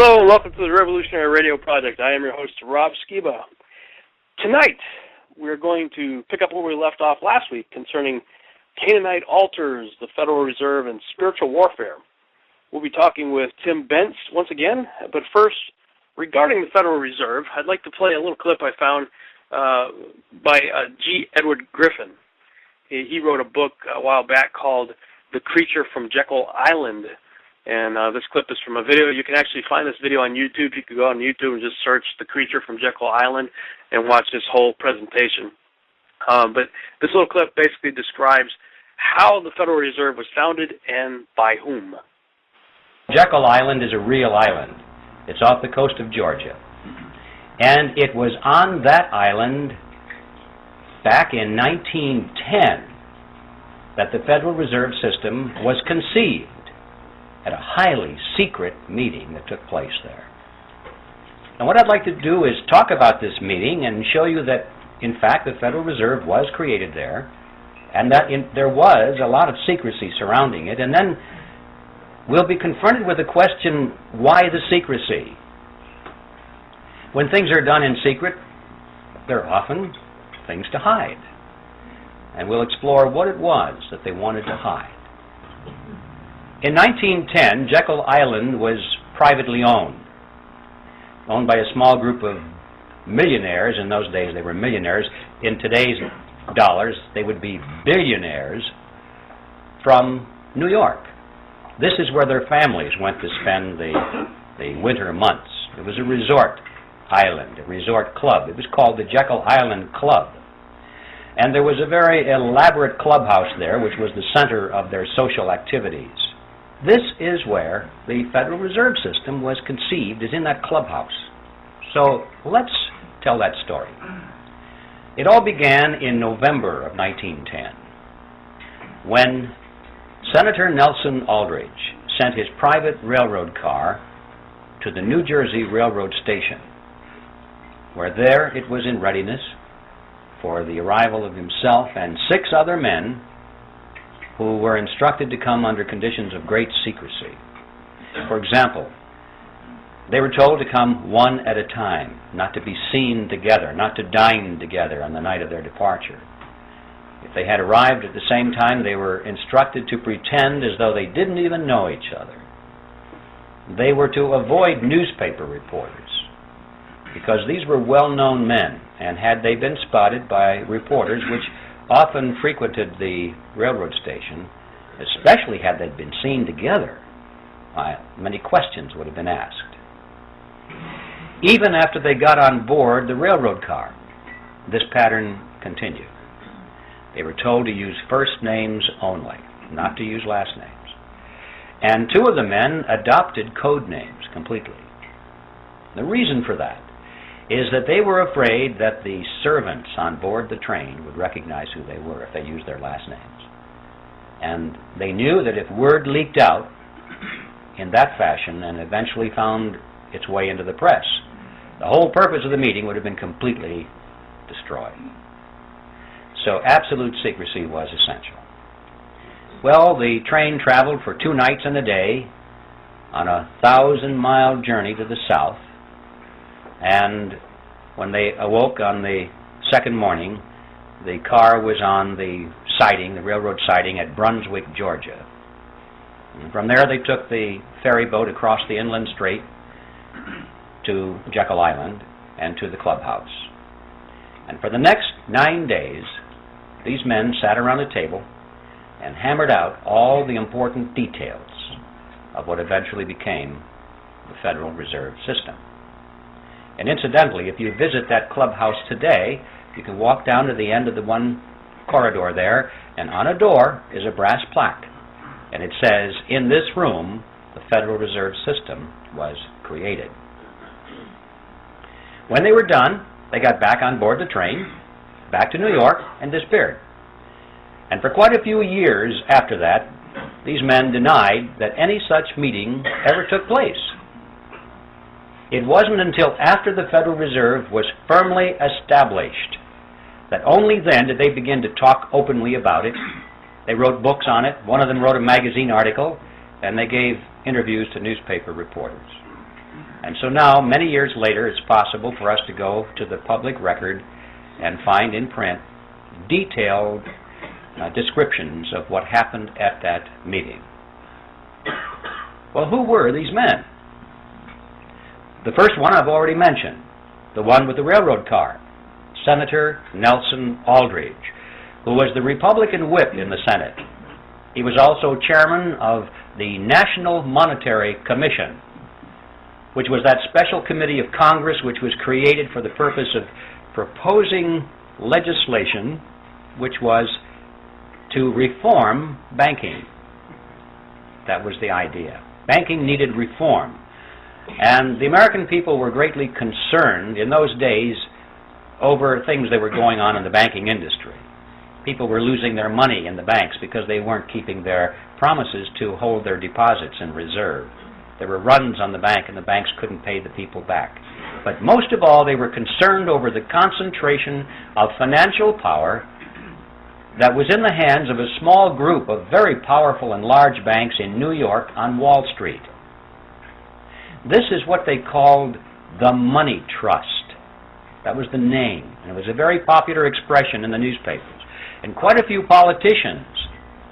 Hello and welcome to the Revolutionary Radio Project. I am your host, Rob Skiba. Tonight, we're going to pick up where we left off last week concerning Canaanite altars, the Federal Reserve, and spiritual warfare. We'll be talking with Tim Bentz once again, but first, regarding the Federal Reserve, I'd like to play a little clip I found uh, by uh, G. Edward Griffin. He, he wrote a book a while back called The Creature from Jekyll Island and uh, this clip is from a video. You can actually find this video on YouTube. You can go on YouTube and just search The Creature from Jekyll Island and watch this whole presentation. Um, but this little clip basically describes how the Federal Reserve was founded and by whom. Jekyll Island is a real island. It's off the coast of Georgia. And it was on that island back in 1910 that the Federal Reserve System was conceived at a highly secret meeting that took place there. Now, what I'd like to do is talk about this meeting and show you that, in fact, the Federal Reserve was created there, and that in, there was a lot of secrecy surrounding it, and then we'll be confronted with the question why the secrecy? When things are done in secret, there are often things to hide. And we'll explore what it was that they wanted to hide. In 1910, Jekyll Island was privately owned, owned by a small group of millionaires. In those days, they were millionaires. In today's dollars, they would be billionaires from New York. This is where their families went to spend the, the winter months. It was a resort island, a resort club. It was called the Jekyll Island Club. And there was a very elaborate clubhouse there, which was the center of their social activities. This is where the Federal Reserve System was conceived, is in that clubhouse. So let's tell that story. It all began in November of 1910 when Senator Nelson Aldrich sent his private railroad car to the New Jersey Railroad Station, where there it was in readiness for the arrival of himself and six other men who were instructed to come under conditions of great secrecy. For example, they were told to come one at a time, not to be seen together, not to dine together on the night of their departure. If they had arrived at the same time, they were instructed to pretend as though they didn't even know each other. They were to avoid newspaper reporters because these were well known men, and had they been spotted by reporters, which often frequented the railroad station, especially had they been seen together, uh, many questions would have been asked. Even after they got on board the railroad car, this pattern continued. They were told to use first names only, not to use last names. And two of the men adopted code names completely. The reason for that is that they were afraid that the servants on board the train would recognize who they were if they used their last names. And they knew that if word leaked out in that fashion and eventually found its way into the press, the whole purpose of the meeting would have been completely destroyed. So absolute secrecy was essential. Well, the train traveled for two nights and a day on a thousand mile journey to the south and when they awoke on the second morning, the car was on the siding, the railroad siding at Brunswick, Georgia. And from there, they took the ferry boat across the inland strait to Jekyll Island and to the clubhouse. And for the next nine days, these men sat around a table and hammered out all the important details of what eventually became the Federal Reserve System. And incidentally, if you visit that clubhouse today, you can walk down to the end of the one corridor there, and on a door is a brass plaque. And it says, In this room, the Federal Reserve System was created. When they were done, they got back on board the train, back to New York, and disappeared. And for quite a few years after that, these men denied that any such meeting ever took place. It wasn't until after the Federal Reserve was firmly established that only then did they begin to talk openly about it. They wrote books on it. One of them wrote a magazine article, and they gave interviews to newspaper reporters. And so now, many years later, it's possible for us to go to the public record and find in print detailed uh, descriptions of what happened at that meeting. Well, who were these men? The first one I've already mentioned, the one with the railroad car, Senator Nelson Aldrich, who was the Republican whip in the Senate. He was also chairman of the National Monetary Commission, which was that special committee of Congress which was created for the purpose of proposing legislation which was to reform banking. That was the idea. Banking needed reform. And the American people were greatly concerned in those days over things that were going on in the banking industry. People were losing their money in the banks because they weren't keeping their promises to hold their deposits in reserve. There were runs on the bank, and the banks couldn't pay the people back. But most of all, they were concerned over the concentration of financial power that was in the hands of a small group of very powerful and large banks in New York on Wall Street. This is what they called the money trust. That was the name, and it was a very popular expression in the newspapers. And quite a few politicians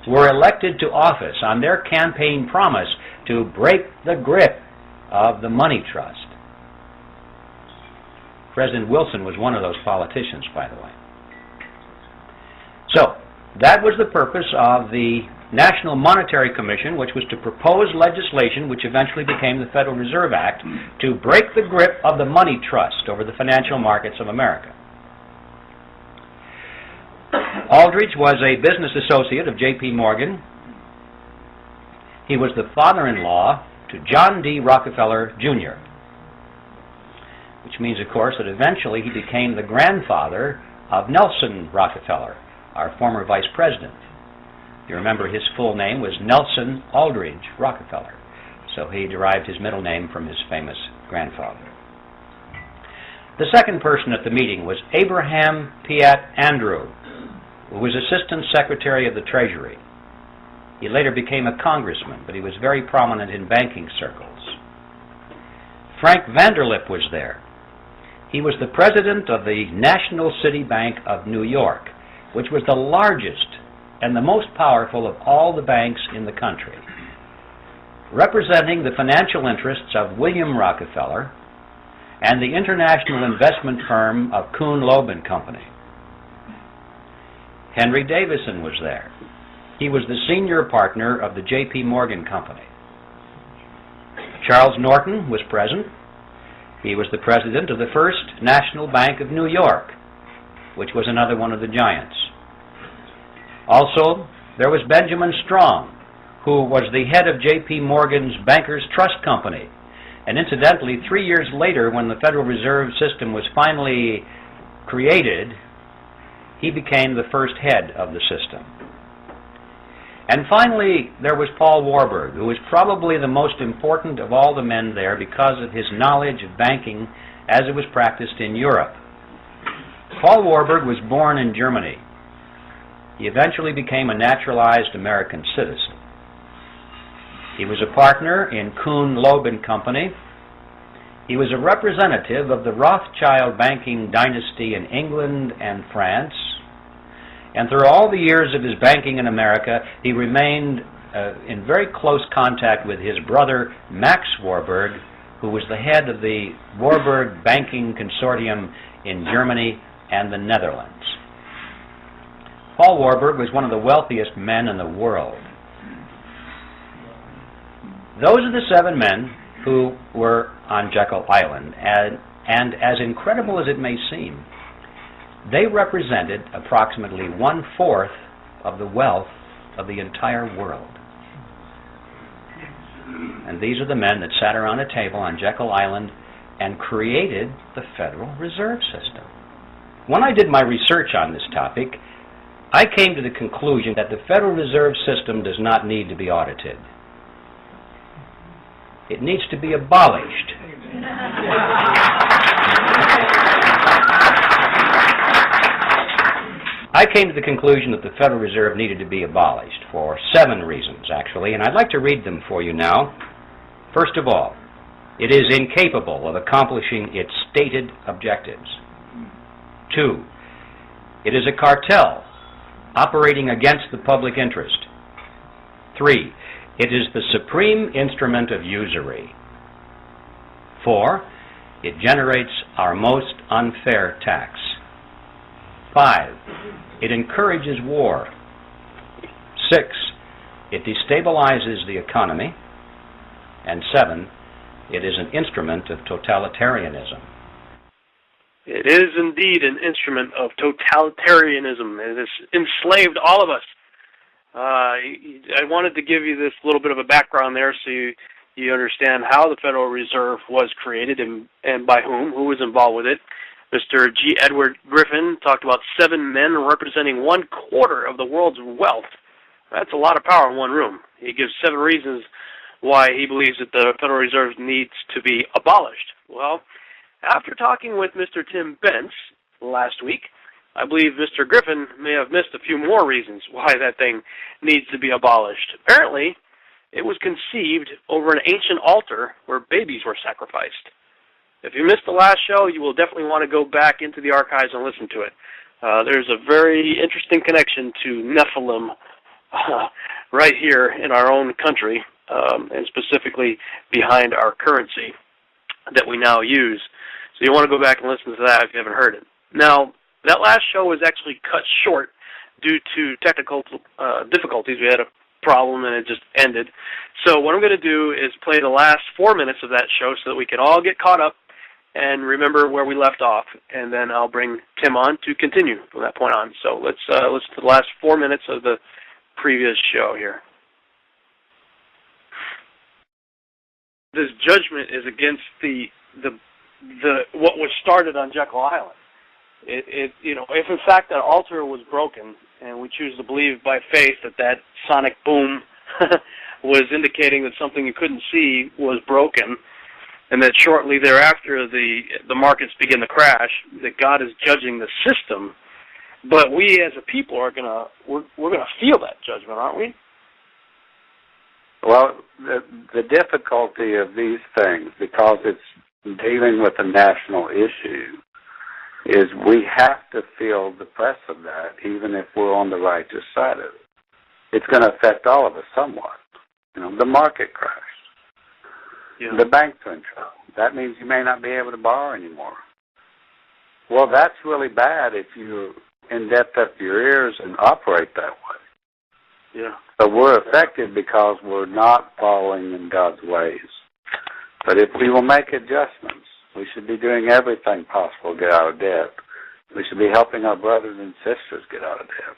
were elected to office on their campaign promise to break the grip of the money trust. President Wilson was one of those politicians, by the way. So, that was the purpose of the National Monetary Commission, which was to propose legislation which eventually became the Federal Reserve Act to break the grip of the money trust over the financial markets of America. Aldrich was a business associate of J.P. Morgan. He was the father-in-law to John D. Rockefeller, Jr., which means, of course, that eventually he became the grandfather of Nelson Rockefeller, our former vice president. You remember his full name was Nelson Aldrich Rockefeller, so he derived his middle name from his famous grandfather. The second person at the meeting was Abraham Piatt Andrew, who was Assistant Secretary of the Treasury. He later became a congressman, but he was very prominent in banking circles. Frank Vanderlip was there. He was the president of the National City Bank of New York, which was the largest and the most powerful of all the banks in the country. Representing the financial interests of William Rockefeller and the international investment firm of Kuhn Loeb and Company. Henry Davison was there. He was the senior partner of the J.P. Morgan Company. Charles Norton was present. He was the president of the First National Bank of New York, which was another one of the giants. Also, there was Benjamin Strong, who was the head of J.P. Morgan's Bankers Trust Company. And incidentally, three years later, when the Federal Reserve System was finally created, he became the first head of the system. And finally, there was Paul Warburg, who was probably the most important of all the men there because of his knowledge of banking as it was practiced in Europe. Paul Warburg was born in Germany. He eventually became a naturalized American citizen. He was a partner in Kuhn Loeb and Company. He was a representative of the Rothschild banking dynasty in England and France. And through all the years of his banking in America, he remained uh, in very close contact with his brother Max Warburg, who was the head of the Warburg Banking Consortium in Germany and the Netherlands. Paul Warburg was one of the wealthiest men in the world. Those are the seven men who were on Jekyll Island, and, and as incredible as it may seem, they represented approximately one fourth of the wealth of the entire world. And these are the men that sat around a table on Jekyll Island and created the Federal Reserve System. When I did my research on this topic, I came to the conclusion that the Federal Reserve System does not need to be audited. It needs to be abolished. I came to the conclusion that the Federal Reserve needed to be abolished for seven reasons, actually, and I'd like to read them for you now. First of all, It is incapable of accomplishing its stated objectives. Two, it is a cartel operating against the public interest. Three, it is the supreme instrument of usury. Four, it generates our most unfair tax. Five, it encourages war. Six, it destabilizes the economy. And seven, it is an instrument of totalitarianism. It is indeed an instrument of totalitarianism. It has enslaved all of us. Uh, I wanted to give you this little bit of a background there so you, you understand how the Federal Reserve was created and, and by whom, who was involved with it. Mr. G. Edward Griffin talked about seven men representing one quarter of the world's wealth. That's a lot of power in one room. He gives seven reasons why he believes that the Federal Reserve needs to be abolished. Well, after talking with Mr. Tim Bence last week, I believe Mr. Griffin may have missed a few more reasons why that thing needs to be abolished. Apparently, it was conceived over an ancient altar where babies were sacrificed. If you missed the last show, you will definitely want to go back into the archives and listen to it. Uh, there's a very interesting connection to Nephilim uh, right here in our own country, um, and specifically behind our currency that we now use. So you want to go back and listen to that if you haven't heard it. Now, that last show was actually cut short due to technical uh, difficulties. We had a problem and it just ended. So what I'm going to do is play the last four minutes of that show so that we can all get caught up and remember where we left off, and then I'll bring Tim on to continue from that point on. So let's uh, listen to the last four minutes of the previous show here. This judgment is against the the the what was started on Jekyll Island. It, it you know if in fact that altar was broken, and we choose to believe by faith that that sonic boom was indicating that something you couldn't see was broken, and that shortly thereafter the the markets begin to crash, that God is judging the system but we as a people are gonna we're we're gonna feel that judgment, aren't we? Well, the the difficulty of these things, because it's dealing with a national issue, is we have to feel the press of that, even if we're on the righteous side of it. It's going to affect all of us somewhat. You know, the market crashed. Yeah. The banks are in trouble. That means you may not be able to borrow anymore. Well, that's really bad if you're in depth up your ears and operate that way. Yeah. So we're affected because we're not following in God's ways. But if we will make adjustments, we should be doing everything possible to get out of debt. We should be helping our brothers and sisters get out of debt.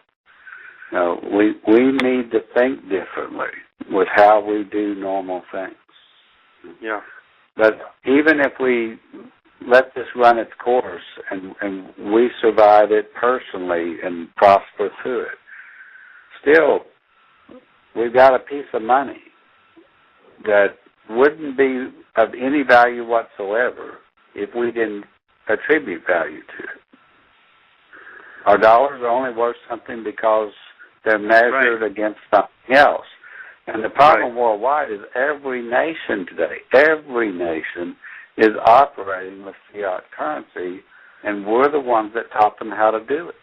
Now, we we need to think differently with how we do normal things. Yeah. But even if we let this run its course and, and we survive it personally and prosper through it. Still, we've got a piece of money that wouldn't be of any value whatsoever if we didn't attribute value to it. Our dollars are only worth something because they're measured right. against something else. And the problem right. worldwide is every nation today, every nation is operating with fiat currency, and we're the ones that taught them how to do it.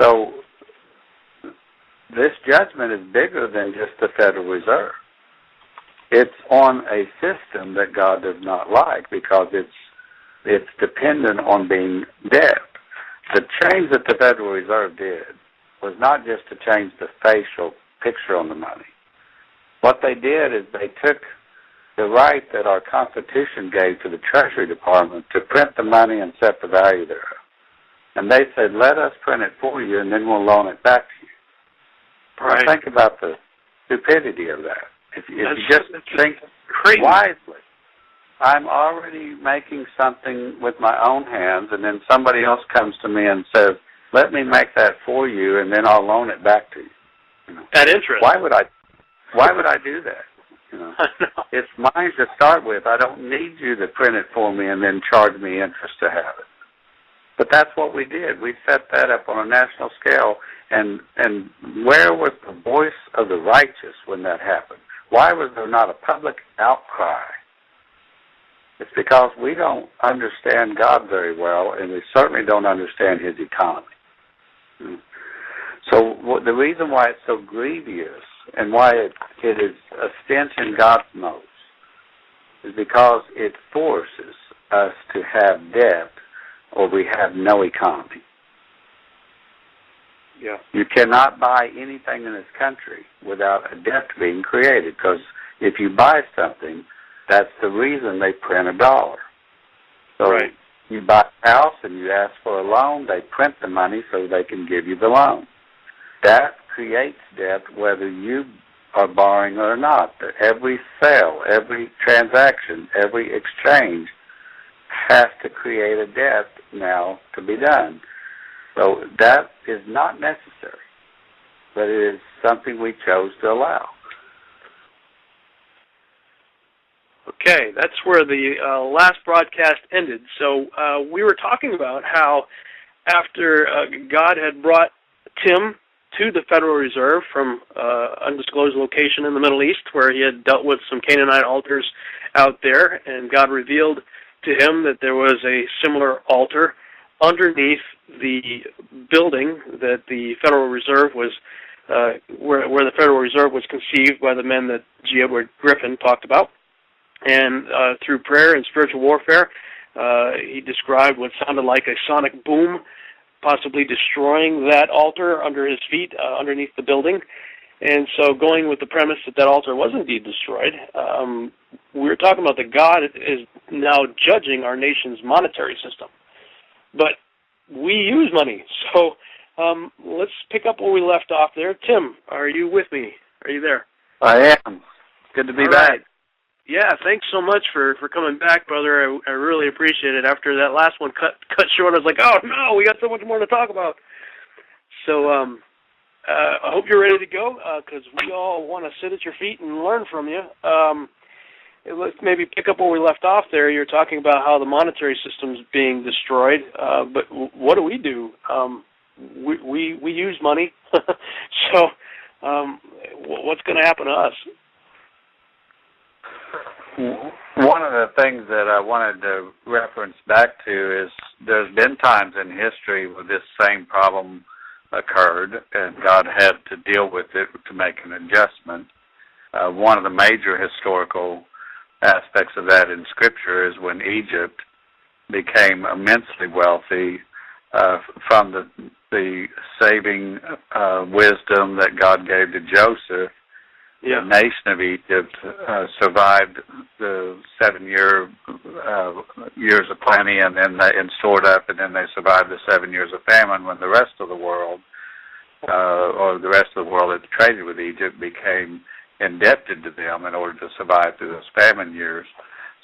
So this judgment is bigger than just the Federal Reserve. It's on a system that God does not like because it's it's dependent on being debt. The change that the Federal Reserve did was not just to change the facial picture on the money. What they did is they took the right that our Constitution gave to the Treasury Department to print the money and set the value thereof. And they said, let us print it for you and then we'll loan it back to. Right. Now think about the stupidity of that. If, if you just think crazy. wisely, I'm already making something with my own hands and then somebody else comes to me and says, let me make that for you and then I'll loan it back to you. you know, At interest. Why would I why would I do that? You know, it's mine to start with. I don't need you to print it for me and then charge me interest to have it. But that's what we did. We set that up on a national scale, and and where was the voice of the righteous when that happened? Why was there not a public outcry? It's because we don't understand God very well, and we certainly don't understand His economy. So the reason why it's so grievous and why it, it is a stench in God's nose is because it forces us to have debt or we have no economy. Yeah. You cannot buy anything in this country without a debt being created because if you buy something, that's the reason they print a dollar. So right. you buy a house and you ask for a loan, they print the money so they can give you the loan. That creates debt whether you are borrowing or not. Every sale, every transaction, every exchange has to create a debt now to be done. So that is not necessary, but it is something we chose to allow. Okay, that's where the uh, last broadcast ended. So uh, we were talking about how after uh, God had brought Tim to the Federal Reserve from uh, undisclosed location in the Middle East, where he had dealt with some Canaanite altars out there, and God revealed to him that there was a similar altar underneath the building that the Federal Reserve was, uh, where, where the Federal Reserve was conceived by the men that G. Edward Griffin talked about. And uh, through prayer and spiritual warfare, uh, he described what sounded like a sonic boom, possibly destroying that altar under his feet, uh, underneath the building. And so, going with the premise that that altar was indeed destroyed, um, we are talking about that God is now judging our nation's monetary system. But we use money. So, um, let's pick up where we left off there. Tim, are you with me? Are you there? I am. Good to be All back. right. Yeah, thanks so much for for coming back, brother. I, I really appreciate it. After that last one cut cut short, I was like, oh no, we got so much more to talk about. So um, uh, I hope you're ready to go because uh, we all want to sit at your feet and learn from you. Um, let's maybe pick up where we left off there. You're talking about how the monetary system's being destroyed, uh, but w- what do we do? Um, we we we use money, so um, what's going to happen to us? One of the things that I wanted to reference back to is there's been times in history where this same problem occurred and God had to deal with it to make an adjustment. Uh, one of the major historical aspects of that in Scripture is when Egypt became immensely wealthy uh, from the the saving uh, wisdom that God gave to Joseph yeah. the nation of Egypt uh, survived the seven year uh, years of plenty and then they, and stored up, and then they survived the seven years of famine when the rest of the world uh, or the rest of the world that traded with Egypt became indebted to them in order to survive through those famine years.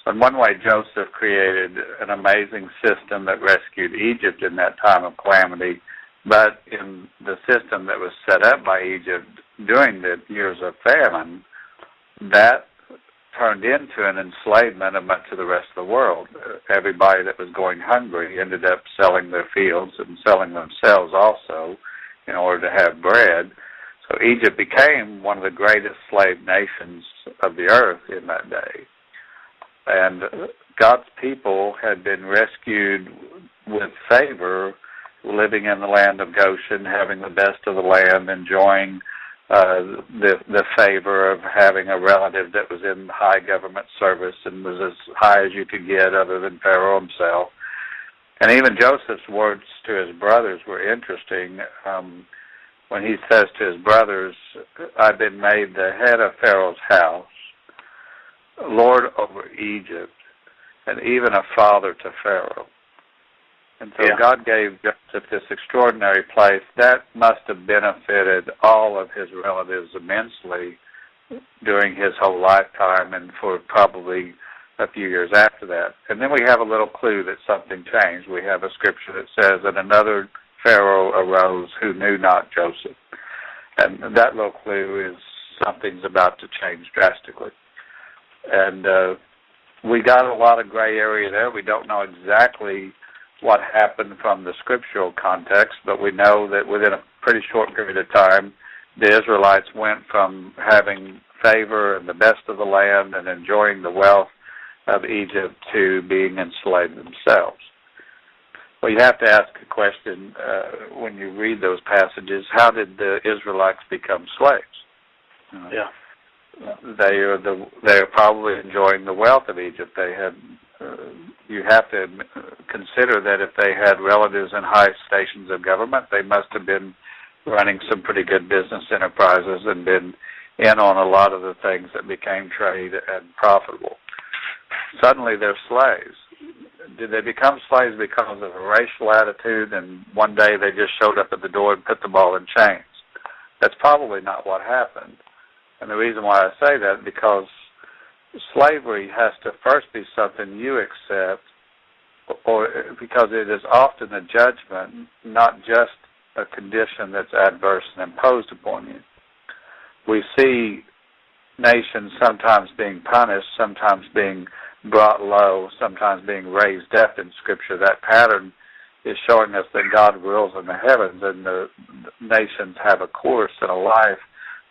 So in one way, Joseph created an amazing system that rescued Egypt in that time of calamity. But in the system that was set up by Egypt during the years of famine, that turned into an enslavement of much of the rest of the world. Everybody that was going hungry ended up selling their fields and selling themselves also in order to have bread. Egypt became one of the greatest slave nations of the earth in that day. And God's people had been rescued with favor, living in the land of Goshen, having the best of the land, enjoying uh, the the favor of having a relative that was in high government service and was as high as you could get, other than Pharaoh himself. And even Joseph's words to his brothers were interesting. Um, when he says to his brothers, "I've been made the head of Pharaoh's house, lord over Egypt, and even a father to Pharaoh." And so yeah. God gave Joseph this extraordinary place. That must have benefited all of his relatives immensely during his whole lifetime and for probably a few years after that. And then we have a little clue that something changed. We have a scripture that says that another Pharaoh arose who knew not Joseph. And that little clue is something's about to change drastically. And uh, we got a lot of gray area there. We don't know exactly what happened from the scriptural context, but we know that within a pretty short period of time, the Israelites went from having favor and the best of the land and enjoying the wealth of Egypt to being enslaved themselves. Well, you have to ask a question uh, when you read those passages: How did the Israelites become slaves? Uh, yeah, they are the they are probably enjoying the wealth of Egypt. They had. Uh, you have to consider that if they had relatives in high stations of government, they must have been running some pretty good business enterprises and been in on a lot of the things that became trade and profitable. Suddenly they're slaves. Did they become slaves because of a racial attitude and one day they just showed up at the door and put them all in chains? That's probably not what happened. And the reason why I say that because slavery has to first be something you accept or because it is often a judgment, not just a condition that's adverse and imposed upon you. We see nations sometimes being punished, sometimes being brought low, sometimes being raised up in Scripture. That pattern is showing us that God rules in the heavens and the nations have a course and a life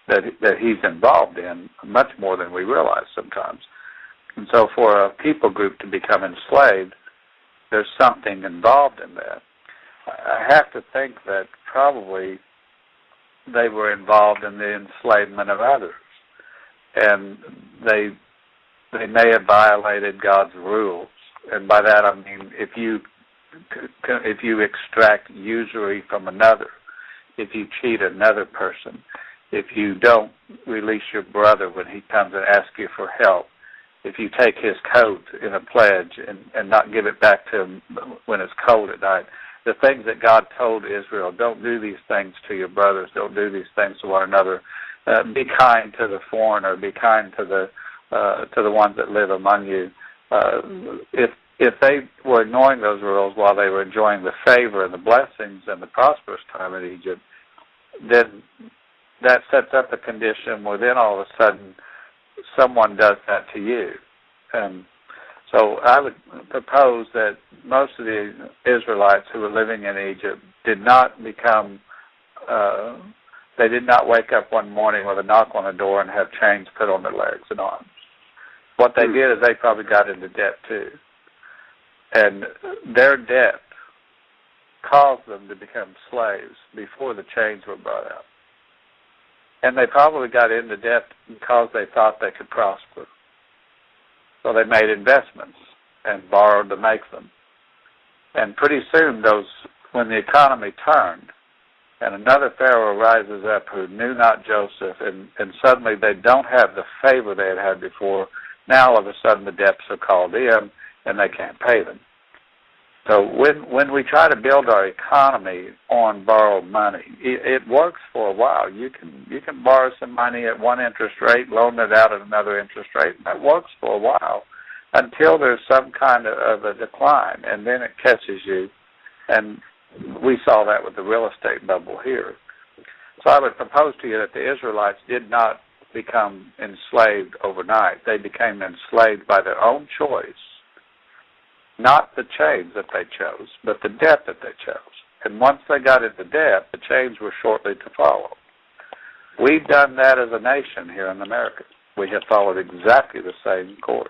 that that He's involved in much more than we realize sometimes. And so, for a people group to become enslaved, there's something involved in that. I have to think that probably they were involved in the enslavement of others, and they they may have violated God's rules. And by that I mean if you if you extract usury from another, if you cheat another person, if you don't release your brother when he comes and asks you for help, if you take his coat in a pledge and, and not give it back to him when it's cold at night, the things that God told Israel, don't do these things to your brothers, don't do these things to one another. Uh, be kind to the foreigner, be kind to the uh, to the ones that live among you. Uh, if if they were ignoring those rules while they were enjoying the favor and the blessings and the prosperous time in Egypt, then that sets up a condition where then all of a sudden someone does that to you. And so I would propose that most of the Israelites who were living in Egypt did not become, uh, they did not wake up one morning with a knock on the door and have chains put on their legs and arms. What they hmm. did is they probably got into debt too. And their debt caused them to become slaves before the chains were brought out. And they probably got into debt because they thought they could prosper. So they made investments and borrowed to make them. And pretty soon, those when the economy turned, and another Pharaoh rises up who knew not Joseph, and, and suddenly they don't have the favor they had had before. Now all of a sudden the debts are called in, and they can't pay them. So when when we try to build our economy on borrowed money, it, it works for a while. You can you can borrow some money at one interest rate, loan it out at another interest rate, and that works for a while until there's some kind of, of a decline, and then it catches you. And we saw that with the real estate bubble here. So I would propose to you that the Israelites did not become enslaved overnight. They became enslaved by their own choice not the chains that they chose, but the debt that they chose. And once they got into debt, the chains were shortly to follow. We've done that as a nation here in America. We have followed exactly the same course.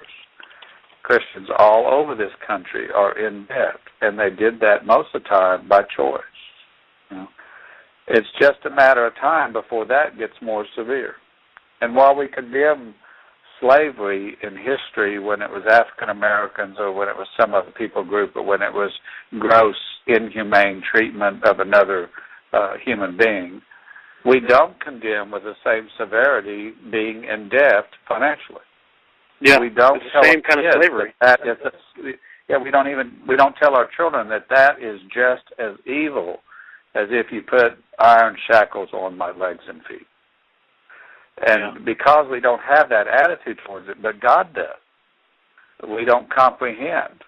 Christians all over this country are in debt, and they did that most of the time by choice. You know, it's just a matter of time before that gets more severe. And while we condemn slavery in history when it was African Americans or when it was some other people group or when it was gross, inhumane treatment of another uh, human being, we don't condemn with the same severity being in debt financially. Yeah, we don't the same kind of slavery. That, That is yeah, we don't even we don't tell our children that that is just as evil as if you put iron shackles on my legs and feet. And because we don't have that attitude towards it, but God does, we don't comprehend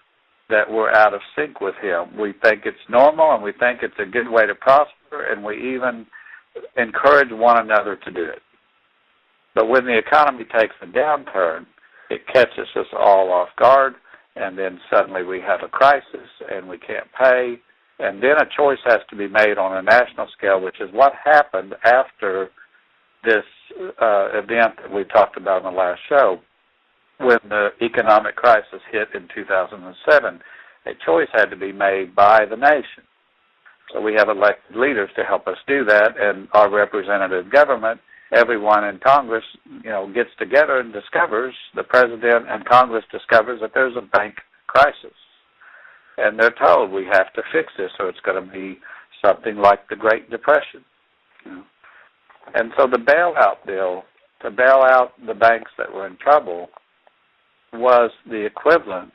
that we're out of sync with Him. We think it's normal and we think it's a good way to prosper, and we even encourage one another to do it. But when the economy takes a downturn, it catches us all off guard, and then suddenly we have a crisis and we can't pay, and then a choice has to be made on a national scale, which is what happened after this uh, event that we talked about in the last show, when the economic crisis hit in 2007, a choice had to be made by the nation. So we have elected leaders to help us do that, and our representative government, everyone in Congress, you know, gets together and discovers, the president and Congress discovers that there's a bank crisis. And they're told we have to fix this or it's going to be something like the Great Depression. You know. And so the bailout bill to bail out the banks that were in trouble was the equivalent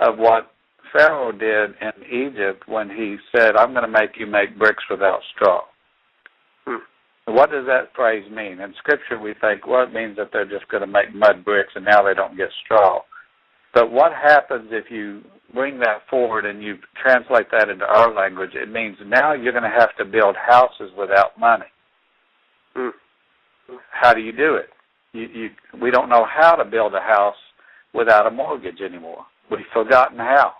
of what Pharaoh did in Egypt when he said, I'm going to make you make bricks without straw. Hmm. What does that phrase mean? In Scripture, we think, well, it means that they're just going to make mud bricks and now they don't get straw. But what happens if you bring that forward and you translate that into our language? It means now you're going to have to build houses without money. Hmm. How do you do it? You, you, we don't know how to build a house without a mortgage anymore. We've forgotten how.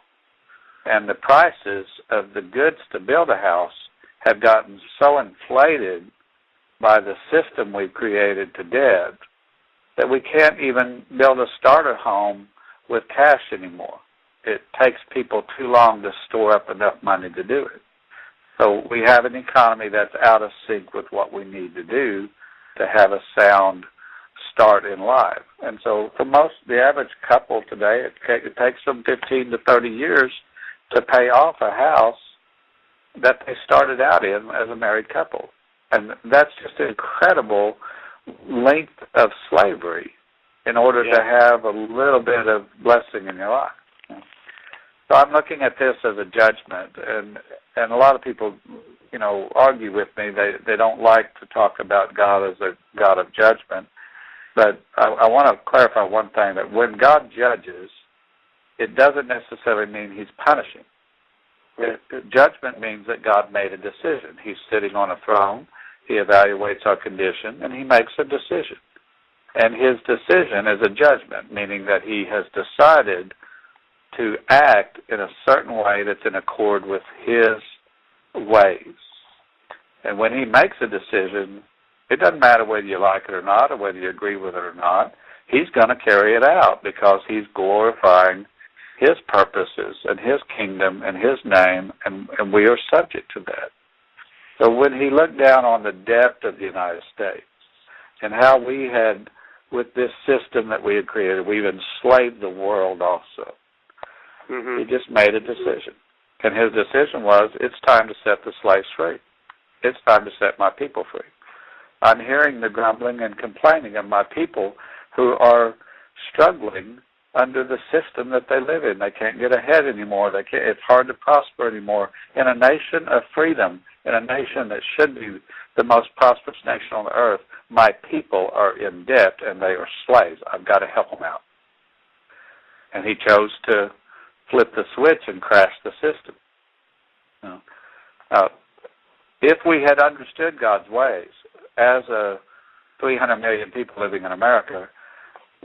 And the prices of the goods to build a house have gotten so inflated by the system we've created to debt that we can't even build a starter home with cash anymore. It takes people too long to store up enough money to do it. So we have an economy that's out of sync with what we need to do to have a sound start in life. And so for most, the average couple today, it, it takes them 15 to 30 years to pay off a house that they started out in as a married couple. And that's just an incredible length of slavery in order yeah. to have a little bit of blessing in your life. So I'm looking at this as a judgment, and and a lot of people, you know, argue with me. They they don't like to talk about God as a God of judgment, but I, I want to clarify one thing: that when God judges, it doesn't necessarily mean He's punishing. It, judgment means that God made a decision. He's sitting on a throne. He evaluates our condition, and He makes a decision. And His decision is a judgment, meaning that He has decided to act in a certain way that's in accord with his ways. And when he makes a decision, it doesn't matter whether you like it or not, or whether you agree with it or not. He's going to carry it out because he's glorifying his purposes and his kingdom and his name, and, and we are subject to that. So when he looked down on the depth of the United States and how we had, with this system that we had created, we've enslaved the world also. Mm-hmm. He just made a decision. And his decision was, it's time to set the slaves free. It's time to set my people free. I'm hearing the grumbling and complaining of my people who are struggling under the system that they live in. They can't get ahead anymore. They can't, it's hard to prosper anymore. In a nation of freedom, in a nation that should be the most prosperous nation on earth, my people are in debt and they are slaves. I've got to help them out. And he chose to flip the switch and crash the system. You uh, if we had understood God's ways as a 300 million people living in America,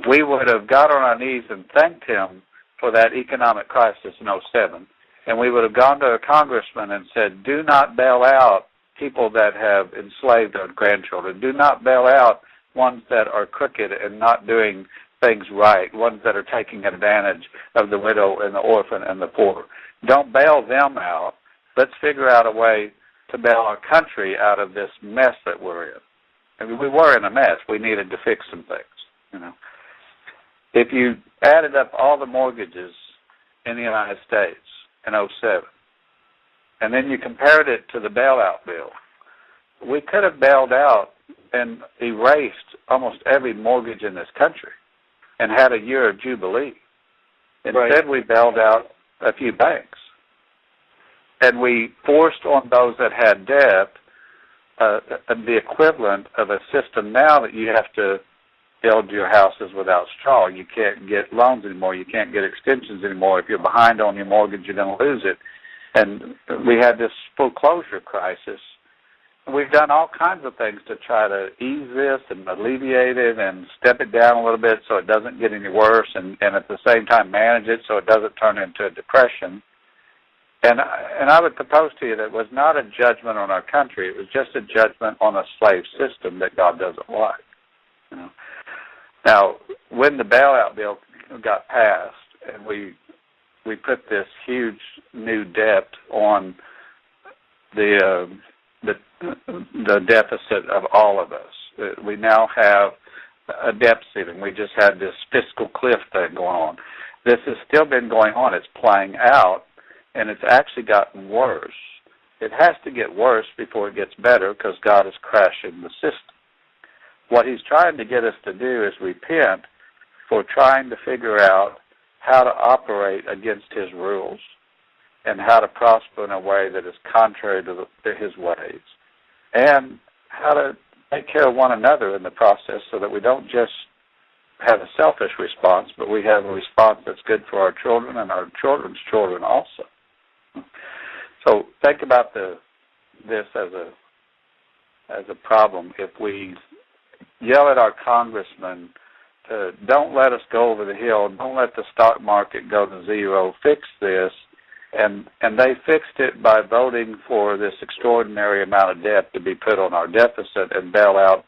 we would have got on our knees and thanked Him for that economic crisis in 07. And we would have gone to a congressman and said, do not bail out people that have enslaved our grandchildren. Do not bail out ones that are crooked and not doing things right, ones that are taking advantage of the widow and the orphan and the poor. Don't bail them out. Let's figure out a way to bail our country out of this mess that we're in. I mean, we were in a mess. We needed to fix some things. You know, if you added up all the mortgages in the United States in 07, and then you compared it to the bailout bill, we could have bailed out and erased almost every mortgage in this country and had a year of jubilee. Instead, right. we bailed out a few banks, and we forced on those that had debt uh, the equivalent of a system now that you have to build your houses without straw. You can't get loans anymore. You can't get extensions anymore. If you're behind on your mortgage, you're going to lose it. And we had this foreclosure crisis we've done all kinds of things to try to ease this and alleviate it and step it down a little bit so it doesn't get any worse and, and at the same time manage it so it doesn't turn into a depression. And and I would propose to you that it was not a judgment on our country; it was just a judgment on a slave system that God doesn't like. You know. Now, when the bailout bill got passed, and we we put this huge new debt on the uh, the the deficit of all of us. Uh, we now have a debt ceiling. We just had this fiscal cliff thing going on. This has still been going on. It's playing out, and it's actually gotten worse. It has to get worse before it gets better because God is crashing the system. What He's trying to get us to do is repent for trying to figure out how to operate against His rules and how to prosper in a way that is contrary to, the, to His ways, and how to take care of one another in the process so that we don't just have a selfish response, but we have a response that's good for our children and our children's children also. So think about the this as a as a problem. If we yell at our congressman to don't let us go over the hill, don't let the stock market go to zero, fix this, and and they fixed it by voting for this extraordinary amount of debt to be put on our deficit and bail out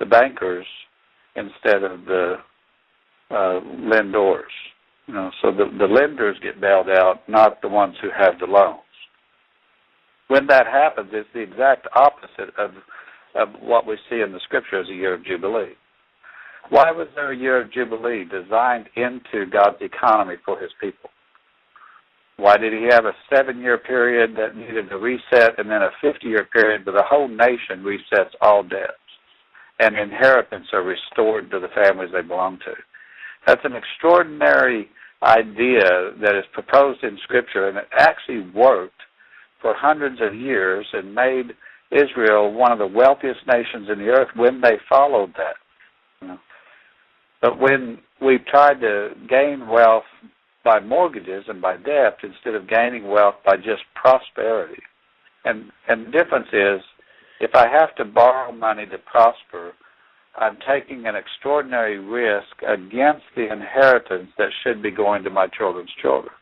the bankers instead of the uh, lenders. You know, so the, the lenders get bailed out, not the ones who have the loans. When that happens, it's the exact opposite of of what we see in the scripture as a year of jubilee. Why was there a year of jubilee designed into God's economy for His people? Why did He have a seven-year period that needed a reset, and then a 50-year period where the whole nation resets all debts? and inheritance are restored to the families they belong to. That's an extraordinary idea that is proposed in Scripture, and it actually worked for hundreds of years and made Israel one of the wealthiest nations in the earth when they followed that. But when we've tried to gain wealth by mortgages and by debt instead of gaining wealth by just prosperity, and and the difference is if I have to borrow money to prosper, I'm taking an extraordinary risk against the inheritance that should be going to my children's children.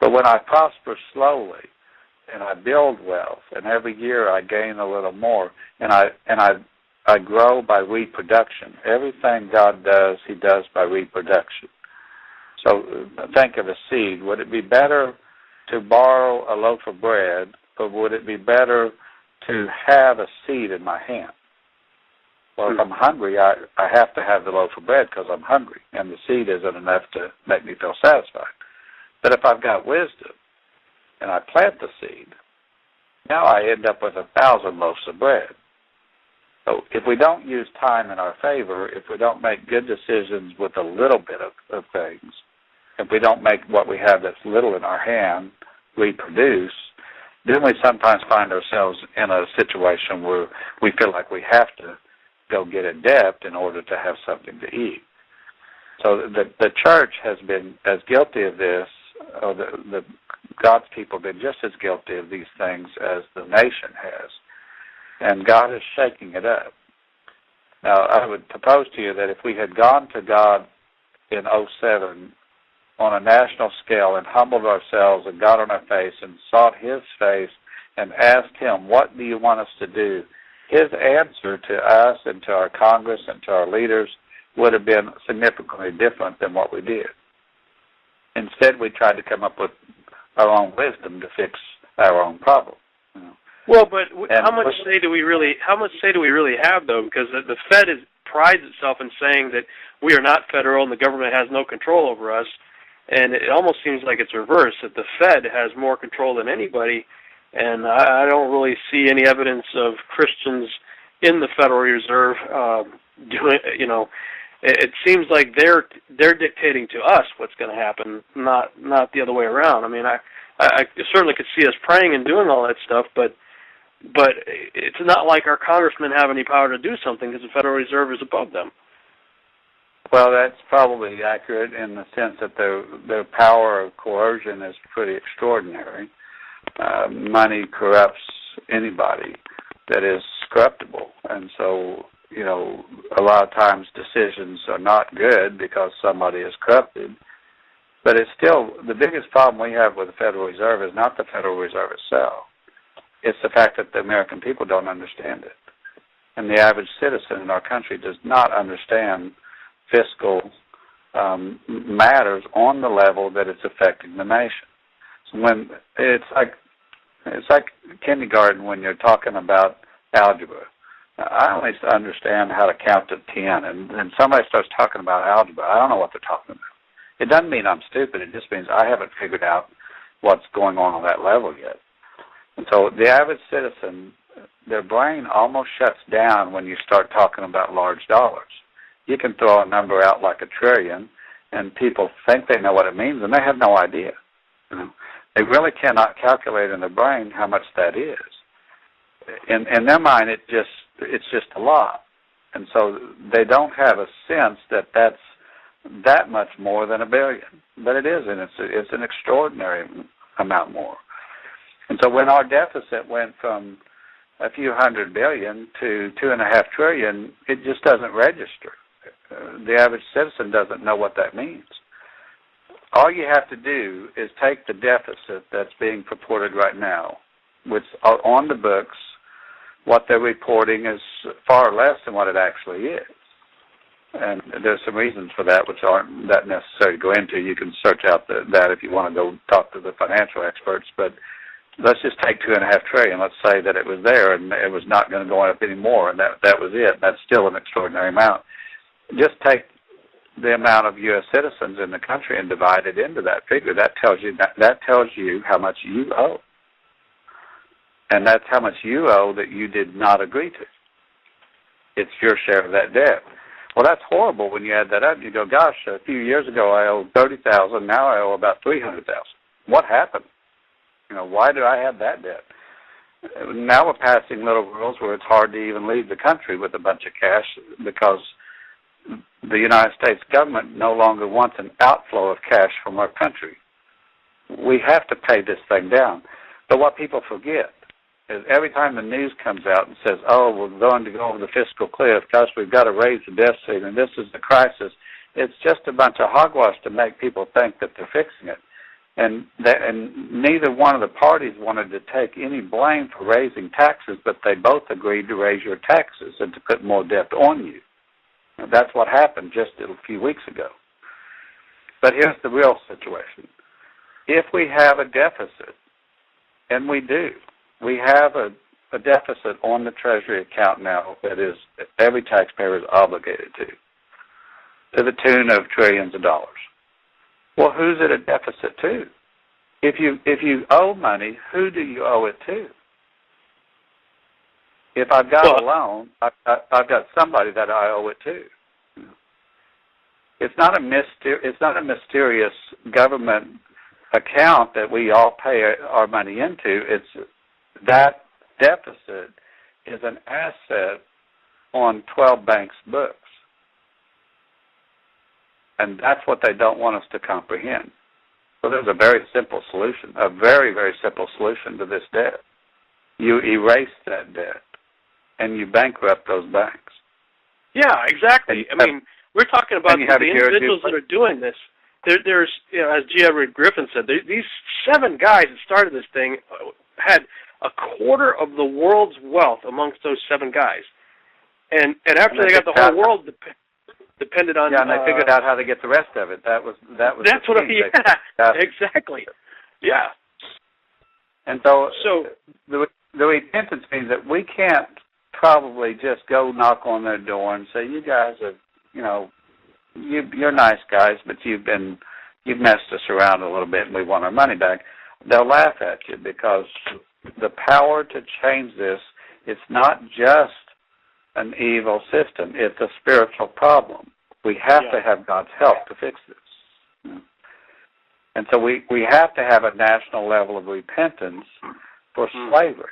But when I prosper slowly and I build wealth and every year I gain a little more and I and I I grow by reproduction. Everything God does, he does by reproduction. So think of a seed. Would it be better to borrow a loaf of bread or would it be better to have a seed in my hand. Well, if hmm. I'm hungry, I I have to have the loaf of bread because I'm hungry, and the seed isn't enough to make me feel satisfied. But if I've got wisdom and I plant the seed, now I end up with a thousand loaves of bread. So if we don't use time in our favor, if we don't make good decisions with a little bit of, of things, if we don't make what we have that's little in our hand reproduce, then we sometimes find ourselves in a situation where we feel like we have to go get a debt in order to have something to eat. So the the church has been as guilty of this, or the, the God's people have been just as guilty of these things as the nation has, and God is shaking it up. Now, I would propose to you that if we had gone to God in 07 on a national scale and humbled ourselves and got on our face and sought His face and asked Him, What do you want us to do? His answer to us and to our Congress and to our leaders would have been significantly different than what we did. Instead, we tried to come up with our own wisdom to fix our own problem. You know. Well, but how much say do we really? How much say do we really have, though? Because the, the Fed is prides itself in saying that we are not federal and the government has no control over us and it almost seems like it's reversed that the Fed has more control than anybody, and I, I don't really see any evidence of Christians in the Federal Reserve uh, doing. You know, it, it seems like they're they're dictating to us what's going to happen, not not the other way around. I mean, I I certainly could see us praying and doing all that stuff, but but it's not like our congressmen have any power to do something because the Federal Reserve is above them. Well, that's probably accurate in the sense that their their power of coercion is pretty extraordinary. Uh, money corrupts anybody that is corruptible, and so you know a lot of times decisions are not good because somebody is corrupted. But it's still the biggest problem we have with the Federal Reserve is not the Federal Reserve itself. It's the fact that the American people don't understand it. And the average citizen in our country does not understand fiscal um, matters on the level that it's affecting the nation. So when it's like it's like kindergarten when you're talking about algebra. I only understand how to count to ten, and then somebody starts talking about algebra. I don't know what they're talking about. It doesn't mean I'm stupid. It just means I haven't figured out what's going on on that level yet. And so the average citizen, their brain almost shuts down when you start talking about large dollars. You can throw a number out like a trillion, and people think they know what it means, and they have no idea. You know, they really cannot calculate in their brain how much that is. In in their mind, it just it's just a lot, and so they don't have a sense that that's that much more than a billion. But it is, and it's it's an extraordinary amount more. And so when our deficit went from a few hundred billion to two and a half trillion, it just doesn't register. The average citizen doesn't know what that means. All you have to do is take the deficit that's being purported right now, which are on the books, what they're reporting is far less than what it actually is. And there's some reasons for that, which aren't that necessary to go into. You can search out the, that if you want to go talk to the financial experts. But let's just take two and a half trillion. Let's say that it was there and it was not going to go up anymore, and that that was it. That's still an extraordinary amount. Just take the amount of U.S. citizens in the country and divide it into that figure. That tells you that, that tells you how much you owe, and that's how much you owe that you did not agree to. It's your share of that debt. Well, that's horrible when you add that up. You go, gosh, a few years ago I owed thirty thousand. Now I owe about three hundred thousand. What happened? You know, why do I have that debt? Now we're passing little rules where it's hard to even leave the country with a bunch of cash because the United States government no longer wants an outflow of cash from our country. We have to pay this thing down. But what people forget is every time the news comes out and says, oh, we're going to go over the fiscal cliff, gosh, we've got to raise the deficit, and this is the crisis, it's just a bunch of hogwash to make people think that they're fixing it. And, that, and neither one of the parties wanted to take any blame for raising taxes, but they both agreed to raise your taxes and to put more debt on you. That's what happened just a few weeks ago. But here's the real situation. If we have a deficit, and we do, we have a, a deficit on the Treasury account now that is every taxpayer is obligated to, to the tune of trillions of dollars. Well, who's it a deficit to? If you if you owe money, who do you owe it to? If I've got well, a loan, I, I, I've got somebody that I owe it to. It's not a myster- It's not a mysterious government account that we all pay our money into. It's that deficit is an asset on 12 banks' books. And that's what they don't want us to comprehend. So there's a very simple solution, a very, very simple solution to this debt. You erase that debt and you bankrupt those banks. Yeah, exactly. I mean, we're talking about the individuals that are doing this. There, there's, you know, as G. Edward Griffin said, there, these seven guys that started this thing uh, had a quarter of the world's wealth amongst those seven guys. And and after and they got the whole world dep- depended on yeah, and uh, they figured out how to get the rest of it. That was that was that's what I, yeah exactly yeah. And so so the the repentance means that we can't probably just go knock on their door and say, "You guys are, you know, you you're nice guys, but you've been you've messed us around a little bit, and we want our money back." They'll laugh at you because the power to change this, it's not just an evil system, it's a spiritual problem. We have yeah. to have God's help to fix this. And so we, we have to have a national level of repentance for mm. slavery.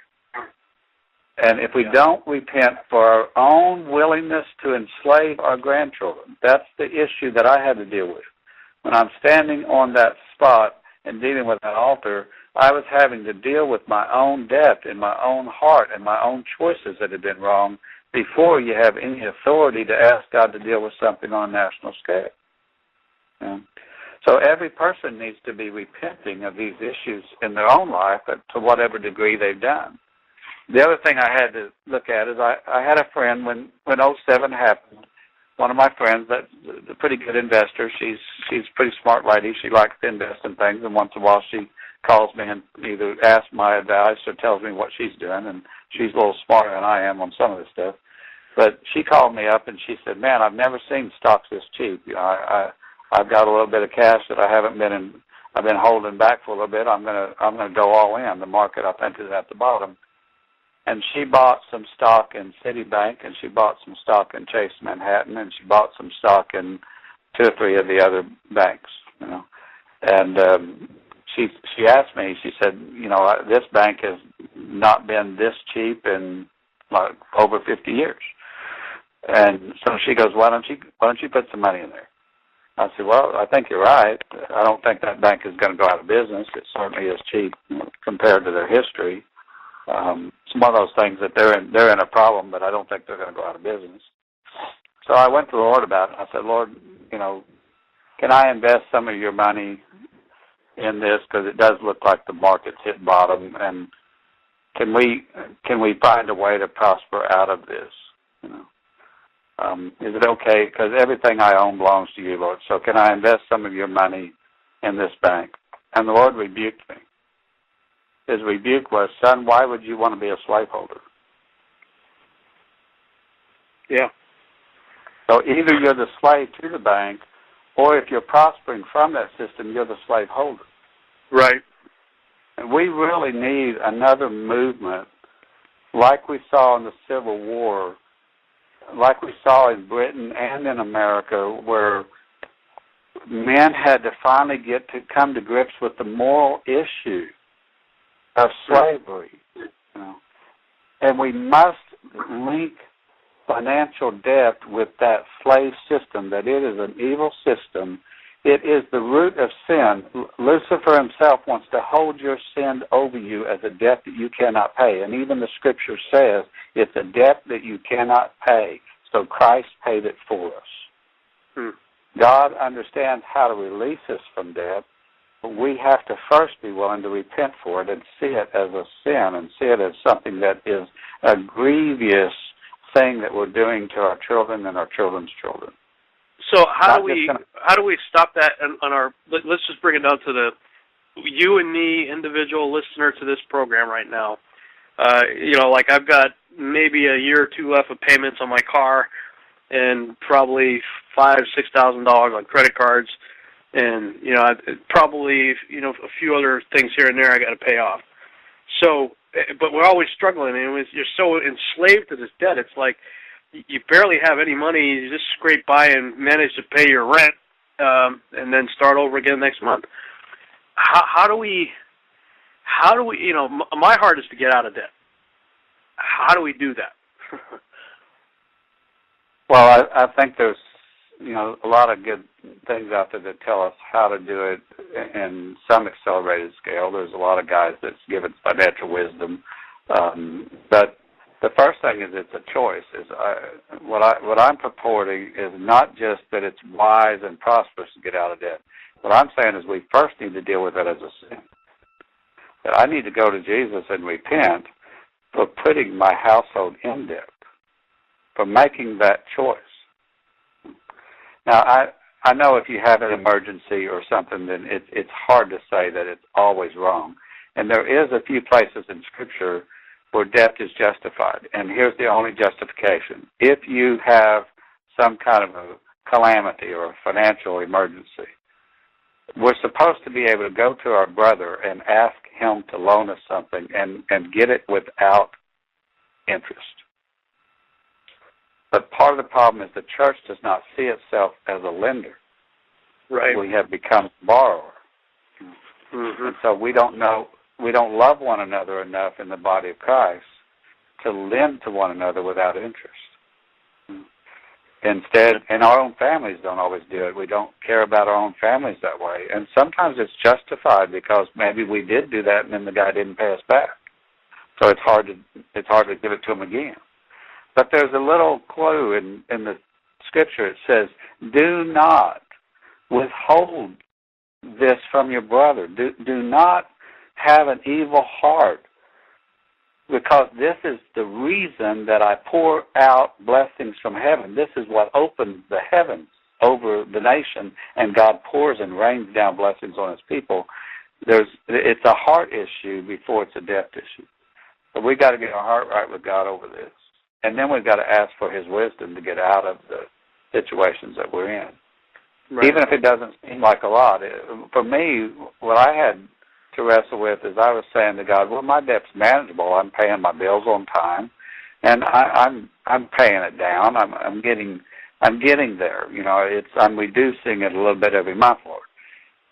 And if we yeah. don't repent for our own willingness to enslave our grandchildren, that's the issue that I had to deal with. When I'm standing on that spot and dealing with that altar, I was having to deal with my own debt in my own heart and my own choices that had been wrong before you have any authority to ask God to deal with something on a national scale. Yeah. So every person needs to be repenting of these issues in their own life, to whatever degree they've done. The other thing I had to look at is I, I had a friend when when 07 happened. One of my friends, that's a pretty good investor. She's she's pretty smart lady. She likes to invest in things, and once in a while she calls me and either asks my advice or tells me what she's doing. And she's a little smarter than I am on some of this stuff. But she called me up and she said, "Man, I've never seen stocks this cheap. You know, I, I I've got a little bit of cash that I haven't been in. I've been holding back for a little bit. I'm gonna I'm gonna go all in. The market I think is at the bottom." And she bought some stock in Citibank, and she bought some stock in Chase Manhattan, and she bought some stock in two or three of the other banks. You know, and um, she she asked me. She said, "You know, this bank has not been this cheap in like over 50 years." And so she goes, "Why don't you why don't you put some money in there?" I said, "Well, I think you're right. I don't think that bank is going to go out of business. It certainly is cheap compared to their history. Um, it's one of those things that they're in they're in a problem, but I don't think they're going to go out of business." So I went to the Lord about it. I said, "Lord, you know, can I invest some of your money in this because it does look like the market's hit bottom and can we can we find a way to prosper out of this you know um, is it okay? Because everything I own belongs to you, Lord. So can I invest some of your money in this bank? And the Lord rebuked me. His rebuke was, son, why would you want to be a slaveholder? Yeah. So either you're the slave to the bank, or if you're prospering from that system, you're the slave holder. Right. And we really need another movement like we saw in the Civil War like we saw in Britain and in America, where men had to finally get to come to grips with the moral issue of slavery. You know. And we must link financial debt with that slave system, that it is an evil system. It is the root of sin. Lucifer himself wants to hold your sin over you as a debt that you cannot pay. And even the scripture says it's a debt that you cannot pay. So Christ paid it for us. Hmm. God understands how to release us from debt, we have to first be willing to repent for it and see it as a sin and see it as something that is a grievous thing that we're doing to our children and our children's children. So how Not do we gonna... how do we stop that on, on our? Let, let's just bring it down to the you and me individual listener to this program right now. Uh, you know, like I've got maybe a year or two left of payments on my car, and probably five six thousand dollars on credit cards, and you know probably you know a few other things here and there I got to pay off. So, eh, but we're always struggling. I mean, you're so enslaved to this debt. It's like you barely have any money. You just scrape by and manage to pay your rent, um, and then start over again next month. How, how do we? How do we? You know, my heart is to get out of debt how do we do that? well, I, I think there's you know a lot of good things out there that tell us how to do it in some accelerated scale. There's a lot of guys that's given financial wisdom, um, but the first thing is it's a choice. Is I, what I what I'm purporting is not just that it's wise and prosperous to get out of debt. What I'm saying is we first need to deal with it as a sin. That I need to go to Jesus and repent for putting my household in debt, for making that choice. Now, I I know if you have an hmm. emergency or something, then it, it's hard to say that it's always wrong. And there is a few places in Scripture where debt is justified. And here's the only justification: if you have some kind of a calamity or a financial emergency, we're supposed to be able to go to our brother and ask him to loan us something and, and get it without interest. But part of the problem is the church does not see itself as a lender. Right. We have become borrower. Mm-hmm. And so we don't know we don't love one another enough in the body of Christ to lend to one another without interest. Instead, and our own families don't always do it. We don't care about our own families that way. And sometimes it's justified because maybe we did do that and then the guy didn't pay us back. So it's hard to it's hard to give it to him again. But there's a little clue in in the scripture. It says, "Do not withhold this from your brother. Do, do not have an evil heart because this is the reason that I pour out blessings from heaven. This is what opens the heavens over the nation, and God pours and rains down blessings on His people. There's, it's a heart issue before it's a debt issue. But we got to get our heart right with God over this, and then we've got to ask for His wisdom to get out of the situations that we're in. Right. Even if it doesn't seem like a lot, it, for me, what I had to wrestle with is I was saying to God, "Well, my debt's manageable. I'm paying my bills on time, and I, I'm I'm paying it down. I'm I'm getting I'm getting there. You know, it's I'm reducing it a little bit every month, Lord.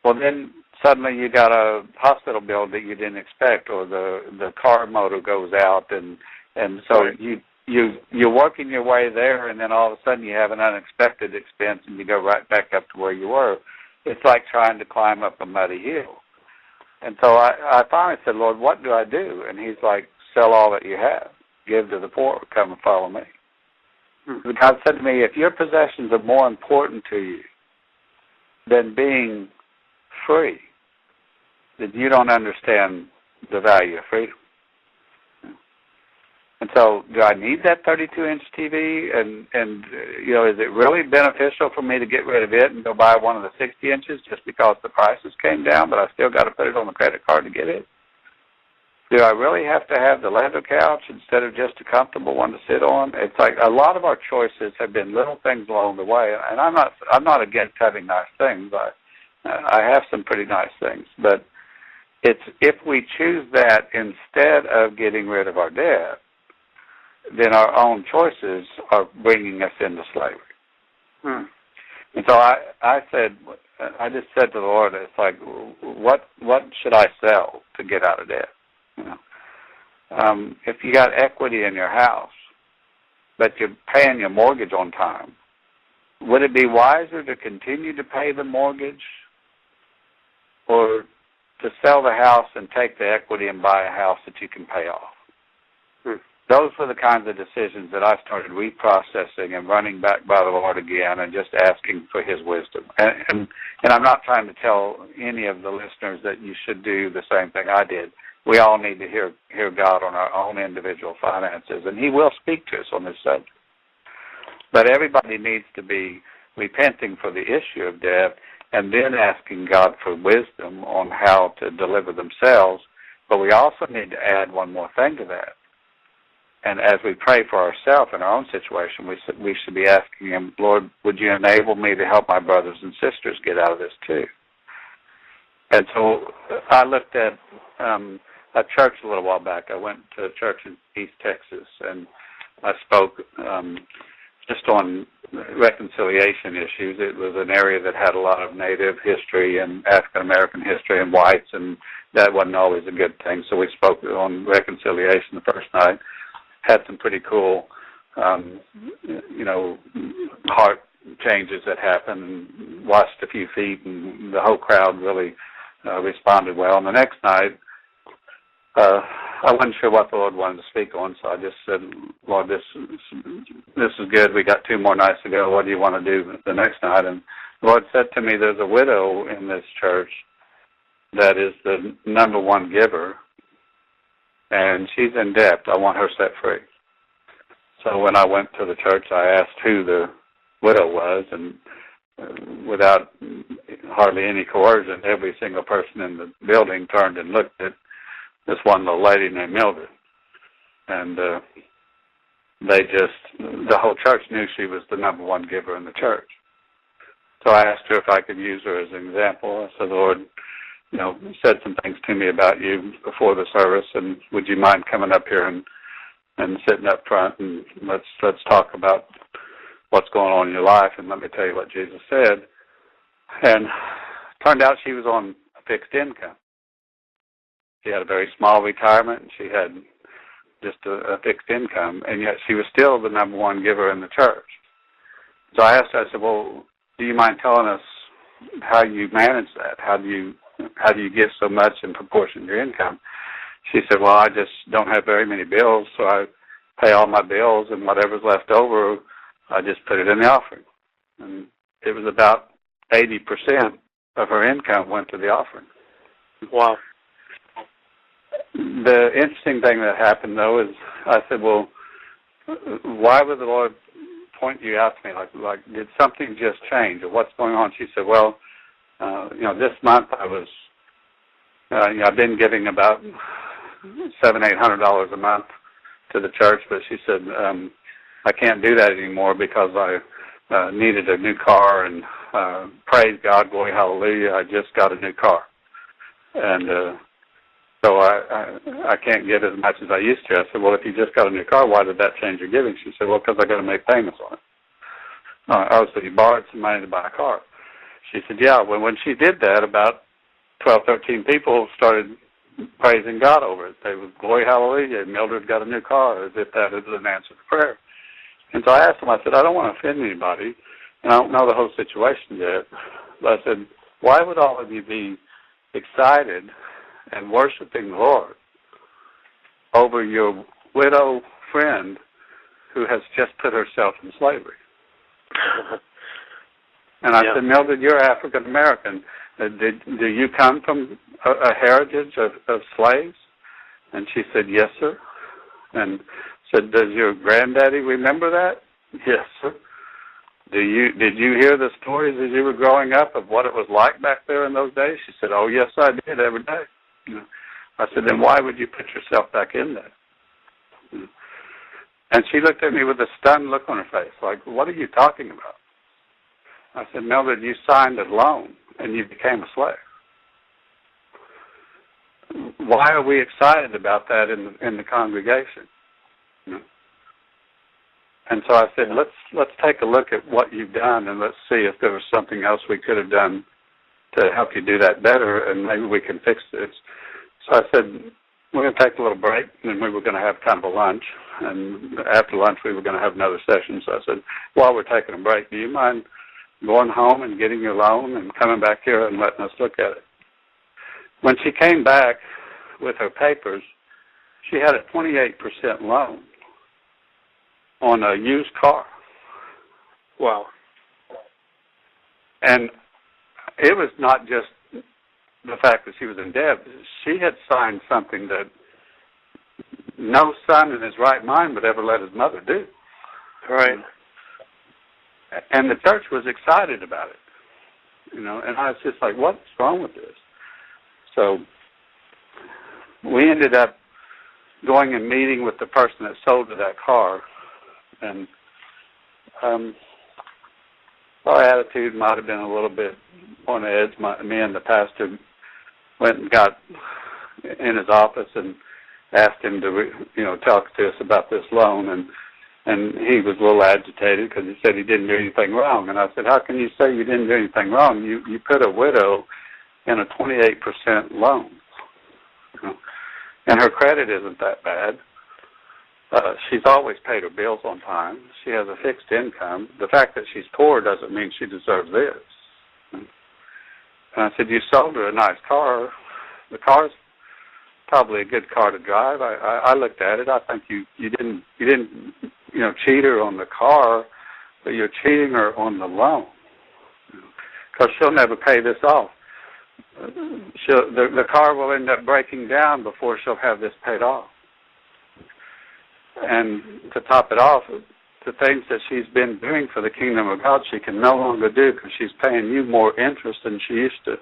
Well, then suddenly you got a hospital bill that you didn't expect, or the the car motor goes out, and and so right. you you you're working your way there, and then all of a sudden you have an unexpected expense, and you go right back up to where you were. It's like trying to climb up a muddy hill. And so I, I finally said, Lord, what do I do? And he's like, sell all that you have, give to the poor, come and follow me. Mm-hmm. God said to me, if your possessions are more important to you than being free, then you don't understand the value of freedom. And so, do I need that 32-inch TV? And and uh, you know, is it really beneficial for me to get rid of it and go buy one of the 60 inches just because the prices came down, but I still got to put it on the credit card to get it? Do I really have to have the leather couch instead of just a comfortable one to sit on? It's like a lot of our choices have been little things along the way, and I'm not I'm not against having nice things. I uh, I have some pretty nice things, but it's if we choose that instead of getting rid of our debt then our own choices are bringing us into slavery. Hmm. And so I, I said, I just said to the Lord, it's like, what, what should I sell to get out of debt? You know, um, if you got equity in your house, but you're paying your mortgage on time, would it be wiser to continue to pay the mortgage, or to sell the house and take the equity and buy a house that you can pay off? Hmm those were the kinds of decisions that I started reprocessing and running back by the Lord again and just asking for His wisdom. And, and and I'm not trying to tell any of the listeners that you should do the same thing I did. We all need to hear hear God on our own individual finances, and He will speak to us on this subject. But everybody needs to be repenting for the issue of death and then asking God for wisdom on how to deliver themselves. But we also need to add one more thing to that and as we pray for ourselves in our own situation, we should, we should be asking Him, Lord, would you enable me to help my brothers and sisters get out of this too? And so I looked at um, a church a little while back. I went to a church in East Texas, and I spoke um, just on reconciliation issues. It was an area that had a lot of Native history and African American history and whites, and that wasn't always a good thing. So we spoke on reconciliation the first night had some pretty cool, um, you know, heart changes that happened. Watched a few feet, and the whole crowd really uh, responded well. And the next night, uh, I wasn't sure what the Lord wanted to speak on, so I just said, "Lord, this this is good. We got two more nights to go. What do you want to do the next night?" And the Lord said to me, "There's a widow in this church that is the number one giver, and she's in debt. I want her set free. So when I went to the church, I asked who the widow was, and uh, without hardly any coercion, every single person in the building turned and looked at this one little lady named Mildred. And uh, they just, the whole church knew she was the number one giver in the church. So I asked her if I could use her as an example. I said, Lord, you know, said some things to me about you before the service, and would you mind coming up here and and sitting up front and let's let's talk about what's going on in your life, and let me tell you what Jesus said. And turned out she was on a fixed income. She had a very small retirement, she had just a, a fixed income, and yet she was still the number one giver in the church. So I asked her, I said, well, do you mind telling us how you manage that? How do you how do you give so much in proportion to your income? She said, well, I just don't have very many bills, so I pay all my bills, and whatever's left over, I just put it in the offering. And it was about 80% of her income went to the offering. Wow. The interesting thing that happened though is I said, well, why would the Lord point you out to me? Like, like did something just change or what's going on? She said, well, uh, you know, this month I was, uh, you know, I've been giving about seven, eight hundred dollars a month to the church, but she said, um, I can't do that anymore because I uh, needed a new car and uh, praise God, glory, hallelujah, I just got a new car. And uh, so I, I I can't give as much as I used to. I said, well, if you just got a new car, why did that change your giving? She said, well, because I got to make payments on it. Uh, oh, you borrowed some money to buy a car. She said, yeah. When when she did that, about twelve, thirteen people started praising God over it. They was glory, hallelujah. Mildred got a new car, as if that is an answer to prayer. And so I asked them. I said, I don't want to offend anybody, and I don't know the whole situation yet. But I said, why would all of you be excited and worshiping the Lord over your widow friend who has just put herself in slavery. and I Yeah. said, Mildred, you're African American. Uh, did do you come from a, a heritage of, of slaves? And she said, Yes, sir. And said, Does your granddaddy remember that? Yes, sir. Do you did you hear the stories as you were growing up of what it was like back there in those days? She said, Oh yes, I did every day. You know, I said, Then why would you put yourself back in there? You know. And she looked at me with a stunned look on her face, like, What are you talking about? I said, Mildred, you signed a loan and you became a slave. Why are we excited about that in the, in the congregation? And so I said, let's let's take a look at what you've done and let's see if there was something else we could have done to help you do that better, and maybe we can fix this. So I said, we're going to take a little break, and we were going to have kind of a lunch, and after lunch we were going to have another session. So I said, while we're taking a break, do you mind going home and getting your loan and coming back here and letting us look at it? When she came back with her papers, she had a 28% loan on a used car. Wow. And it was not just the fact that she was in debt. She had signed something that no son in his right mind would ever let his mother do. Right. And the church was excited about it. You know, and I was just like, what's wrong with this? So we ended up going and meeting with the person that sold her that car and um our attitude might have been a little bit on edge. My, me and the pastor went and got in his office and asked him to, you know, talk to us about this loan, and and he was a little agitated because he said he didn't do anything wrong. And I said, how can you say you didn't do anything wrong? You you put a widow in a 28% loan, and her credit isn't that bad. Uh, she's always paid her bills on time. She has a fixed income. The fact that she's poor doesn't mean she deserves this. And I said, you sold her a nice car. The car's probably a good car to drive. I, I, I looked at it. I think you you didn't you didn't you know cheat her on the car, but you're cheating her on the loan because she'll never pay this off. She'll, the the car will end up breaking down before she'll have this paid off. And to top it off, the things that she's been doing for the kingdom of God, she can no longer do because she's paying you more interest than she used to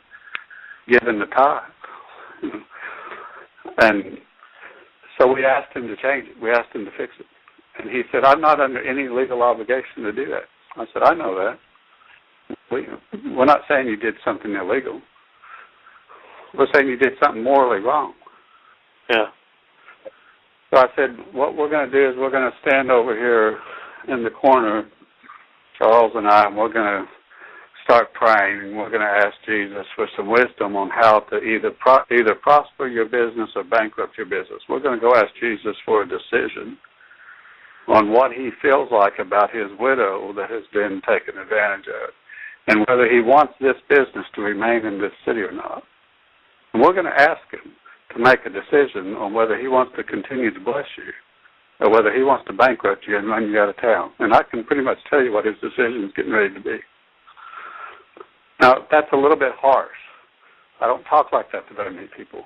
give in the tithe. And so we asked him to change it. We asked him to fix it. And he said, I'm not under any legal obligation to do that. I said, I know that. We, we're not saying you did something illegal. We're saying you did something morally wrong. Yeah. So I said, what we're going to do is we're going to stand over here in the corner, Charles and I, and we're going to start praying, we're going to ask Jesus for some wisdom on how to either pro- either prosper your business or bankrupt your business. We're going to go ask Jesus for a decision on what he feels like about his widow that has been taken advantage of, and whether he wants this business to remain in this city or not. And we're going to ask him to make a decision on whether he wants to continue to bless you or whether he wants to bankrupt you and run you out of town. And I can pretty much tell you what his decision is getting ready to be. Now, that's a little bit harsh. I don't talk like that to very many people.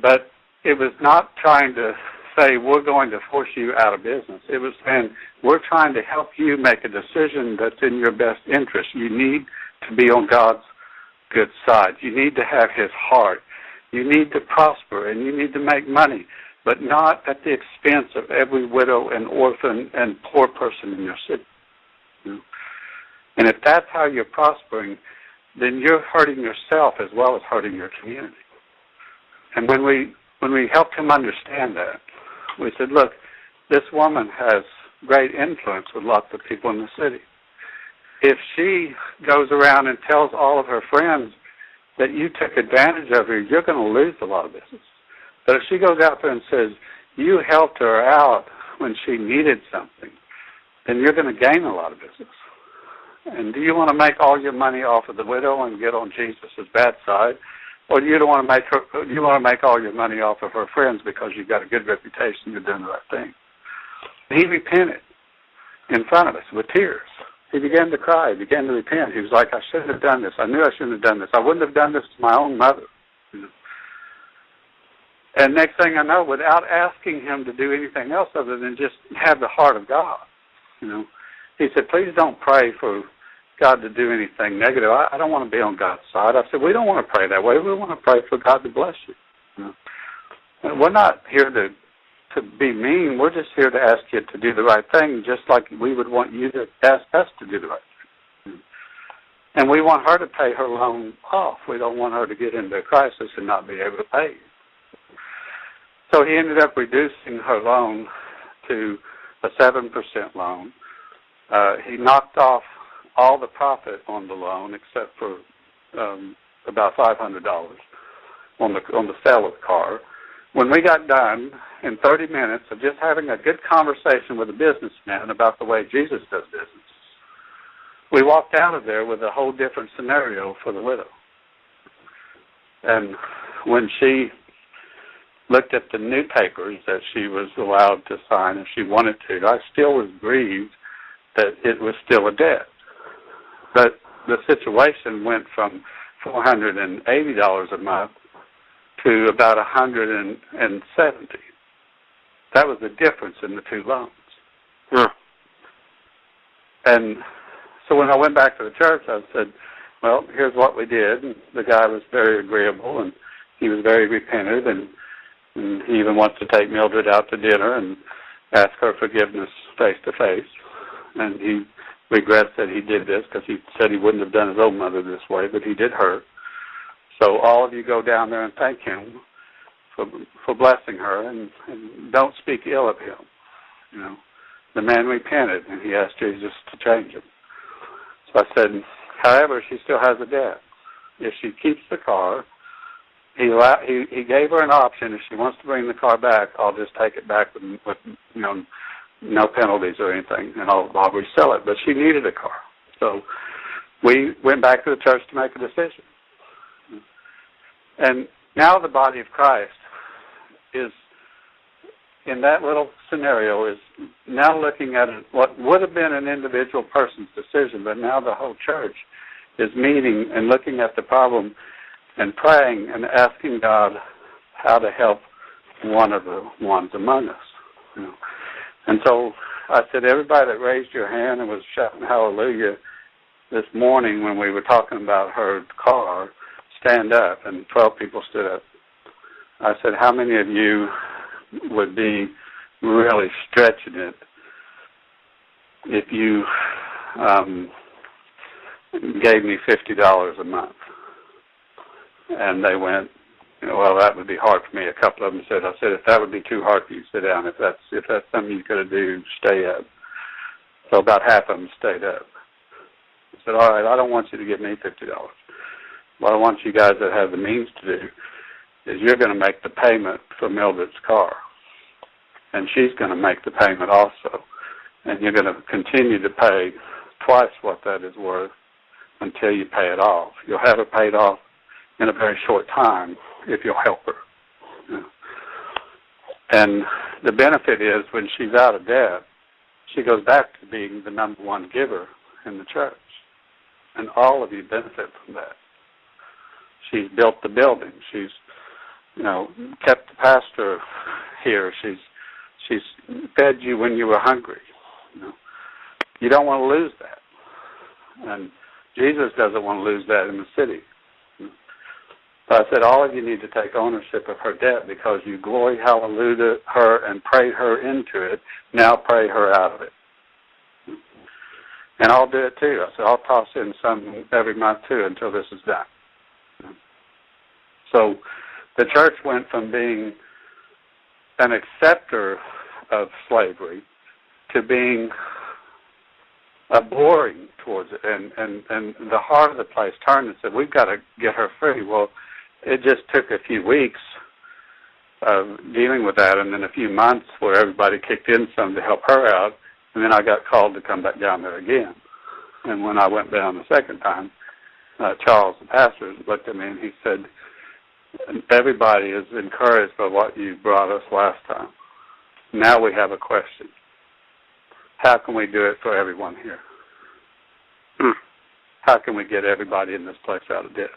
But it was not trying to say we're going to force you out of business. It was saying we're trying to help you make a decision that's in your best interest. You need to be on God's good side. You need to have His heart. You need to prosper and you need to make money, but not at the expense of every widow and orphan and poor person in your city. And if that's how you're prospering, then you're hurting yourself as well as hurting your community. And when we when we helped him understand that, we said, look, this woman has great influence with lots of people in the city. If she goes around and tells all of her friends that you took advantage of her, you're going to lose a lot of business. But if she goes out there and says, you helped her out when she needed something, then you're going to gain a lot of business. And do you want to make all your money off of the widow and get on Jesus' bad side? Or do you don't want to make her, you want to make all your money off of her friends because you've got a good reputation, you're doing the right thing. He repented in front of us with tears. He began to cry. He began to repent. He was like, I shouldn't have done this. I knew I shouldn't have done this. I wouldn't have done this to my own mother. And next thing I know, without asking him to do anything else other than just have the heart of God, you know, he said, please don't pray for God to do anything negative. I, I don't want to be on God's side. I said, we don't want to pray that way. We want to pray for God to bless you. you know? We're not here to to be mean. We're just here to ask you to do the right thing, just like we would want you to ask us to do the right thing. And we want her to pay her loan off. We don't want her to get into a crisis and not be able to pay. So he ended up reducing her loan to a 7% loan. Uh, he knocked off all the profit on the loan except for um, about $500 on the on the sale of the car. When we got done, in 30 minutes of just having a good conversation with a businessman about the way Jesus does business, we walked out of there with a whole different scenario for the widow. And when she looked at the new papers that she was allowed to sign if she wanted to, I still was grieved that it was still a debt. But the situation went from $480 a month to about a 170. That was the difference in the two loans. Hmm. And so when I went back to the church, I said, "Well, here's what we did." And the guy was very agreeable, and he was very repentant, and, and he even wants to take Mildred out to dinner and ask her forgiveness face to face. And he regrets that he did this because he said he wouldn't have done his own mother this way, but he did her. So all of you go down there and thank him for for blessing her, and, and don't speak ill of him. You know, the man repented, and he asked Jesus to change him. So I said, however, she still has a debt. If she keeps the car, he he he gave her an option. If she wants to bring the car back, I'll just take it back with with you know no penalties or anything, and I'll I'll resell it. But she needed a car, so we went back to the church to make a decision. And now the body of Christ is in that little scenario is now looking at what would have been an individual person's decision, but now the whole church is meeting and looking at the problem and praying and asking God how to help one of the ones among us. You know. And so I said, everybody that raised your hand and was shouting hallelujah this morning when we were talking about her car, stand up. And 12 people stood up. I said, how many of you would be really stretching it if you um, gave me $50 a month? And they went, well, that would be hard for me. A couple of them said, I said, if that would be too hard for you, sit down. If that's if that's something you could do, stay up. So about half of them stayed up. I said, all right, I don't want you to give me fifty dollars. What I want you guys that have the means to do is you're going to make the payment for Mildred's car, and she's going to make the payment also, and you're going to continue to pay twice what that is worth until you pay it off. You'll have it paid off in a very short time if you'll help her. And the benefit is when she's out of debt, she goes back to being the number one giver in the church. and all of you benefit from that. She's built the building. She's, you know, kept the pastor here. She's she's fed you when you were hungry. You know, you don't want to lose that, and Jesus doesn't want to lose that in the city. So I said, all of you need to take ownership of her debt because you glory hallelujah her and prayed her into it. Now pray her out of it. And I'll do it too. I said, I'll toss in some every month too until this is done. So the church went from being an acceptor of slavery to being abhorring towards it. And, and, and the heart of the place turned and said, we've got to get her free. Well, it just took a few weeks of dealing with that and then a few months where everybody kicked in some to help her out. And then I got called to come back down there again. And when I went down the second time, uh, Charles, the pastor, looked at me and he said, everybody is encouraged by what you brought us last time. Now we have a question. How can we do it for everyone here? Hmm. How can we get everybody in this place out of debt?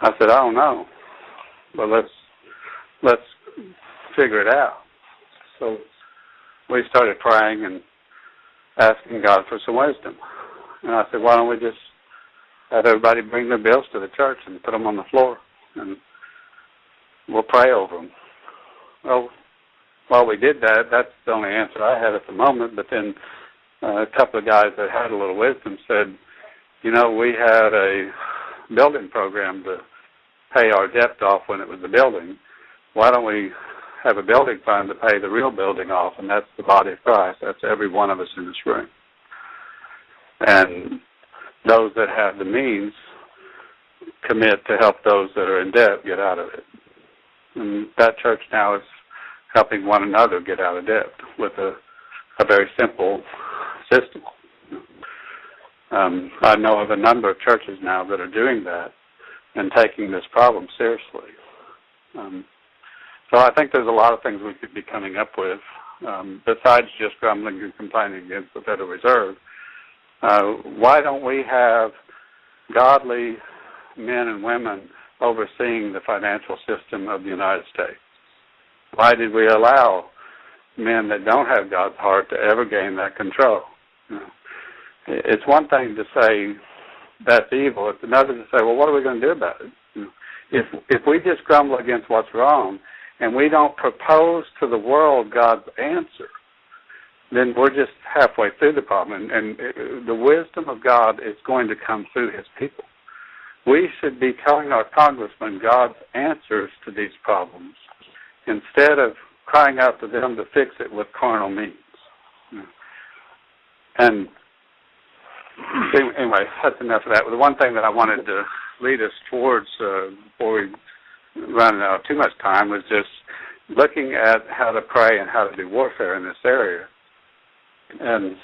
I said, I don't know, but let's let's figure it out. So we started praying and asking God for some wisdom. And I said, why don't we just have everybody bring their bills to the church and put them on the floor, and we'll pray over them. Well, while we did that, that's the only answer I had at the moment. But then uh, a couple of guys that had a little wisdom said, you know, we had a building program to pay our debt off when it was the building. Why don't we have a building fund to pay the real building off? And that's the body of Christ. That's every one of us in this room. And those that have the means commit to help those that are in debt get out of it. And that church now is helping one another get out of debt with a, a very simple system. Um, I know of a number of churches now that are doing that and taking this problem seriously. Um, so I think there's a lot of things we could be coming up with um, besides just grumbling and complaining against the Federal Reserve. Uh, why don't we have godly men and women overseeing the financial system of the United States? Why did we allow men that don't have God's heart to ever gain that control? You know, it's one thing to say that's evil. It's another to say, well, what are we going to do about it? If if we just grumble against what's wrong and we don't propose to the world God's answer, then we're just halfway through the problem. And, and uh, the wisdom of God is going to come through His people. We should be telling our congressmen God's answers to these problems instead of crying out to them to fix it with carnal means. And anyway, that's enough of that. The one thing that I wanted to lead us towards uh, before we run out too much time was just looking at how to pray and how to do warfare in this area. And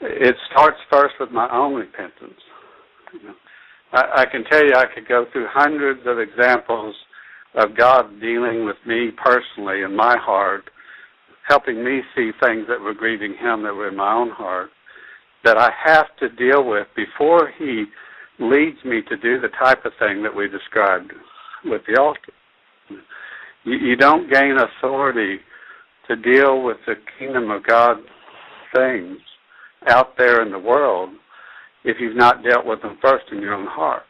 it starts first with my own repentance. I, I can tell you I could go through hundreds of examples of God dealing with me personally in my heart, helping me see things that were grieving Him that were in my own heart, that I have to deal with before He leads me to do the type of thing that we described with the altar. You, you don't gain authority to deal with the kingdom of God things out there in the world if you've not dealt with them first in your own heart.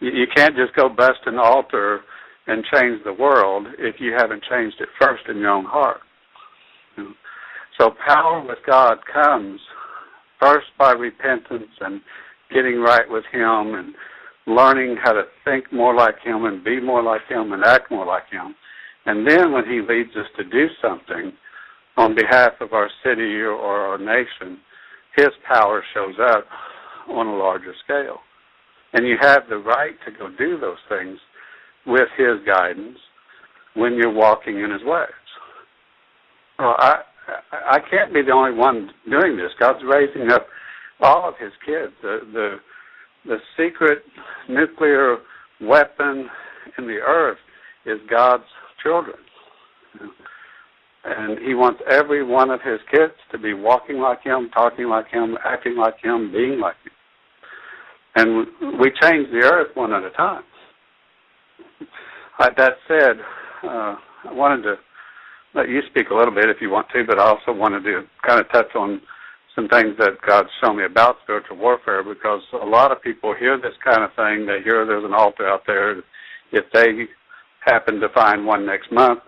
You, you can't just go bust an altar and change the world if you haven't changed it first in your own heart. So power with God comes first by repentance and getting right with Him and learning how to think more like Him and be more like Him and act more like Him. And then when He leads us to do something on behalf of our city or our nation, His power shows up on a larger scale. And you have the right to go do those things with His guidance when you're walking in His ways. Well, I I can't be the only one doing this. God's raising up all of His kids. The the the secret nuclear weapon in the earth is God's children. and he wants every one of his kids to be walking like him, talking like him, acting like him, being like him. And we change the earth one at a time. That said, uh, I wanted to let you speak a little bit if you want to, but I also wanted to kind of touch on some things that God's shown me about spiritual warfare because a lot of people hear this kind of thing. They hear there's an altar out there. If they happen to find one next month,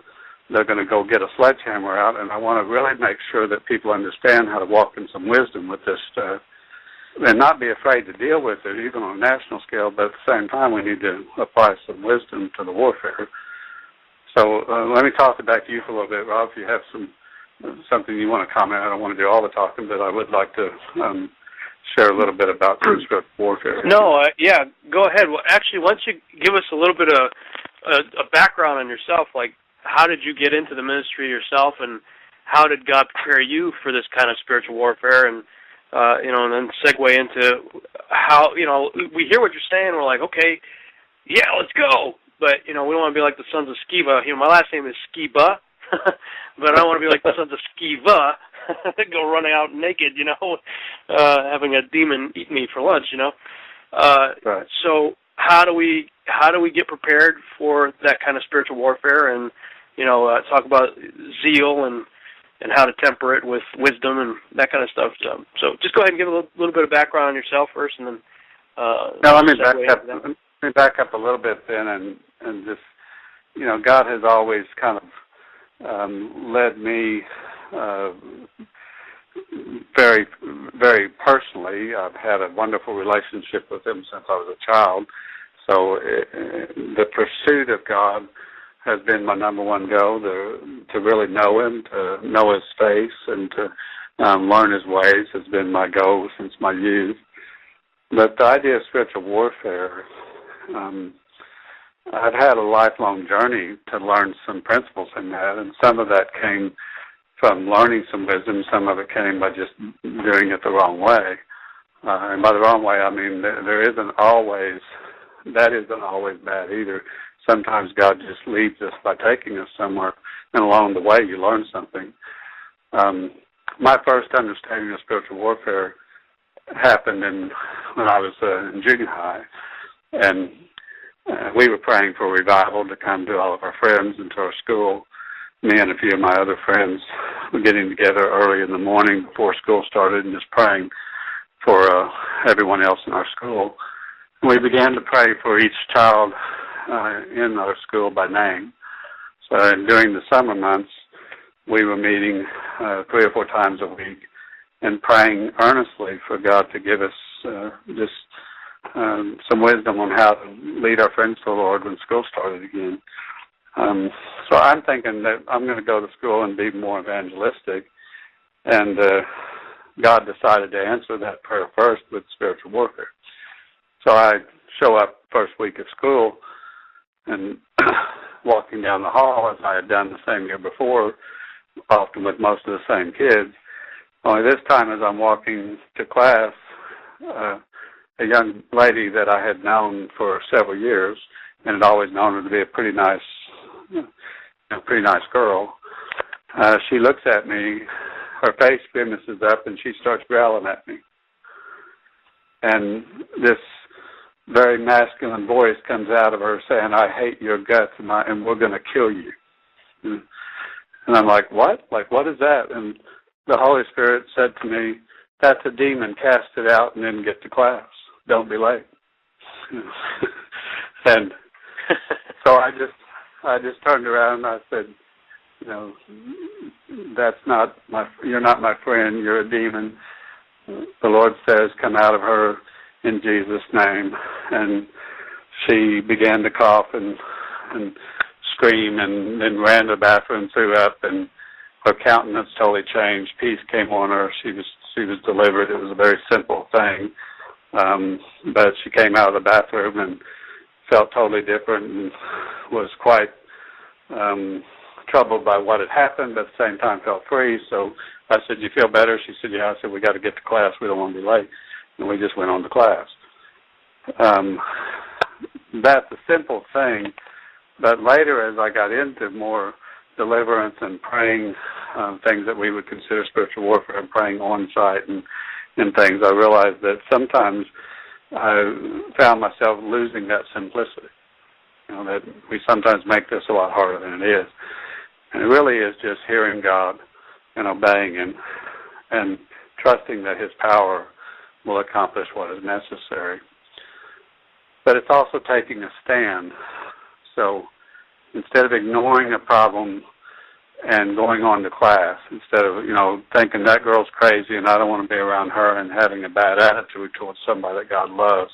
they're going to go get a sledgehammer out. And I want to really make sure that people understand how to walk in some wisdom with this stuff and not be afraid to deal with it, even on a national scale. But at the same time, we need to apply some wisdom to the warfare. So uh, let me toss it back to you for a little bit, Rob. If you have some something you want to comment, I don't want to do all the talking, but I would like to um, share a little bit about spiritual warfare. No, uh, yeah, go ahead. Well, actually, don't you give us a little bit of a, a background on yourself? Like, how did you get into the ministry yourself, and how did God prepare you for this kind of spiritual warfare? And uh, you know, and then segue into how you know we hear what you're saying. We're like, okay, yeah, let's go. But you know, we don't want to be like the sons of Sceva. You know, my last name is Skiba, but I don't want to be like the sons of Skiva, go running out naked. You know, uh, having a demon eat me for lunch. You know, uh, right. so how do we how do we get prepared for that kind of spiritual warfare and you know uh, talk about zeal and and how to temper it with wisdom and that kind of stuff. So, so just go ahead and give a little, little bit of background on yourself first, and then. Uh, no, let me back. Let me back up a little bit then, and and just you know, God has always kind of um, led me uh, very, very personally. I've had a wonderful relationship with Him since I was a child. So uh, the pursuit of God has been my number one goal to to really know him, to know his face, and to um, learn his ways has been my goal since my youth. But the idea of spiritual warfare, um, I've had a lifelong journey to learn some principles in that, and some of that came from learning some wisdom. Some of it came by just doing it the wrong way. Uh, and by the wrong way, I mean there, there isn't always that isn't always bad either sometimes God just leads us by taking us somewhere, and along the way you learn something. Um, my first understanding of spiritual warfare happened in when I was uh, in junior high, and uh, we were praying for revival to come to all of our friends and to our school. Me and a few of my other friends were getting together early in the morning before school started and just praying for uh, everyone else in our school. We began to pray for each child uh, in our school by name. So during the summer months, we were meeting uh, three or four times a week and praying earnestly for God to give us uh, just um, some wisdom on how to lead our friends to the Lord when school started again. Um, so I'm thinking that I'm going to go to school and be more evangelistic, and uh, God decided to answer that prayer first with spiritual warfare. So I show up first week of school and walking down the hall as I had done the same year before, often with most of the same kids. Only this time, as I'm walking to class, uh, a young lady that I had known for several years and had always known her to be a pretty nice, a pretty nice girl. Uh, she looks at me, her face grimaces up, and she starts growling at me. And this very masculine voice comes out of her saying, I hate your guts and, I, and we're going to kill you. And, and I'm like, what? Like, what is that? And the Holy Spirit said to me, that's a demon. Cast it out and then get to class. Don't be late. and so I just, I just turned around and I said, you know, that's not my, you're not my friend. You're a demon. The Lord says, come out of her in Jesus' name. And she began to cough and and scream and then ran to the bathroom, threw up, and her countenance totally changed. Peace came on her. She was she was delivered. It was a very simple thing, um, but she came out of the bathroom and felt totally different and was quite um, troubled by what had happened, but at the same time felt free. So I said, "You feel better?" She said, "Yeah." I said, "We got to get to class. We don't want to be late." and we just went on to class. Um, that's a simple thing, but later as I got into more deliverance and praying um, things that we would consider spiritual warfare and praying on site and and things, I realized that sometimes I found myself losing that simplicity. You know that we sometimes make this a lot harder than it is, and it really is just hearing God and obeying Him and trusting that His power will accomplish what is necessary. But it's also taking a stand. So instead of ignoring a problem and going on to class, instead of, you know, thinking that girl's crazy and I don't want to be around her and having a bad attitude towards somebody that God loves,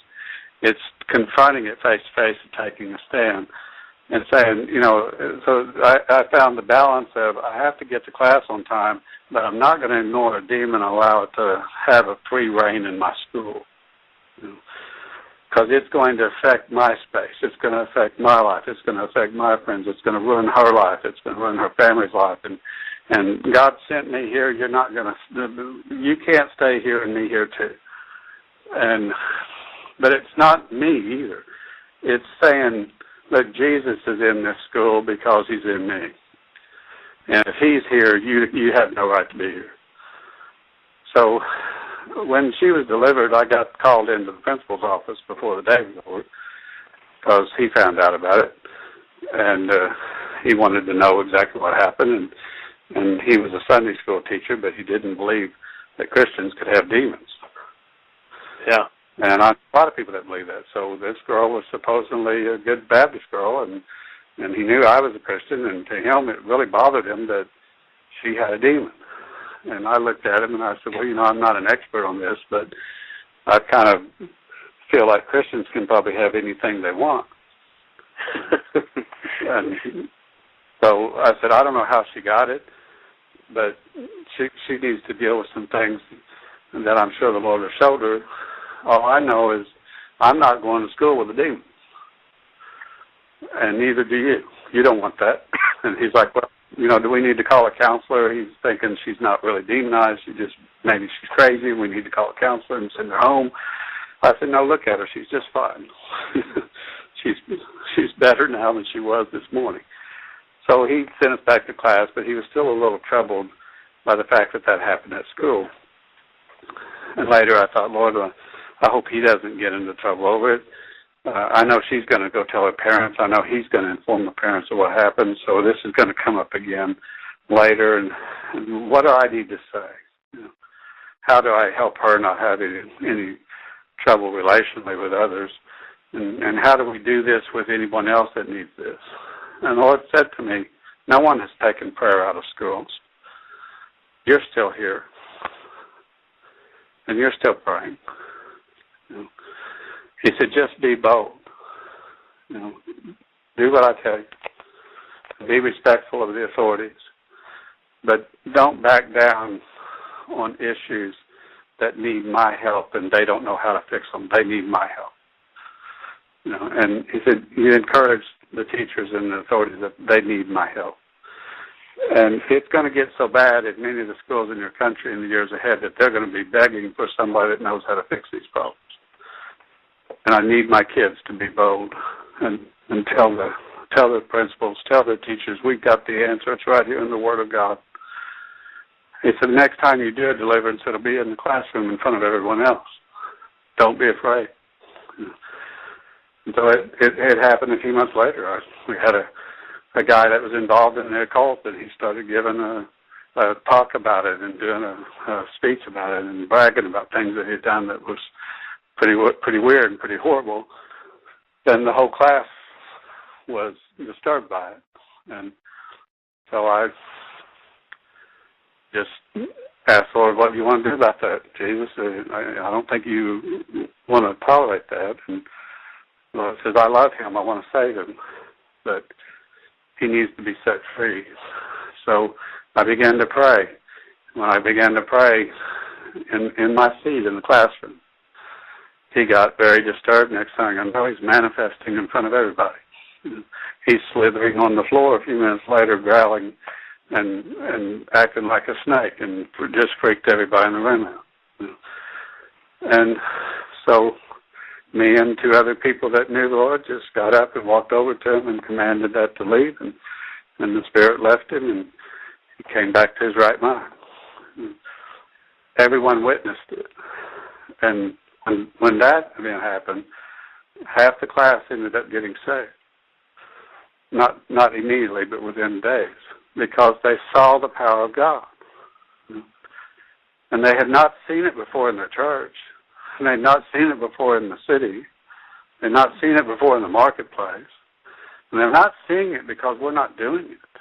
it's confronting it face to face and taking a stand and saying, you know, so I, I found the balance of I have to get to class on time, but I'm not going to ignore a demon and allow it to have a free reign in my school. Because it's going to affect my space. It's going to affect my life. It's going to affect my friends. It's going to ruin her life. It's going to ruin her family's life. And and God sent me here. You're not going to. You can't stay here and me here too. And but it's not me either. It's saying that Jesus is in this school because He's in me. And if He's here, you you have no right to be here. So when she was delivered, I got called into the principal's office before the day was over because he found out about it, and uh, he wanted to know exactly what happened. And and he was a Sunday school teacher, but he didn't believe that Christians could have demons. Yeah. And I, a lot of people didn't believe that. So this girl was supposedly a good Baptist girl, and and he knew I was a Christian, and to him it really bothered him that she had a demon. And I looked at him and I said, well, you know, I'm not an expert on this, but I kind of feel like Christians can probably have anything they want. and so I said, I don't know how she got it, but she she needs to deal with some things that I'm sure the Lord has showed her. All I know is I'm not going to school with a demon, and neither do you. You don't want that. And he's like, well, you know, do we need to call a counselor? He's thinking she's not really demonized. She just maybe she's crazy. We need to call a counselor and send her home. I said, no, look at her. She's just fine. she's she's better now than she was this morning. So he sent us back to class, but he was still a little troubled by the fact that that happened at school. And later, I thought, Lord, uh, I hope he doesn't get into trouble over it uh, I know she's going to go tell her parents. I know he's going to inform the parents of what happened. So this is going to come up again later. And, and what do I need to say? You know, how do I help her not have any, any trouble relationally with others? And, and how do we do this with anyone else that needs this? And the Lord said to me, no one has taken prayer out of schools. You're still here. And you're still praying. You know, he said, just be bold. You know, do what I tell you. Be respectful of the authorities. But don't back down on issues that need my help and they don't know how to fix them. They need my help. You know, and he said he encouraged the teachers and the authorities that they need my help. And it's going to get so bad at many of the schools in your country in the years ahead that they're going to be begging for somebody that knows how to fix these problems and I need my kids to be bold and and tell the tell the principals, tell the teachers, we've got the answer. It's right here in the Word of God. He said, the next time you do a deliverance, it'll be in the classroom in front of everyone else. Don't be afraid. And so it, it, it happened a few months later. We had a a guy that was involved in the occult, and he started giving a, a talk about it and doing a, a speech about it and bragging about things that he'd done that was pretty pretty weird and pretty horrible, then the whole class was disturbed by it, and so I just asked Lord, "What do you want to do about that, Jesus? I, I don't think you want to tolerate that." And Lord says, "I love him. I want to save him, but he needs to be set free." So I began to pray. When I began to pray in in my seat in the classroom, he got very disturbed. Next thing I know, he's manifesting in front of everybody. He's slithering on the floor a few minutes later, growling and and acting like a snake, and just freaked everybody in the room out. And so, me and two other people that knew the Lord just got up and walked over to him and commanded that to leave, and and the spirit left him, and he came back to his right mind. Everyone witnessed it, and when, when that event happened, half the class ended up getting saved. Not not immediately, but within days, because they saw the power of God, and they had not seen it before in the church, and they had not seen it before in the city, they had not seen it before in the marketplace, and they're not seeing it because we're not doing it.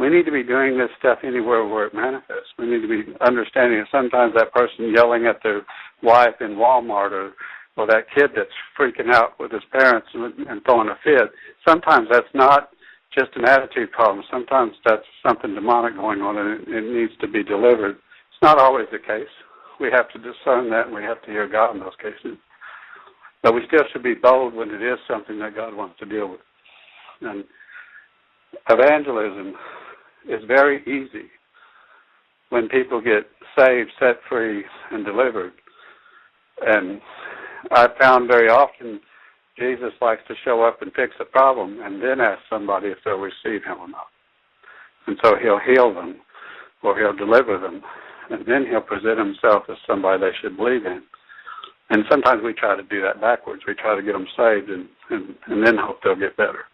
We need to be doing this stuff anywhere where it manifests. We need to be understanding that sometimes that person yelling at their wife in Walmart or or that kid that's freaking out with his parents and, and throwing a fit. Sometimes that's not just an attitude problem. Sometimes that's something demonic going on and it, it needs to be delivered. It's not always the case. We have to discern that and we have to hear God in those cases. But we still should be bold when it is something that God wants to deal with. And evangelism is very easy when people get saved, set free, and delivered. And I found very often Jesus likes to show up and fix a problem and then ask somebody if they'll receive him or not. And so he'll heal them or he'll deliver them and then he'll present himself as somebody they should believe in. And sometimes we try to do that backwards. We try to get them saved and, and, and then hope they'll get better.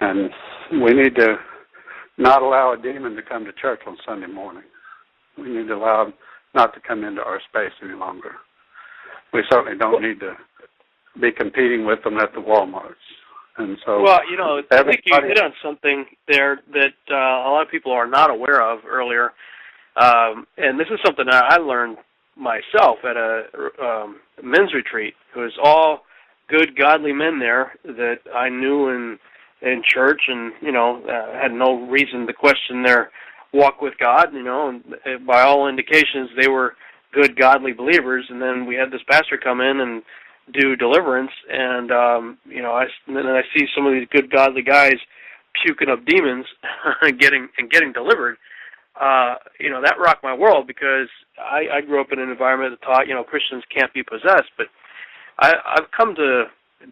And we need to not allow a demon to come to church on Sunday morning. We need to allow them not to come into our space any longer we certainly don't need to be competing with them at the WalMarts. And so, well, you know, I think you hit on something there that uh, a lot of people are not aware of earlier, um, and this is something that I learned myself at a um, men's retreat. It was all good, godly men there that I knew in in church, and you know, uh, had no reason to question their walk with God. You know, and by all indications, they were good godly believers. And then we had this pastor come in and do deliverance. And um you know I and then I see some of these good godly guys puking up demons and getting and getting delivered. Uh you know that rocked my world because I I grew up in an environment that taught you know Christians can't be possessed. But I I've come to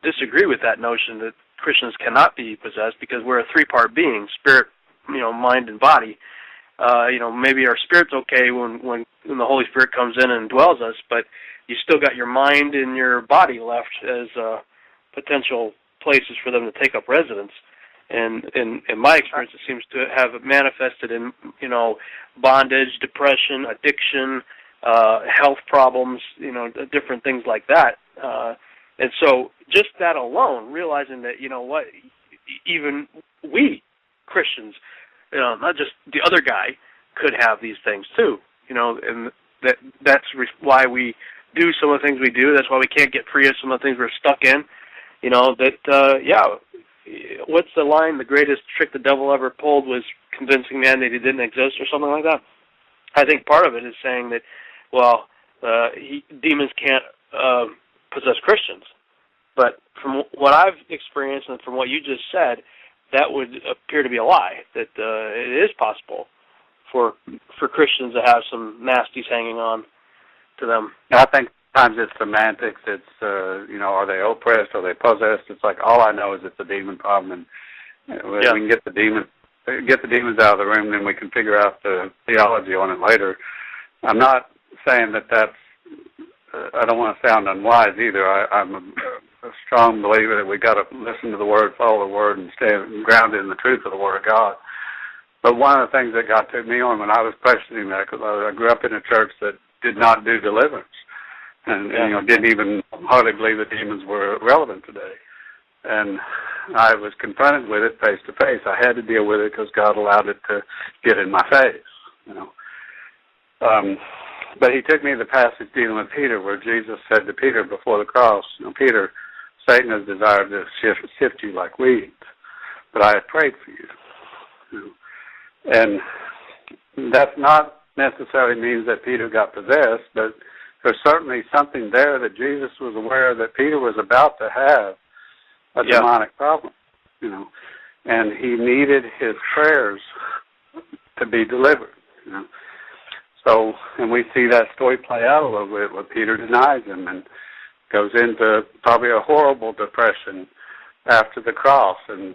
disagree with that notion that Christians cannot be possessed because we're a three part being spirit you know mind and body uh, you know, maybe our spirit's okay when, when when the Holy Spirit comes in and dwells us, but you still got your mind and your body left as uh, potential places for them to take up residence. And in in my experience, it seems to have manifested in you know bondage, depression, addiction, uh, health problems, you know, different things like that. Uh, and so, just that alone, realizing that you know what, even we Christians you know, not just the other guy could have these things too. You know, and that that's re- why we do some of the things we do. That's why we can't get free of some of the things we're stuck in. You know that uh, yeah. What's the line? The greatest trick the devil ever pulled was convincing man that he didn't exist, or something like that. I think part of it is saying that, well, uh, he, demons can't uh, possess Christians. But from what I've experienced and from what you just said, that would appear to be a lie. That uh, it is possible for for Christians to have some nasties hanging on to them. I think sometimes it's semantics. It's uh, you know, are they oppressed? Are they possessed? It's like all I know is it's a demon problem, and uh, yeah. we can get the demon get the demons out of the room, then we can figure out the theology on it later. I'm not saying that that's. I don't want to sound unwise either. I, I'm a, a strong believer that we got to listen to the word, follow the word, and stay grounded in the truth of the word of God. But one of the things that God took me on when I was questioning that, because I, I grew up in a church that did not do deliverance, and, yeah. and you know didn't even hardly believe the demons were relevant today. And I was confronted with it face to face. I had to deal with it because God allowed it to get in my face. You know. Um, but he took me to the passage dealing with Peter, where Jesus said to Peter before the cross, you know, Peter, Satan has desired to shift, sift you like weeds, but I have prayed for you. And that's not necessarily means that Peter got possessed, but there's certainly something there that Jesus was aware that Peter was about to have a yeah. demonic problem, you know, and he needed his prayers to be delivered, you know. So, and we see that story play out a little bit where Peter denies him and goes into probably a horrible depression after the cross and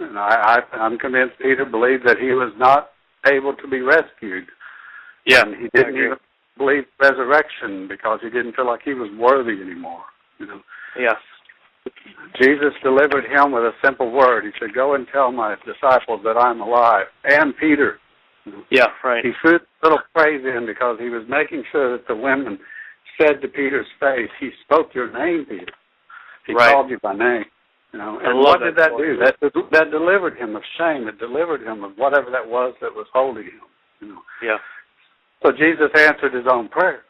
And I, I I'm convinced Peter believed that he was not able to be rescued. Yeah, and he didn't even believe resurrection because he didn't feel like he was worthy anymore. You know. Yeah. Jesus delivered him with a simple word. He said, "Go and tell my disciples that I'm alive." And Peter. Yeah, right. He threw a little praise in because he was making sure that the women said to Peter's face, "He spoke your name, Peter. He right. called you by name." You know, and what did that do? That that delivered him of shame. It delivered him of whatever that was that was holding him. You know. Yeah. So Jesus answered his own prayer.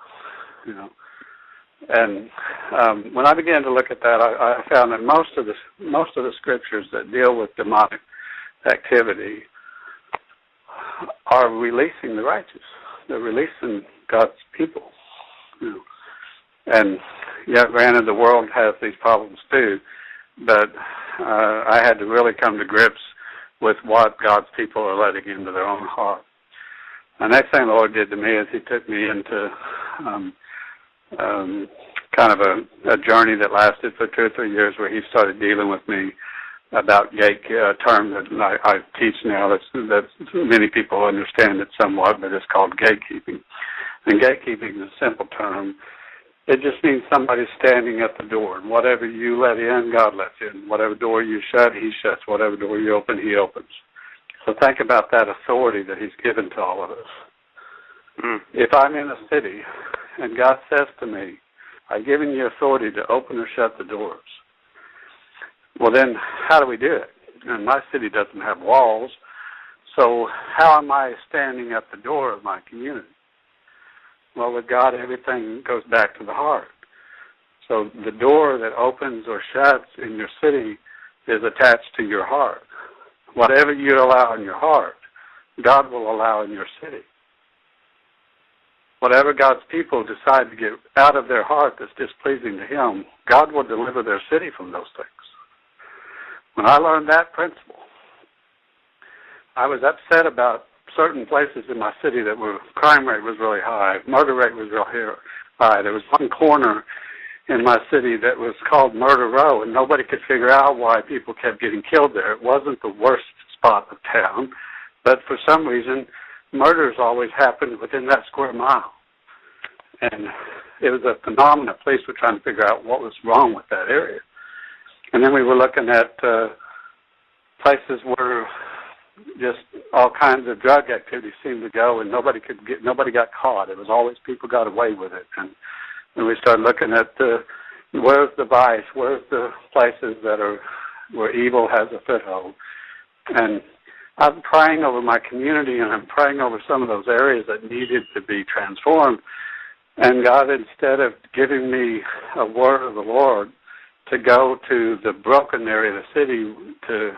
You know. And um, when I began to look at that, I, I found that most of the most of the scriptures that deal with demonic activity are releasing the righteous. They're releasing God's people. You know. And yeah, granted, the world has these problems too, but uh, I had to really come to grips with what God's people are letting into their own heart. The next thing the Lord did to me is He took me into um, um, kind of a, a journey that lasted for two or three years, where He started dealing with me about gate uh, term that I, I teach now. That's that many people understand it somewhat, but it's called gatekeeping. And gatekeeping is a simple term. It just means somebody standing at the door. And whatever you let in, God lets in. Whatever door you shut, He shuts. Whatever door you open, He opens. So think about that authority that He's given to all of us. Mm. If I'm in a city and God says to me, I've given you authority to open or shut the doors, well, then how do we do it? And my city doesn't have walls, so how am I standing at the door of my community? Well, with God, everything goes back to the heart. So the door that opens or shuts in your city is attached to your heart. Whatever you allow in your heart, God will allow in your city. Whatever God's people decide to get out of their heart that's displeasing to Him, God will deliver their city from those things. When I learned that principle, I was upset about certain places in my city that were crime rate was really high, murder rate was real high. There was one corner in my city that was called Murder Row, and nobody could figure out why people kept getting killed there. It wasn't the worst spot of town, but for some reason, murders always happened within that square mile. And it was a phenomenon. Police were trying to figure out what was wrong with that area. And then we were looking at uh, places where just all kinds of drug activity seemed to go, and nobody could get, nobody got caught. It was always people got away with it, and and we started looking at the where's the vice, where's the places that are where evil has a foothold, and I'm praying over my community, and I'm praying over some of those areas that needed to be transformed. And God, instead of giving me a word of the Lord to go to the broken area of the city to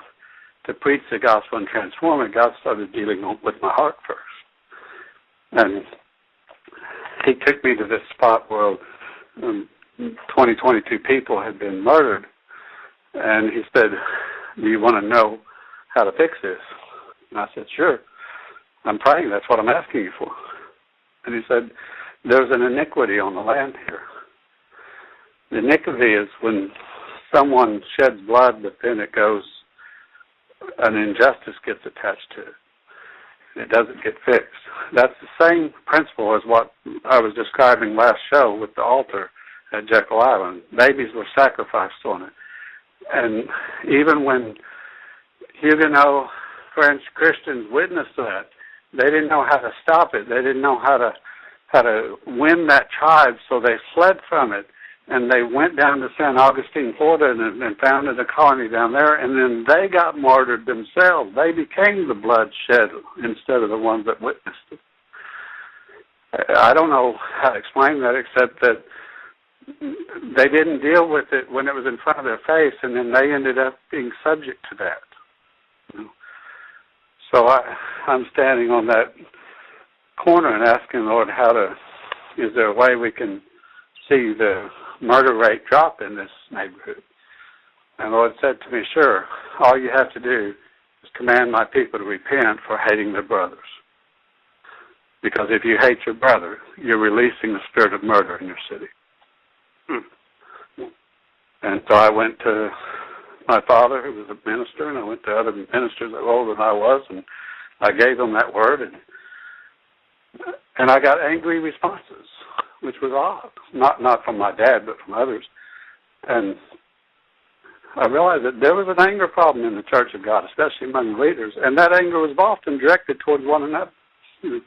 to preach the gospel and transform it, God started dealing with my heart first. And He took me to this spot where um, 20, 22 people had been murdered. And He said, Do you want to know how to fix this? And I said, Sure. I'm praying. That's what I'm asking you for. And He said, There's an iniquity on the land here. The iniquity is when someone sheds blood, but then it goes an injustice gets attached to it. It doesn't get fixed. That's the same principle as what I was describing last show with the altar at Jekyll Island. Babies were sacrificed on it. And even when Huguenot French Christians witnessed that, they didn't know how to stop it. They didn't know how to how to win that tribe, so they fled from it and they went down to San Augustine, Florida, and, and founded a colony down there. And then they got martyred themselves. They became the bloodshed instead of the ones that witnessed it. I don't know how to explain that, except that they didn't deal with it when it was in front of their face, and then they ended up being subject to that. So I, I'm standing on that corner and asking the Lord how to. Is there a way we can see the murder rate drop in this neighborhood. And the Lord said to me, Sure, all you have to do is command my people to repent for hating their brothers. Because if you hate your brother, you're releasing the spirit of murder in your city. Hmm. And so I went to my father, who was a minister, and I went to other ministers that were older than I was, and I gave them that word, and and I got angry responses, which was odd. Not not from my dad, but from others. And I realized that there was an anger problem in the Church of God, especially among leaders, and that anger was often directed towards one another.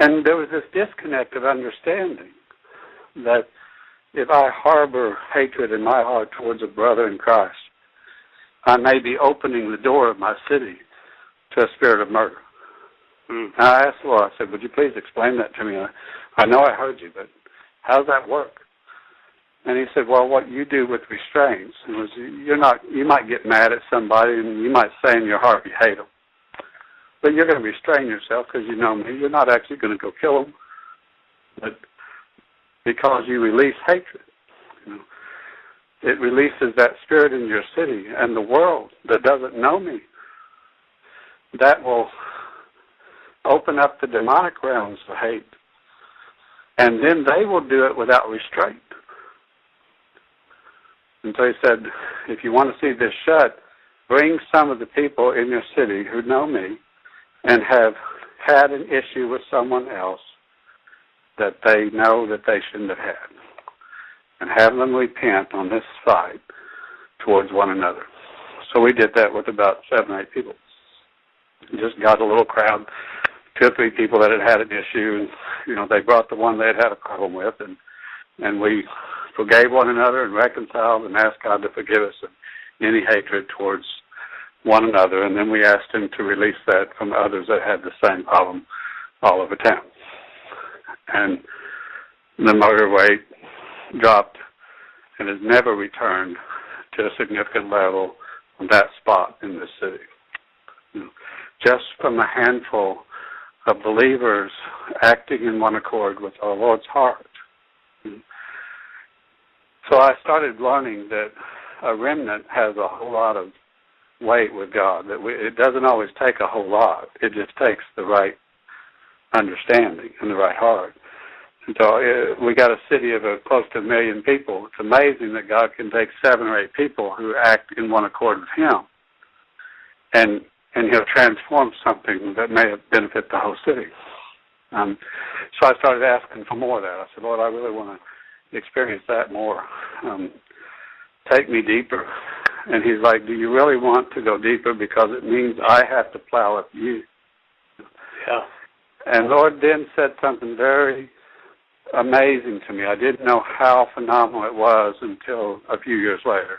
And there was this disconnect of understanding that if I harbor hatred in my heart towards a brother in Christ, I may be opening the door of my city to a spirit of murder. Mm. I asked the Lord, I said, would you please explain that to me? I, I know I heard you, but how does that work? And he said, well, what you do with restraints was you're not, you might get mad at somebody and you might say in your heart you hate them. But you're going to restrain yourself because you know me. You're not actually going to go kill them. But because you release hatred, you know, it releases that spirit in your city and the world that doesn't know me. That will open up the demonic realms of hate. And then they will do it without restraint. And so he said, if you want to see this shut, bring some of the people in your city who know me and have had an issue with someone else that they know that they shouldn't have had. And have them repent on this side towards one another. So we did that with about seven eight people. Just got a little crowd, two three people that had had an issue, and you know they brought the one they had had a problem with, and and we forgave one another and reconciled and asked God to forgive us of any hatred towards one another, and then we asked Him to release that from others that had the same problem all over town. And the murder rate dropped and has never returned to a significant level on that spot in this city. Just from a handful of believers acting in one accord with our Lord's heart. So I started learning that a remnant has a whole lot of weight with God. That we, it doesn't always take a whole lot. It just takes the right understanding and the right heart. And so uh, we got a city of uh, close to a million people. It's amazing that God can take seven or eight people who act in one accord with Him, and and He'll transform something that may have benefit the whole city. Um, so I started asking for more of that. I said, Lord, I really want to experience that more. Um, take me deeper. And he's like, Do you really want to go deeper? Because it means I have to plow up you. Yeah. And Lord then said something very amazing to me. I didn't know how phenomenal it was until a few years later.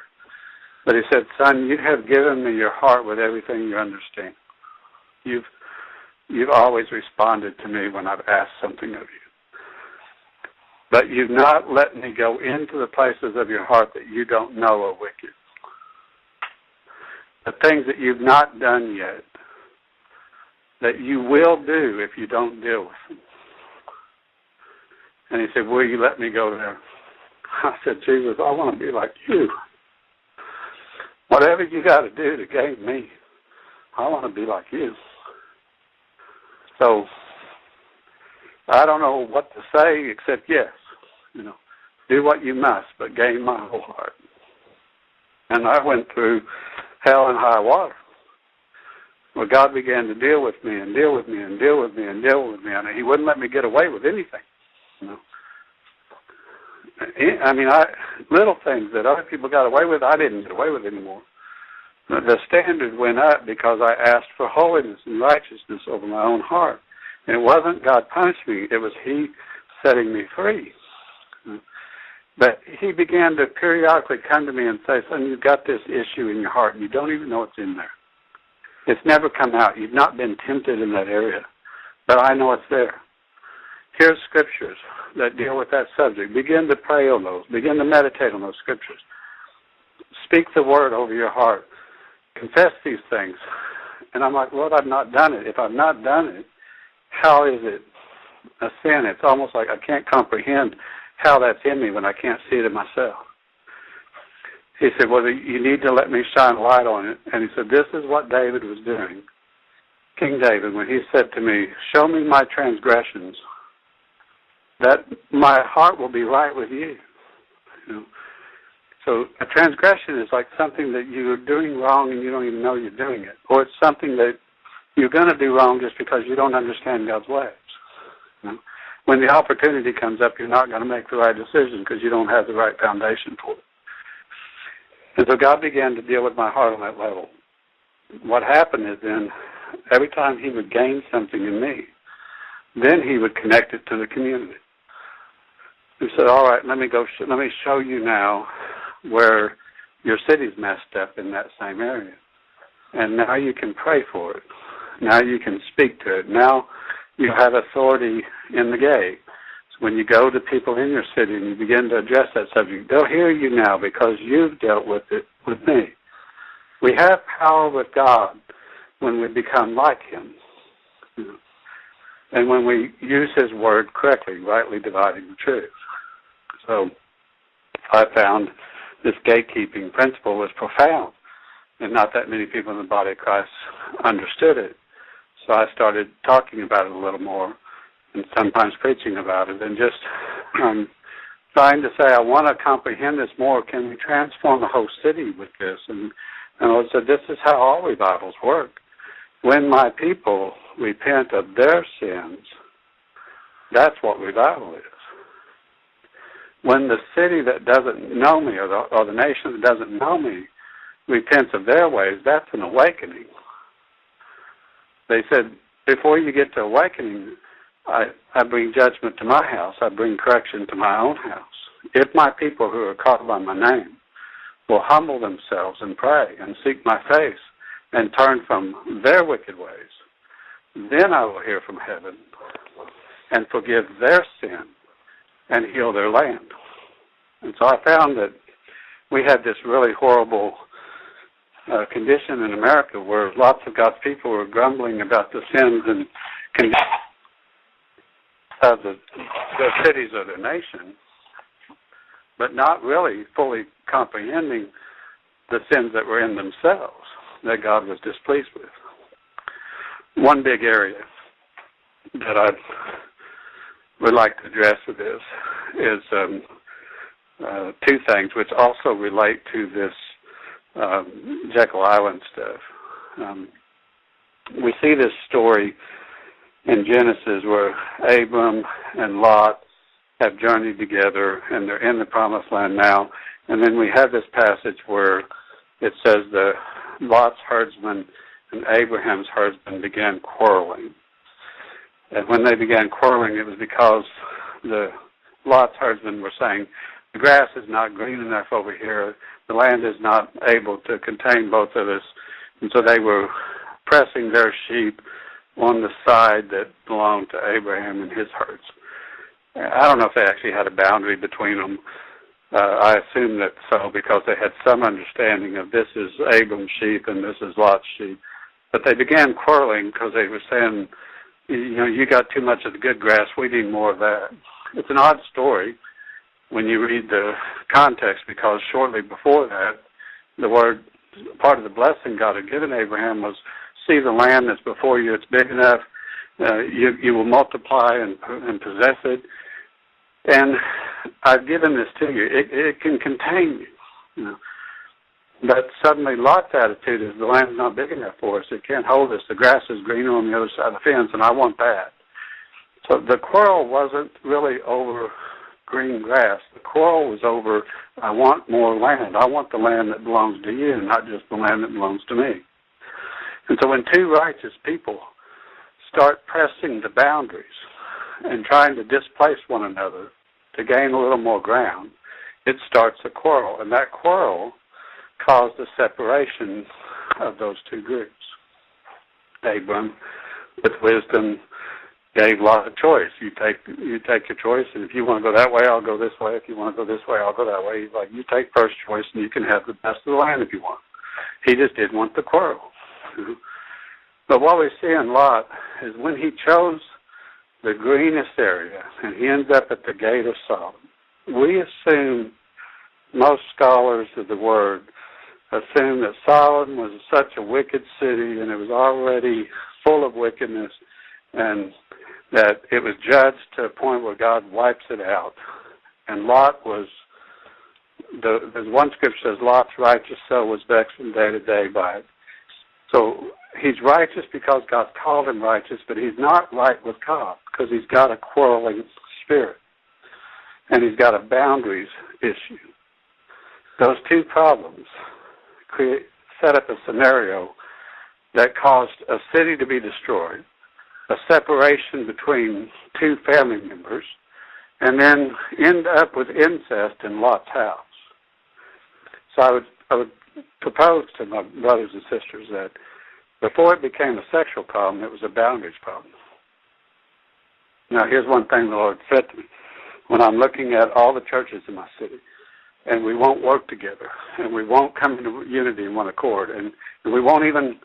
But he said, Son, you have given me your heart with everything you understand. You've you've always responded to me when I've asked something of you. But you've not let me go into the places of your heart that you don't know are wicked. The things that you've not done yet, that you will do if you don't deal with them. And he said, Will you let me go there? I said, Jesus, I want to be like you. Whatever you got to do to gain me, I want to be like you. So I don't know what to say except yes. You know, do what you must, but gain my whole heart. And I went through hell and high water. Well, God began to deal with me and deal with me and deal with me and deal with me, and He wouldn't let me get away with anything. You know, I mean, I little things that other people got away with, I didn't get away with anymore. The standard went up because I asked for holiness and righteousness over my own heart. And it wasn't God punishing me, it was He setting me free. But He began to periodically come to me and say, Son, you've got this issue in your heart and you don't even know it's in there. It's never come out. You've not been tempted in that area. But I know it's there. Here's scriptures that deal with that subject. Begin to pray on those. Begin to meditate on those scriptures. Speak the word over your heart. Confess these things. And I'm like, Lord, I've not done it. If I've not done it, how is it a sin? It's almost like I can't comprehend how that's in me when I can't see it in myself. He said, Well, you need to let me shine light on it. And he said, This is what David was doing. King David, when he said to me, Show me my transgressions that my heart will be right with you. you know? So a transgression is like something that you're doing wrong and you don't even know you're doing it, or it's something that you're going to do wrong just because you don't understand God's ways. You know? When the opportunity comes up, you're not going to make the right decision because you don't have the right foundation for it. And so God began to deal with my heart on that level. What happened is then, every time He would gain something in me, then He would connect it to the community. He said, "All right, let me go. Sh- let me show you now where your city's messed up in that same area, and now you can pray for it. Now you can speak to it. Now you have authority in the gate. So when you go to people in your city and you begin to address that subject, they'll hear you now because you've dealt with it with me. We have power with God when we become like Him. And when we use His Word correctly, rightly dividing the truth. So I found this gatekeeping principle was profound, and not that many people in the body of Christ understood it. So I started talking about it a little more, and sometimes preaching about it, and just um, trying to say, I want to comprehend this more. Can we transform the whole city with this? And, and I said, this is how all revivals work. When my people repent of their sins, that's what revival is when the city that doesn't know me or the, or the nation that doesn't know me repents of their ways, that's an awakening. They said, before you get to awakening, I, I bring judgment to my house. I bring correction to my own house. If my people who are called by my name will humble themselves and pray and seek my face and turn from their wicked ways, then I will hear from heaven and forgive their sin and heal their land. And so I found that we had this really horrible uh, condition in America where lots of God's people were grumbling about the sins and conditions of the, the cities of their nation, but not really fully comprehending the sins that were in themselves that God was displeased with. One big area that I would like to address this is um, uh, two things, which also relate to this um, Jekyll Island stuff. Um, we see this story in Genesis where Abram and Lot have journeyed together and they're in the promised land now. And then we have this passage where it says the Lot's herdsmen and Abraham's herdsmen began quarreling. And when they began quarreling, it was because the Lot's husband were saying, the grass is not green enough over here. The land is not able to contain both of us. And so they were pressing their sheep on the side that belonged to Abraham and his herds. I don't know if they actually had a boundary between them. Uh, I assume that so because they had some understanding of this is Abram's sheep and this is Lot's sheep. But they began quarreling because they were saying, you know, you got too much of the good grass. We need more of that. It's an odd story when you read the context because shortly before that, the word, part of the blessing God had given Abraham was, see the land that's before you. It's big enough. Uh, you you will multiply and and possess it. And I've given this to you. It it can contain you. you know. But suddenly Lot's attitude is the land's not big enough for us. It can't hold us. The grass is greener on the other side of the fence, and I want that. So the quarrel wasn't really over green grass. The quarrel was over I want more land. I want the land that belongs to you, not just the land that belongs to me. And so when two righteous people start pressing the boundaries and trying to displace one another to gain a little more ground, it starts a quarrel. And that quarrel caused the separation of those two groups. Abram, with wisdom, gave Lot a choice. You take you take your choice, and if you want to go that way, I'll go this way. If you want to go this way, I'll go that way. He's like, you take first choice, and you can have the best of the land if you want. He just didn't want the quarrel. but what we see in Lot is when he chose the greenest area, and he ends up at the gate of Sodom. We assume most scholars of the word assumed that Sodom was such a wicked city and it was already full of wickedness and that it was judged to a point where God wipes it out. And Lot was the, there's one scripture says Lot's righteous soul was vexed from day to day by it. So he's righteous because God called him righteous, but he's not right with God because he's got a quarreling spirit and he's got a boundaries issue. Those two problems create set up a scenario that caused a city to be destroyed, a separation between two family members, and then end up with incest in Lot's house. So I would I would propose to my brothers and sisters that before it became a sexual problem, it was a boundaries problem. Now, here's one thing the Lord said to me. When I'm looking at all the churches in my city, and we won't work together, and we won't come into unity in one accord, and, and we won't even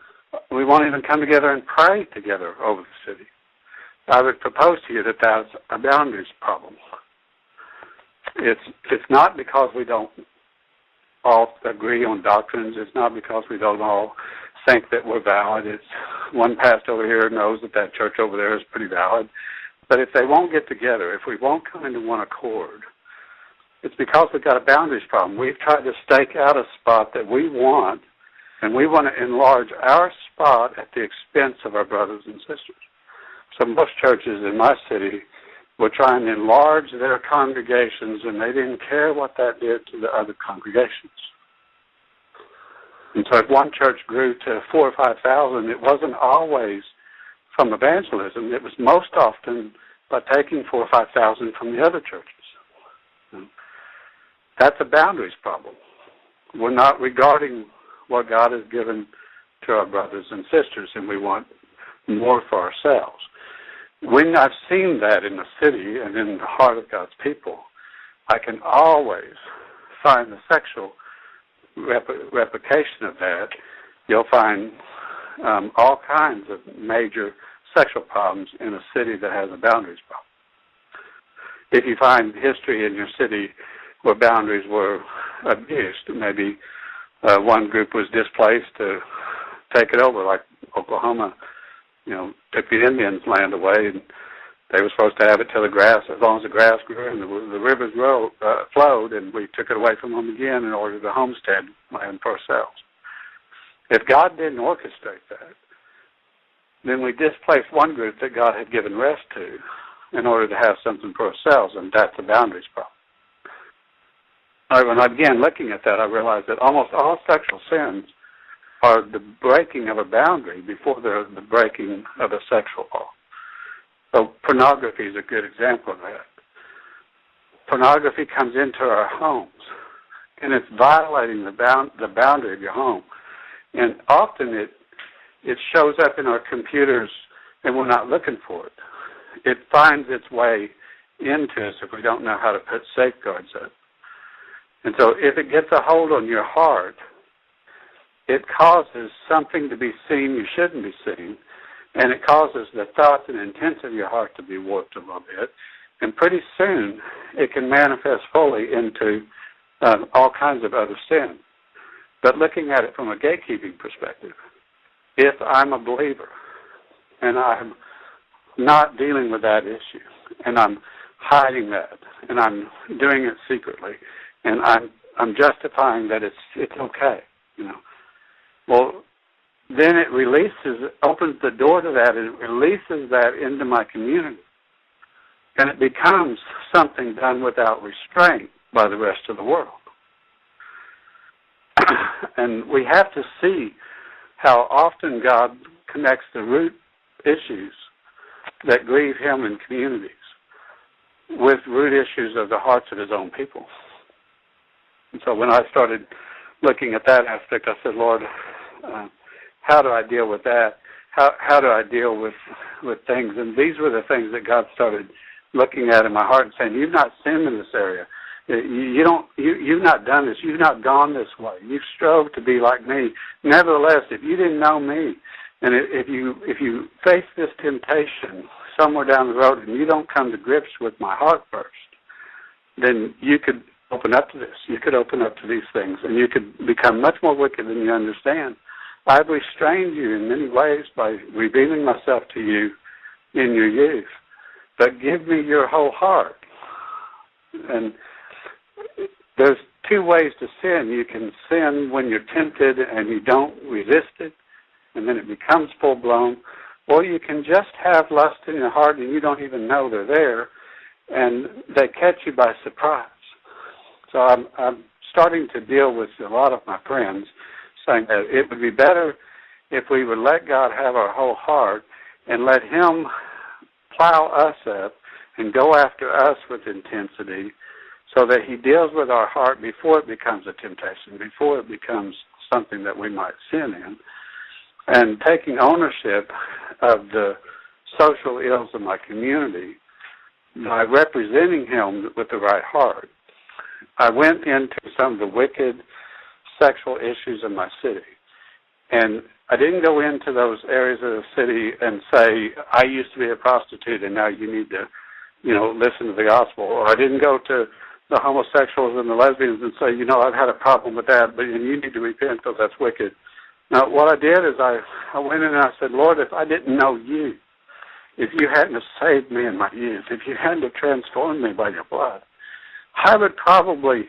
we won't even come together and pray together over the city. I would propose to you that that's a boundaries problem. It's it's not because we don't all agree on doctrines. It's not because we don't all think that we're valid. It's one pastor over here knows that that church over there is pretty valid. But if they won't get together, if we won't come into one accord, it's because we've got a boundaries problem. We've tried to stake out a spot that we want, and we want to enlarge our spot at the expense of our brothers and sisters. So most churches in my city were trying to enlarge their congregations, and they didn't care what that did to the other congregations. And so if one church grew to four or five thousand, it wasn't always from evangelism. It was most often by taking four or five thousand from the other churches. That's a boundaries problem. We're not regarding what God has given to our brothers and sisters, and we want more for ourselves. When I've seen that in the city and in the heart of God's people, I can always find the sexual rep- replication of that. You'll find um, all kinds of major sexual problems in a city that has a boundaries problem. If you find history in your city where boundaries were abused, maybe uh, one group was displaced to take it over, like Oklahoma, you know, took the Indians' land away, and they were supposed to have it till the grass, as long as the grass grew and the, the rivers grow, uh, flowed, and we took it away from them again in order to homestead land for ourselves. If God didn't orchestrate that, then we displaced one group that God had given rest to in order to have something for ourselves, and that's a boundaries problem. Right, when I began looking at that, I realized that almost all sexual sins are the breaking of a boundary before they're the breaking of a sexual law. So pornography is a good example of that. Pornography comes into our homes, and it's violating the bound the boundary of your home. And often it it shows up in our computers, and we're not looking for it. It finds its way into us if we don't know how to put safeguards up. And so, if it gets a hold on your heart, it causes something to be seen you shouldn't be seeing, and it causes the thoughts and intents of your heart to be warped a little bit. And pretty soon, it can manifest fully into uh, all kinds of other sin. But looking at it from a gatekeeping perspective, if I'm a believer and I'm not dealing with that issue, and I'm hiding that, and I'm doing it secretly, and I'm I'm justifying that it's it's okay, you know. Well, then it releases, opens the door to that, and it releases that into my community, and it becomes something done without restraint by the rest of the world. and we have to see how often God connects the root issues that grieve Him in communities with root issues of the hearts of His own people. And so when I started looking at that aspect, I said, Lord, uh, how do I deal with that? How how do I deal with with things? And these were the things that God started looking at in my heart and saying, "You've not sinned in this area. You, don't. You you've not done this. You've not gone this way. You've strove to be like me. Nevertheless, if you didn't know me, and if you if you face this temptation somewhere down the road, and you don't come to grips with my heart first, then you could open up to this. You could open up to these things, and you could become much more wicked than you understand. I've restrained you in many ways by revealing myself to you in your youth. But give me your whole heart. And there's two ways to sin. You can sin when you're tempted and you don't resist it, and then it becomes full blown, or you can just have lust in your heart and you don't even know they're there, and they catch you by surprise. So I'm, I'm starting to deal with a lot of my friends saying that it would be better if we would let God have our whole heart and let Him plow us up and go after us with intensity so that He deals with our heart before it becomes a temptation, before it becomes something that we might sin in. And taking ownership of the social ills of my community by representing Him with the right heart. I went into some of the wicked sexual issues in my city. And I didn't go into those areas of the city and say, I used to be a prostitute and now you need to, you know, listen to the gospel. Or I didn't go to the homosexuals and the lesbians and say, you know, I've had a problem with that, but you need to repent because that's wicked. Now, what I did is I, I went in and I said, Lord, if I didn't know you, if you hadn't saved me in my youth, if you hadn't transformed me by your blood, Would probably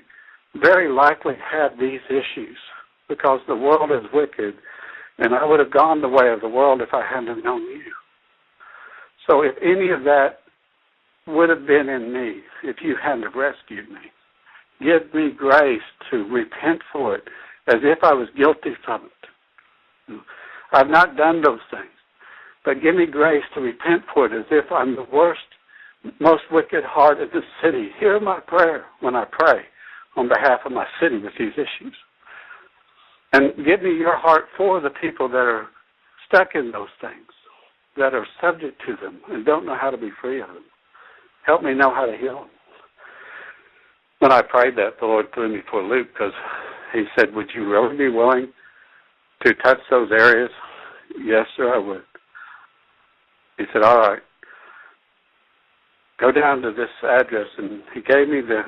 very likely have these issues because the world is wicked and I would have gone the way of the world if I hadn't known you. So if any of that would have been in me, if you hadn't rescued me, give me grace to repent for it as if I was guilty from it. I've not done those things, but give me grace to repent for it as if I'm the worst, most wicked heart in this city. Hear my prayer when I pray on behalf of my city with these issues. And give me your heart for the people that are stuck in those things, that are subject to them and don't know how to be free of them. Help me know how to heal them. When I prayed that, the Lord threw me for loop because He said, Would you really be willing to touch those areas? Yes, sir, I would. He said, All right. Go down to this address. And He gave me the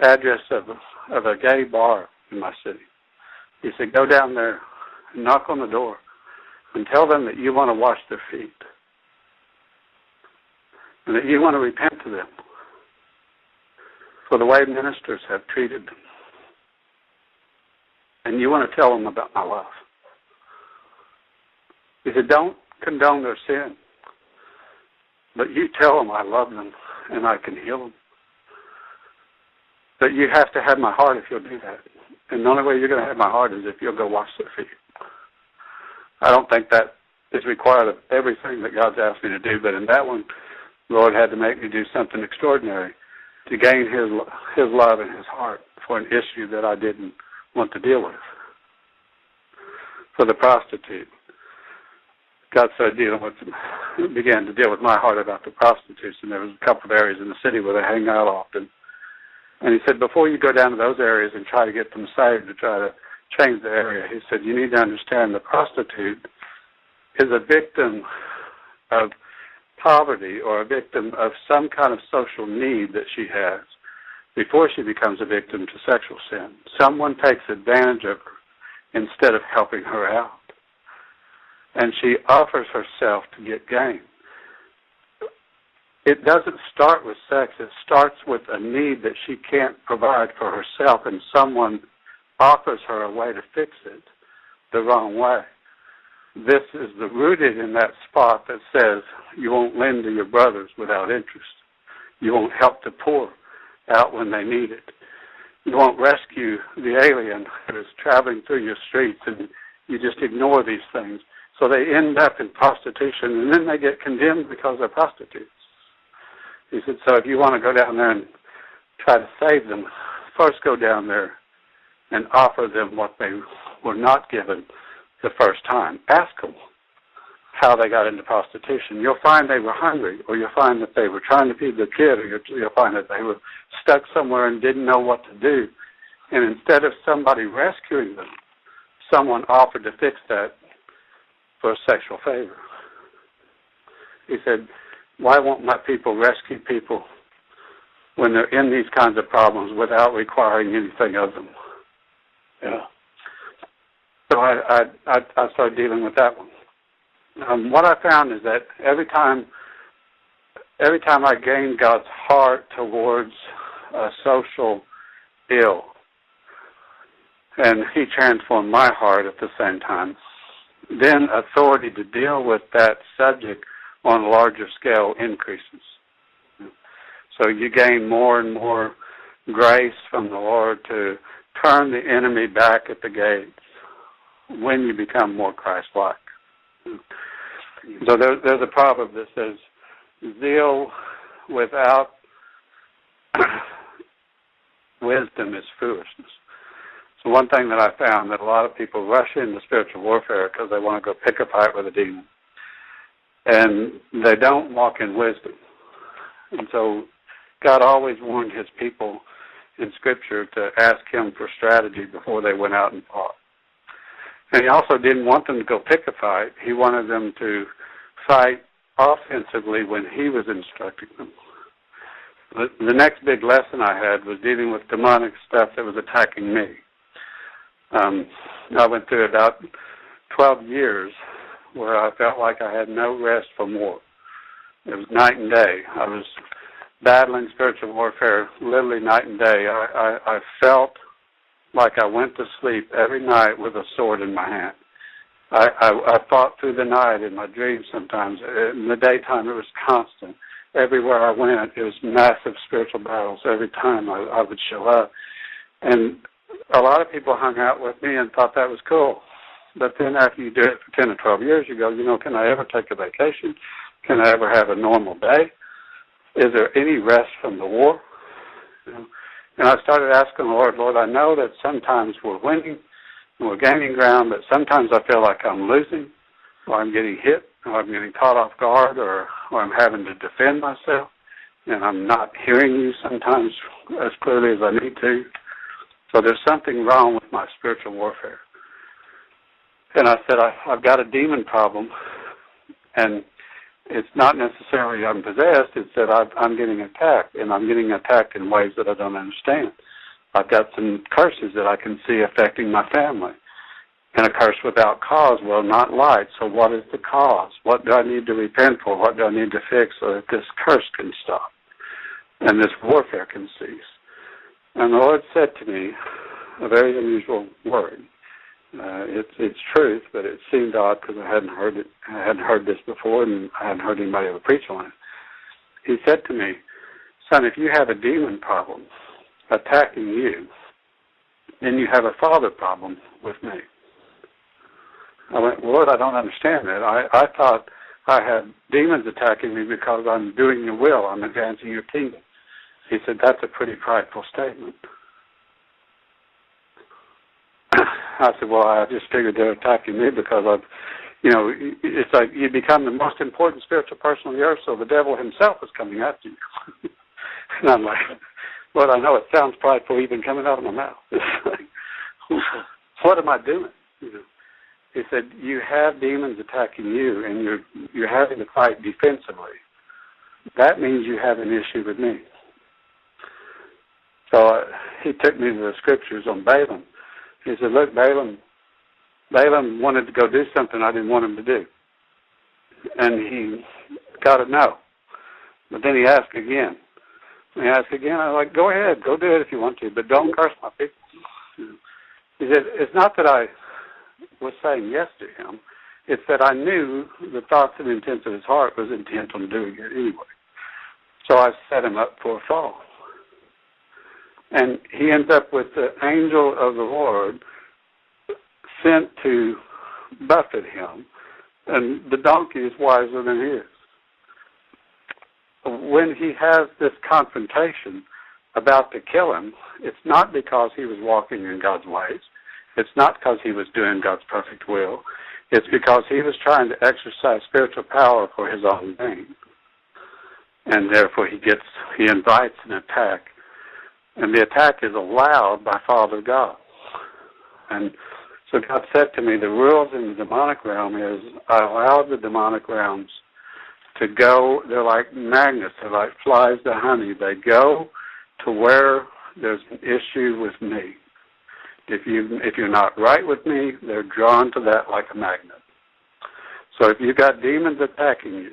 address of, of a gay bar in my city. He said, go down there and knock on the door and tell them that you want to wash their feet and that you want to repent to them for the way ministers have treated them. And you want to tell them about my love. He said, don't condone their sin, but you tell them I love them and I can heal them. But you have to have my heart if you'll do that. And the only way you're going to have my heart is if you'll go wash their feet. I don't think that is required of everything that God's asked me to do, but in that one, Lord had to make me do something extraordinary to gain His His love and His heart for an issue that I didn't want to deal with. For the prostitute, God started dealing with, began to deal with my heart about the prostitutes, and there was a couple of areas in the city where they hang out often and he said, before you go down to those areas and try to get them saved to try to change the area, he said, you need to understand the prostitute is a victim of poverty or a victim of some kind of social need that she has before she becomes a victim to sexual sin. Someone takes advantage of her instead of helping her out. And she offers herself to get gain it doesn't start with sex. It starts with a need that she can't provide for herself, and someone offers her a way to fix it the wrong way. This is the rooted in that spot that says you won't lend to your brothers without interest. You won't help the poor out when they need it. You won't rescue the alien who is traveling through your streets, and you just ignore these things. So they end up in prostitution, and then they get condemned because they're prostitutes. He said, so if you want to go down there and try to save them, first go down there and offer them what they were not given the first time. Ask them how they got into prostitution. You'll find they were hungry, or you'll find that they were trying to feed their kid, or you'll find that they were stuck somewhere and didn't know what to do. And instead of somebody rescuing them, someone offered to fix that for a sexual favor. He said, why won't my people rescue people when they're in these kinds of problems without requiring anything of them? Yeah. So I I I, I started dealing with that one. Um, what I found is that every time every time I gained God's heart towards a social ill, and He transformed my heart at the same time. Then authority to deal with that subject on a larger scale increases. So you gain more and more grace from the Lord to turn the enemy back at the gates when you become more Christ-like. So there, there's a proverb that says, zeal without wisdom is foolishness. One thing that I found that a lot of people rush into spiritual warfare because they want to go pick a fight with a demon, and they don't walk in wisdom. And so God always warned His people in Scripture to ask Him for strategy before they went out and fought. And He also didn't want them to go pick a fight. He wanted them to fight offensively when He was instructing them. The, the next big lesson I had was dealing with demonic stuff that was attacking me. Um, I went through about 12 years where I felt like I had no rest from war. It was night and day. I was battling spiritual warfare literally night and day. I, I, I felt like I went to sleep every night with a sword in my hand. I, I, I fought through the night in my dreams sometimes. In the daytime, it was constant. Everywhere I went, it was massive spiritual battles every time I, I would show up. And a lot of people hung out with me and thought that was cool. But then after you do it for 10 or 12 years, you go, you know, can I ever take a vacation? Can I ever have a normal day? Is there any rest from the war? And I started asking the Lord, Lord, I know that sometimes we're winning and we're gaining ground, but sometimes I feel like I'm losing or I'm getting hit or I'm getting caught off guard or, or I'm having to defend myself and I'm not hearing you sometimes as clearly as I need to. So there's something wrong with my spiritual warfare. And I said, I, I've got a demon problem, and it's not necessarily I'm possessed, it's that I've, I'm getting attacked, and I'm getting attacked in ways that I don't understand. I've got some curses that I can see affecting my family. And a curse without cause will not light. So what is the cause? What do I need to repent for? What do I need to fix so that this curse can stop and this warfare can cease? And the Lord said to me a very unusual word. Uh, it's it's truth, but it seemed odd because I hadn't heard it. I hadn't heard this before, and I hadn't heard anybody ever preach on it. He said to me, "Son, if you have a demon problem attacking you, then you have a father problem with me." I went, Lord, I don't understand that. I I thought I had demons attacking me because I'm doing your will. I'm advancing your kingdom. He said, that's a pretty prideful statement. I said, well, I just figured they're attacking me because I've, you know, it's like you become the most important spiritual person on the earth, so the devil himself is coming after you. and I'm like, well, I know it sounds prideful even coming out of my mouth. what am I doing? You know, he said, you have demons attacking you, and you're you're having to fight defensively. That means you have an issue with me. So uh, he took me to the scriptures on Balaam. He said, look, Balaam, Balaam wanted to go do something I didn't want him to do. And he got a no. But then he asked again. He asked again. I was like, go ahead, go do it if you want to, but don't curse my people. He said, it's not that I was saying yes to him. It's that I knew the thoughts and intents of his heart was intent on doing it anyway. So I set him up for a fall and he ends up with the angel of the Lord sent to buffet him, and the donkey is wiser than he is. When he has this confrontation about to kill him, it's not because he was walking in God's ways. It's not because he was doing God's perfect will. It's because he was trying to exercise spiritual power for his own gain. And therefore he gets he invites an attack and the attack is allowed by Father God. And so God said to me, the rules in the demonic realm is I allow the demonic realms to go, they're like magnets, they're like flies to honey. They go to where there's an issue with me. If you if you're not right with me, they're drawn to that like a magnet. So if you've got demons attacking you,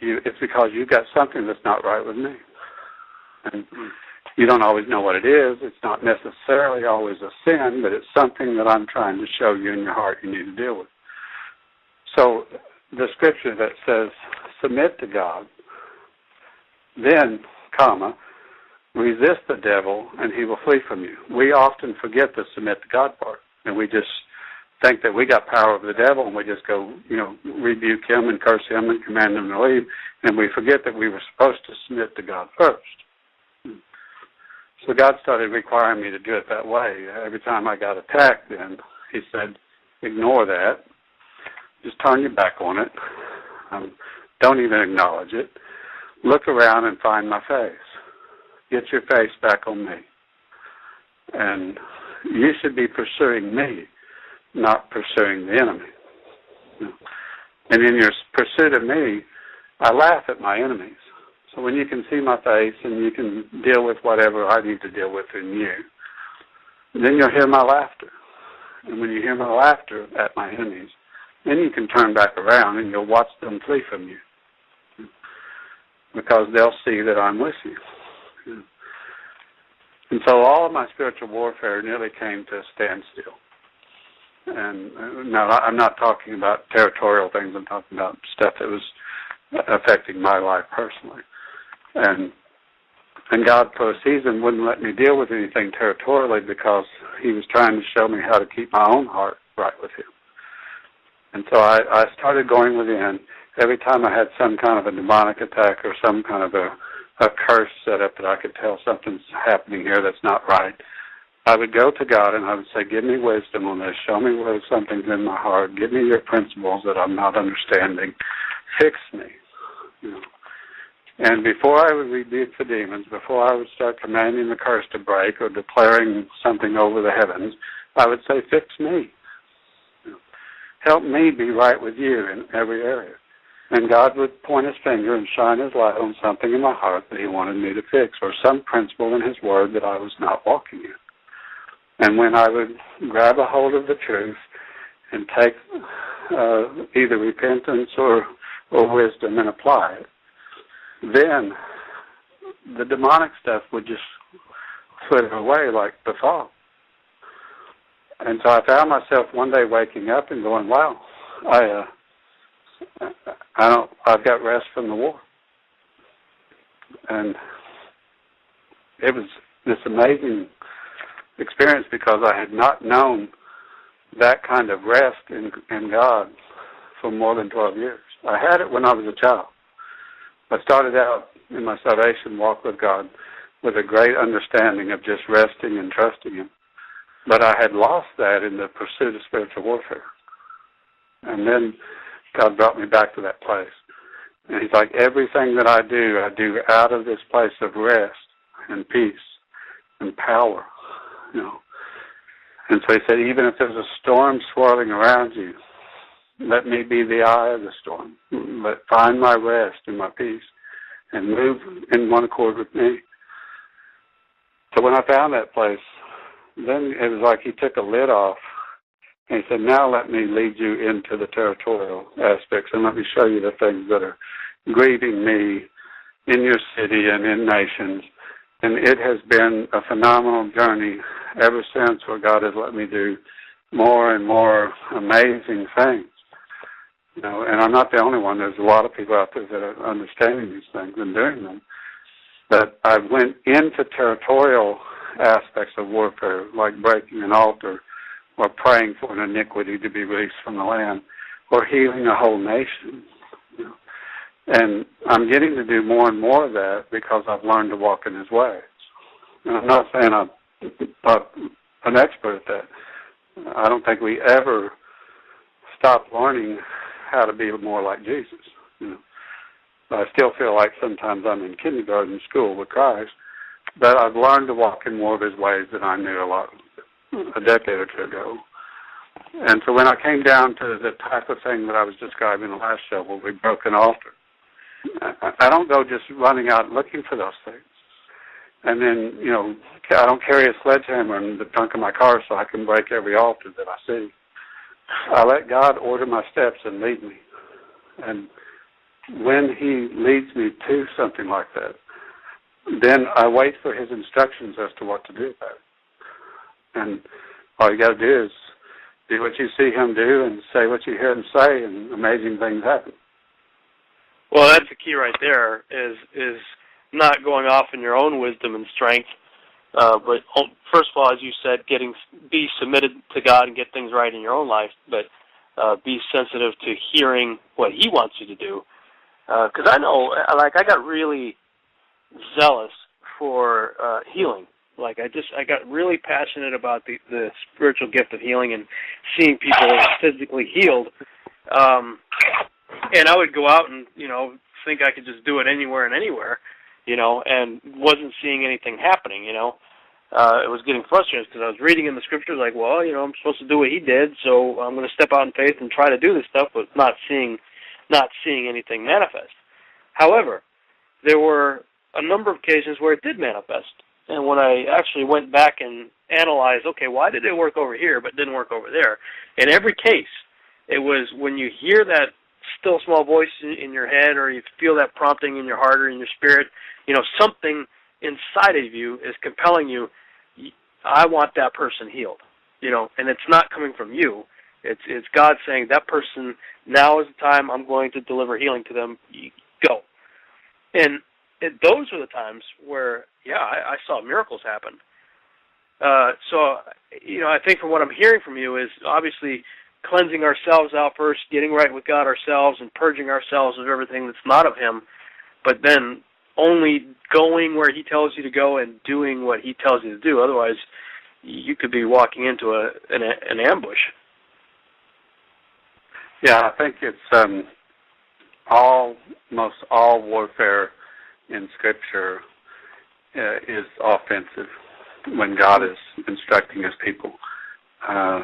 you it's because you've got something that's not right with me. And You don't always know what it is. It's not necessarily always a sin, but it's something that I'm trying to show you in your heart you need to deal with. So the scripture that says submit to God, then, comma, resist the devil and he will flee from you. We often forget the submit to God part, and we just think that we got power over the devil and we just go, you know, rebuke him and curse him and command him to leave, and we forget that we were supposed to submit to God first. So God started requiring me to do it that way. Every time I got attacked, then He said, ignore that. Just turn your back on it. Um, don't even acknowledge it. Look around and find my face. Get your face back on me. And you should be pursuing me, not pursuing the enemy. And in your pursuit of me, I laugh at my enemies. So when you can see my face and you can deal with whatever I need to deal with in you, then you'll hear my laughter. And when you hear my laughter at my enemies, then you can turn back around and you'll watch them flee from you. Because they'll see that I'm with you. And so all of my spiritual warfare nearly came to a standstill. And uh, now I'm not talking about territorial things, I'm talking about stuff that was affecting my life personally. And and God for a season wouldn't let me deal with anything territorially because he was trying to show me how to keep my own heart right with him. And so I, I started going within. Every time I had some kind of a demonic attack or some kind of a, a curse set up that I could tell something's happening here that's not right, I would go to God and I would say, Give me wisdom on this. Show me where something's in my heart. Give me your principles that I'm not understanding. Fix me. And before I would rebuke the demons, before I would start commanding the curse to break or declaring something over the heavens, I would say, Fix me. Help me be right with you in every area. And God would point his finger and shine his light on something in my heart that he wanted me to fix, or some principle in his word that I was not walking in. And when I would grab a hold of the truth and take uh, either repentance or, or wisdom and apply it, then the demonic stuff would just flit away like the fog. And so I found myself one day waking up and going, "Wow, I uh, I don't I've got rest from the war." And it was this amazing experience because I had not known that kind of rest in in God for more than 12 years. I had it when I was a child. I started out in my salvation walk with God with a great understanding of just resting and trusting Him. But I had lost that in the pursuit of spiritual warfare. And then God brought me back to that place. And He's like, everything that I do, I do out of this place of rest and peace and power. You know. And so He said, even if there's a storm swirling around you, let me be the eye of the storm. Let find my rest and my peace and move in one accord with me. So when I found that place, then it was like he took a lid off and he said, Now let me lead you into the territorial aspects and let me show you the things that are grieving me in your city and in nations. And it has been a phenomenal journey ever since where God has let me do more and more amazing things. You know, and I'm not the only one. There's a lot of people out there that are understanding these things and doing them. But I went into territorial aspects of warfare, like breaking an altar, or praying for an iniquity to be released from the land, or healing a whole nation. You know. And I'm getting to do more and more of that because I've learned to walk in His ways. And I'm not saying I'm, I'm an expert at that. I don't think we ever stop learning how to be more like Jesus. You know. I still feel like sometimes I'm in kindergarten school with Christ, but I've learned to walk in more of His ways than I knew a lot a decade or two ago. And so when I came down to the type of thing that I was describing in the last show, where we broke an altar, I don't go just running out looking for those things. And then, you know, I don't carry a sledgehammer in the trunk of my car so I can break every altar that I see. I let God order my steps and lead me. And when He leads me to something like that, then I wait for his instructions as to what to do about it. And all you got to do is do what you see him do and say what you hear him say, and amazing things happen. Well, that's the key right there. Is is not going off in your own wisdom and strength, uh, but oh, first of all, as you said, getting be submitted to God and get things right in your own life, but uh, be sensitive to hearing what He wants you to do. Because uh, I know, like, I got really zealous for uh, healing. Like, I just I got really passionate about the the spiritual gift of healing and seeing people physically healed. Um, and I would go out and you know think I could just do it anywhere and anywhere, you know, and wasn't seeing anything happening, you know. Uh, it was getting frustrating because I was reading in the scriptures like, well, you know, I'm supposed to do what he did, so I'm going to step out in faith and try to do this stuff, but not seeing, not seeing anything manifest. However, there were a number of occasions where it did manifest, and when I actually went back and analyzed, okay, why did it work over here but didn't work over there? In every case, it was when you hear that still small voice in, your head or you feel that prompting in your heart or in your spirit, you know, something inside of you is compelling you, I want that person healed. You know, and it's not coming from you. It's it's God saying that person now is the time I'm going to deliver healing to them. Go. And it, those are the times where yeah, I, I saw miracles happen. Uh, so you know, I think from what I'm hearing from you is obviously cleansing ourselves out first, getting right with God ourselves, and purging ourselves of everything that's not of Him, but then only going where He tells you to go and doing what He tells you to do. Otherwise, you could be walking into a an, an ambush. Yeah, I think it's um, all most all warfare in Scripture uh, is offensive when God is instructing His people. Uh,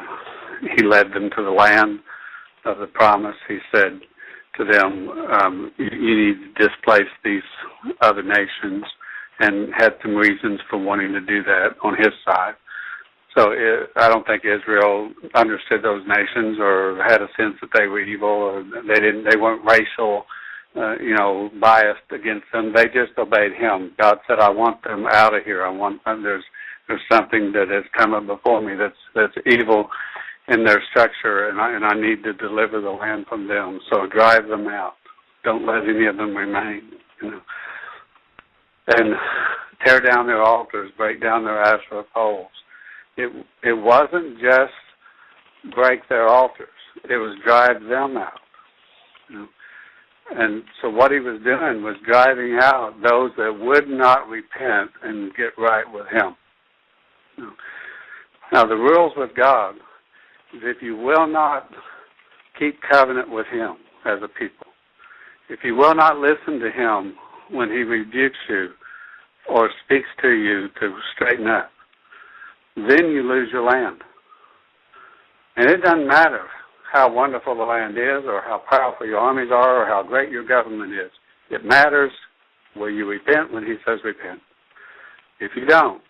he led them to the land of the promise. He said to them, um, you, you need to displace these other nations, and had some reasons for wanting to do that on his side. So it, I don't think Israel understood those nations or had a sense that they were evil or they didn't. They weren't racial, uh, you know, biased against them. They just obeyed Him. God said, "I want them out of here. I want them. There's there's something that has come up before me that's that's evil in their structure, and I and I need to deliver the land from them. So drive them out. Don't let any of them remain. You know, and tear down their altars, break down their Asherah poles. It it wasn't just break their altars; it was drive them out. You know? And so what he was doing was driving out those that would not repent and get right with him. Now, the rules with God if you will not keep covenant with Him as a people, if you will not listen to Him when He rebukes you or speaks to you to straighten up, then you lose your land. And it doesn't matter how wonderful the land is or how powerful your armies are or how great your government is. It matters will you repent when He says repent. If you don't,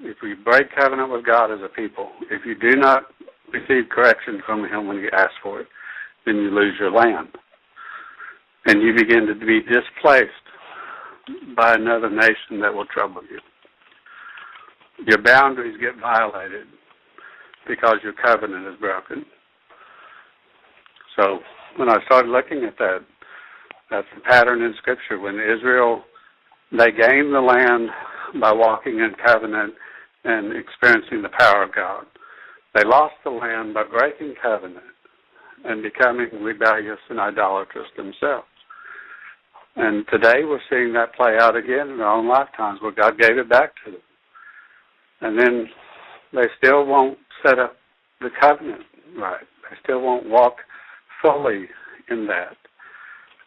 if you break covenant with God as a people, if you do not receive correction from Him when you ask for it, then you lose your land. And you begin to be displaced by another nation that will trouble you. Your boundaries get violated because your covenant is broken. So when I started looking at that, that's the pattern in Scripture. When Israel, they gained the land by walking in covenant and experiencing the power of God. They lost the land by breaking covenant and becoming rebellious and idolatrous themselves. And today we're seeing that play out again in our own lifetimes where God gave it back to them. And then they still won't set up the covenant right. They still won't walk fully in that.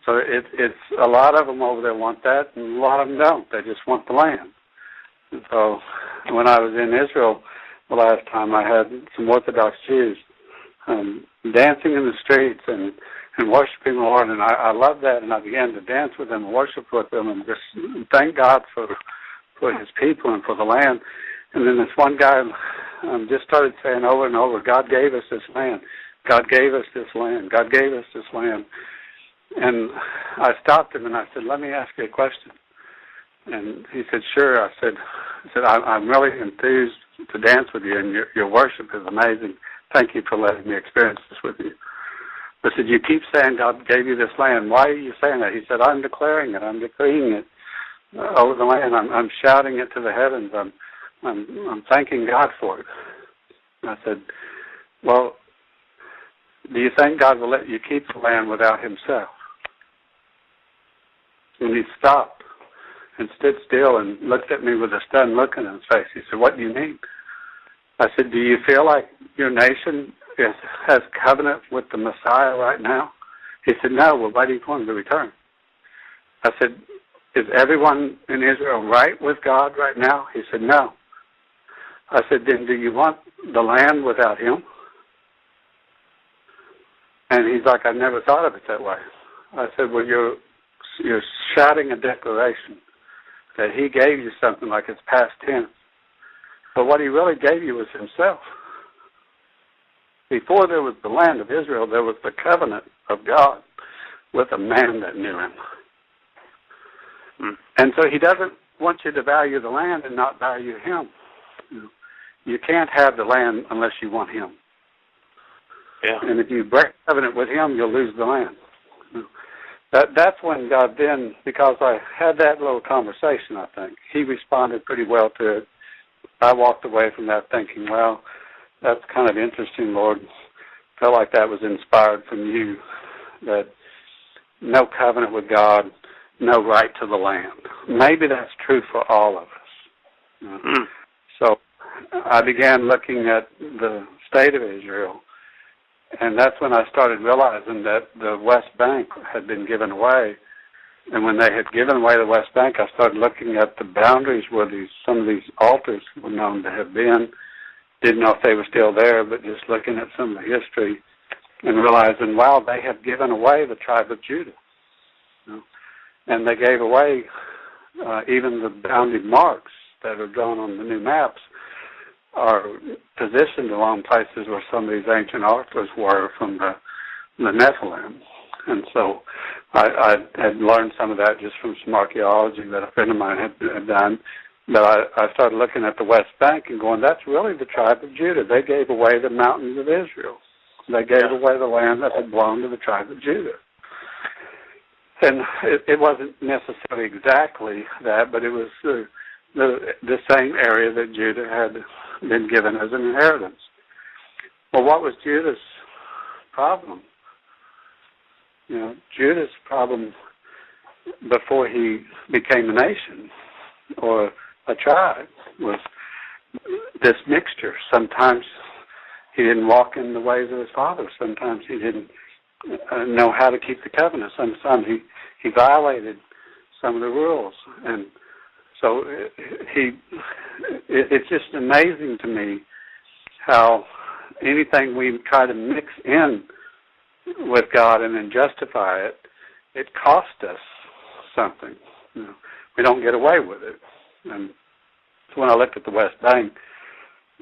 So it, it's a lot of them over there want that, and a lot of them don't. They just want the land. And so when I was in Israel the last time, I had some Orthodox Jews um, dancing in the streets and and worshiping the Lord, and I, I love that. And I began to dance with them, worship with them, and just thank God for for His people and for the land. And then this one guy um, just started saying over and over, "God gave us this land. God gave us this land. God gave us this land." And I stopped him and I said, "Let me ask you a question. And he said, "Sure." I said, "I said I'm, I'm really enthused to dance with you, and your, your worship is amazing. Thank you for letting me experience this with you." I said, "You keep saying God gave you this land. Why are you saying that?" He said, "I'm declaring it. I'm decreeing it over the land. I'm, I'm shouting it to the heavens. I'm, I'm, I'm thanking God for it." I said, "Well, do you think God will let you keep the land without Himself?" And he stopped and stood still and looked at me with a stunned look on his face. He said, What do you mean? I said, Do you feel like your nation is, has covenant with the Messiah right now? He said, No, we're waiting for him to return. I said, Is everyone in Israel right with God right now? He said, No. I said, Then do you want the land without him? And he's like, I never thought of it that way. I said, Well, you're you're shouting a declaration that he gave you something like it's past tense. But what he really gave you was himself. Before there was the land of Israel, there was the covenant of God with a man that knew him. Mm. And so he doesn't want you to value the land and not value him. You can't have the land unless you want him. Yeah. And if you break covenant with him, you'll lose the land that that's when God then, because I had that little conversation, I think He responded pretty well to it. I walked away from that thinking, well, that's kind of interesting, Lord. Felt like that was inspired from you. That no covenant with God, no right to the land. Maybe that's true for all of us. Mm. So I began looking at the state of Israel and that's when I started realizing that the West Bank had been given away. And when they had given away the West Bank, I started looking at the boundaries where these some of these altars were known to have been. Didn't know if they were still there, but just looking at some of the history and realizing, wow, they had given away the tribe of Judah. You know? And they gave away uh, even the boundary marks that are drawn on the new maps are positioned along places where some of these ancient altars were from the the Nephilim. And so I, I had learned some of that just from some archaeology that a friend of mine had, had done. But I, I started looking at the West Bank and going, that's really the tribe of Judah. They gave away the mountains of Israel. They gave yeah. away the land that had belonged to the tribe of Judah. And it, it wasn't necessarily exactly that, but it was uh, the the same area that Judah had been given as an inheritance. Well, what was Judah's problem? You know, Judah's problem before he became a nation or a tribe was this mixture. Sometimes he didn't walk in the ways of his father. Sometimes he didn't uh, know how to keep the covenant. Sometimes he he violated some of the rules, and so he, it's just amazing to me how anything we try to mix in with God and then justify it, it costs us something. You know, we don't get away with it. And so when I looked at the West Bank,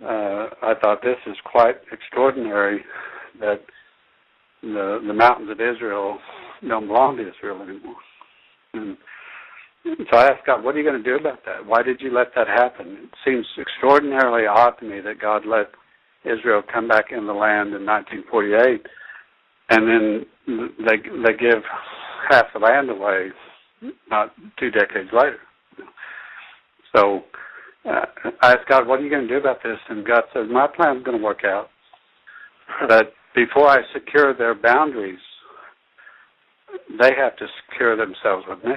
uh, I thought this is quite extraordinary that the the mountains of Israel don't belong to Israel anymore. And so I asked God, what are you going to do about that? Why did you let that happen? It seems extraordinarily odd to me that God let Israel come back in the land in 1948, and then they they give half the land away not two decades later. So uh, I asked God, what are you going to do about this? And God says, my plan's going to work out. But before I secure their boundaries, they have to secure themselves with me.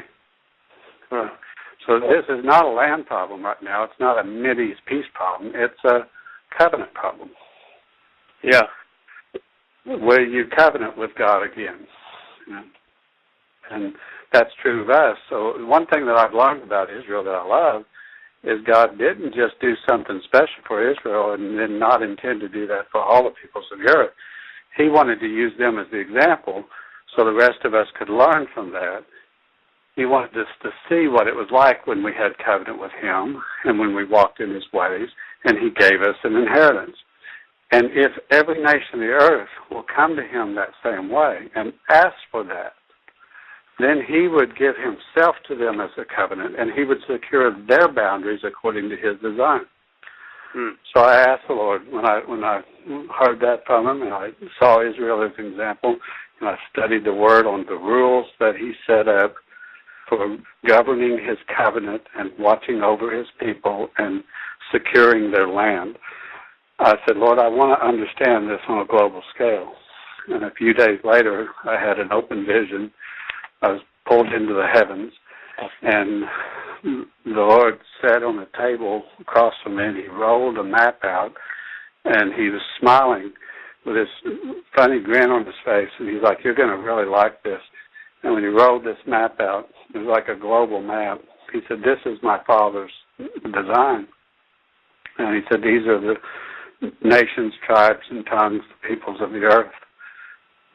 So this is not a land problem right now. It's not a East peace problem. It's a covenant problem. Yeah. Where you covenant with God again. And that's true of us. So one thing that I've learned about Israel that I love is God didn't just do something special for Israel and then not intend to do that for all the peoples of the earth. He wanted to use them as the example so the rest of us could learn from that he wanted us to see what it was like when we had covenant with him and when we walked in his ways, and he gave us an inheritance. And if every nation of the earth will come to him that same way and ask for that then he would give himself to them as a covenant, and he would secure their boundaries according to his design. Hmm. So I asked the Lord when I when I heard that from him, and I saw Israel as an example, and I studied the Word on the rules that He set up for governing His covenant and watching over His people and securing their land. I said, Lord, I want to understand this on a global scale. And a few days later, I had an open vision. I was pulled into the heavens, and the Lord sat on a table across from me, and He rolled a map out, and He was smiling with this funny grin on his face, and he's like, "You're going to really like this." And when he rolled this map out, it was like a global map. He said, "This is my father's design," and he said, "These are the nations, tribes, and tongues, the peoples of the earth."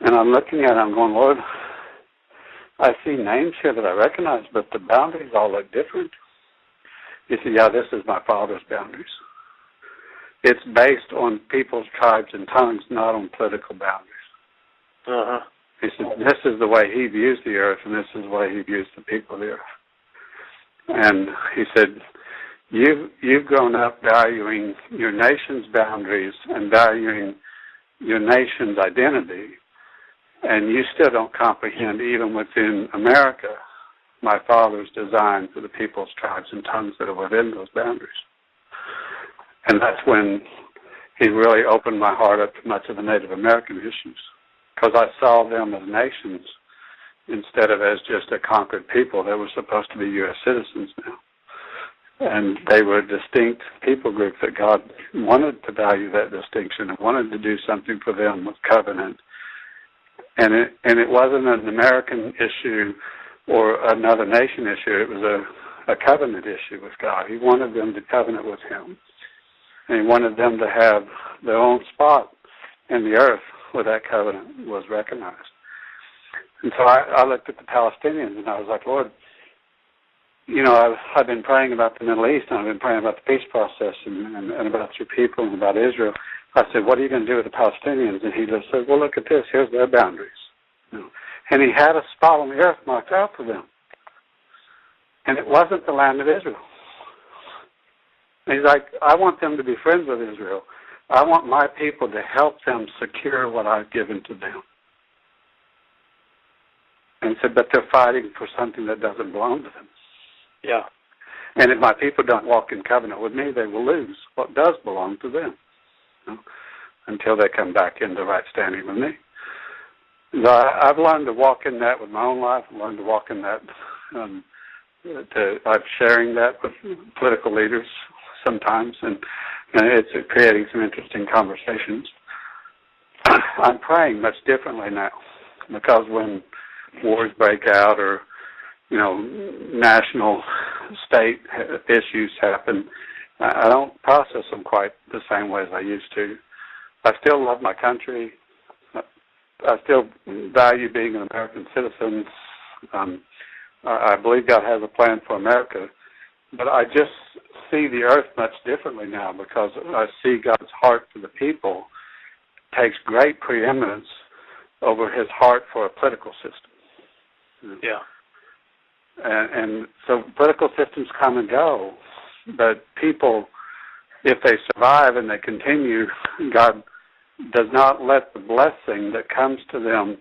And I'm looking at it, I'm going, Lord, I see names here that I recognize, but the boundaries all look different. He said, Yeah, this is my father's boundaries. It's based on people's tribes and tongues, not on political boundaries. Uh-huh. He said, This is the way he views the earth, and this is the way he views the people of the earth. And he said, You've you've grown up valuing your nation's boundaries and valuing your nation's identity and you still don't comprehend, even within America, my father's design for the peoples, tribes, and tongues that are within those boundaries. And that's when he really opened my heart up to much of the Native American issues, because I saw them as nations instead of as just a conquered people that were supposed to be U.S. citizens now. And they were a distinct people group that God wanted to value that distinction and wanted to do something for them with covenant and it and it wasn't an American issue or another nation issue. It was a, a covenant issue with God. He wanted them to covenant with Him, and He wanted them to have their own spot in the earth where that covenant was recognized. And so I, I looked at the Palestinians and I was like, Lord, you know, I've, I've been praying about the Middle East and I've been praying about the peace process and, and, and about your people and about Israel. I said, what are you going to do with the Palestinians? And he just said, well, look at this. Here's their boundaries. You know, and he had a spot on the earth marked out for them. And it wasn't the land of Israel. And he's like, I want them to be friends with Israel. I want my people to help them secure what I've given to them. And he said, but they're fighting for something that doesn't belong to them. Yeah. And if my people don't walk in covenant with me, they will lose what does belong to them know, until they come back into right standing with me. So I, I've learned to walk in that with my own life. I've learned to walk in that. Um, to, I'm sharing that with political leaders sometimes, and it's creating some interesting conversations. I'm praying much differently now because when wars break out or you know national state issues happen, I don't process them quite the same way as I used to. I still love my country. I still value being an American citizen. Um, I believe God has a plan for America, but I just see the earth much differently now because I see God's heart for the people takes great preeminence over His heart for a political system. Yeah. And, and so political systems come and go, but people, if they survive and they continue, God does not let the blessing that comes to them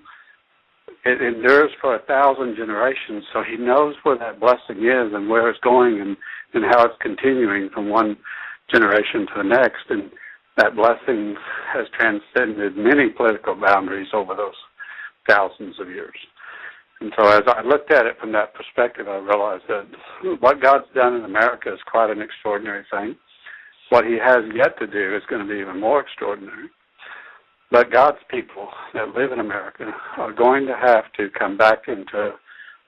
it endures for a thousand generations, so he knows where that blessing is and where it's going and, and how it's continuing from one generation to the next. And that blessing has transcended many political boundaries over those thousands of years. And so as I looked at it from that perspective, I realized that what God's done in America is quite an extraordinary thing. What he has yet to do is going to be even more extraordinary. But God's people that live in America are going to have to come back into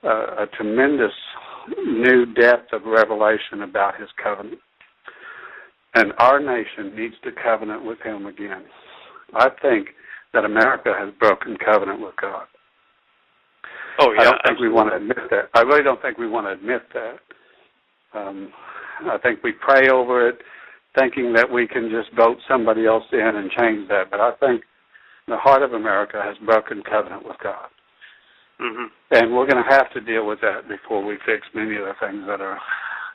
a, a tremendous new depth of revelation about his covenant. And our nation needs to covenant with him again. I think that America has broken covenant with God. Oh yeah. I don't think we want to admit that. I really don't think we want to admit that. Um, I think we pray over it, thinking that we can just vote somebody else in and change that. But I think the heart of America has broken covenant with God. hmm and we're going to have to deal with that before we fix many of the things that are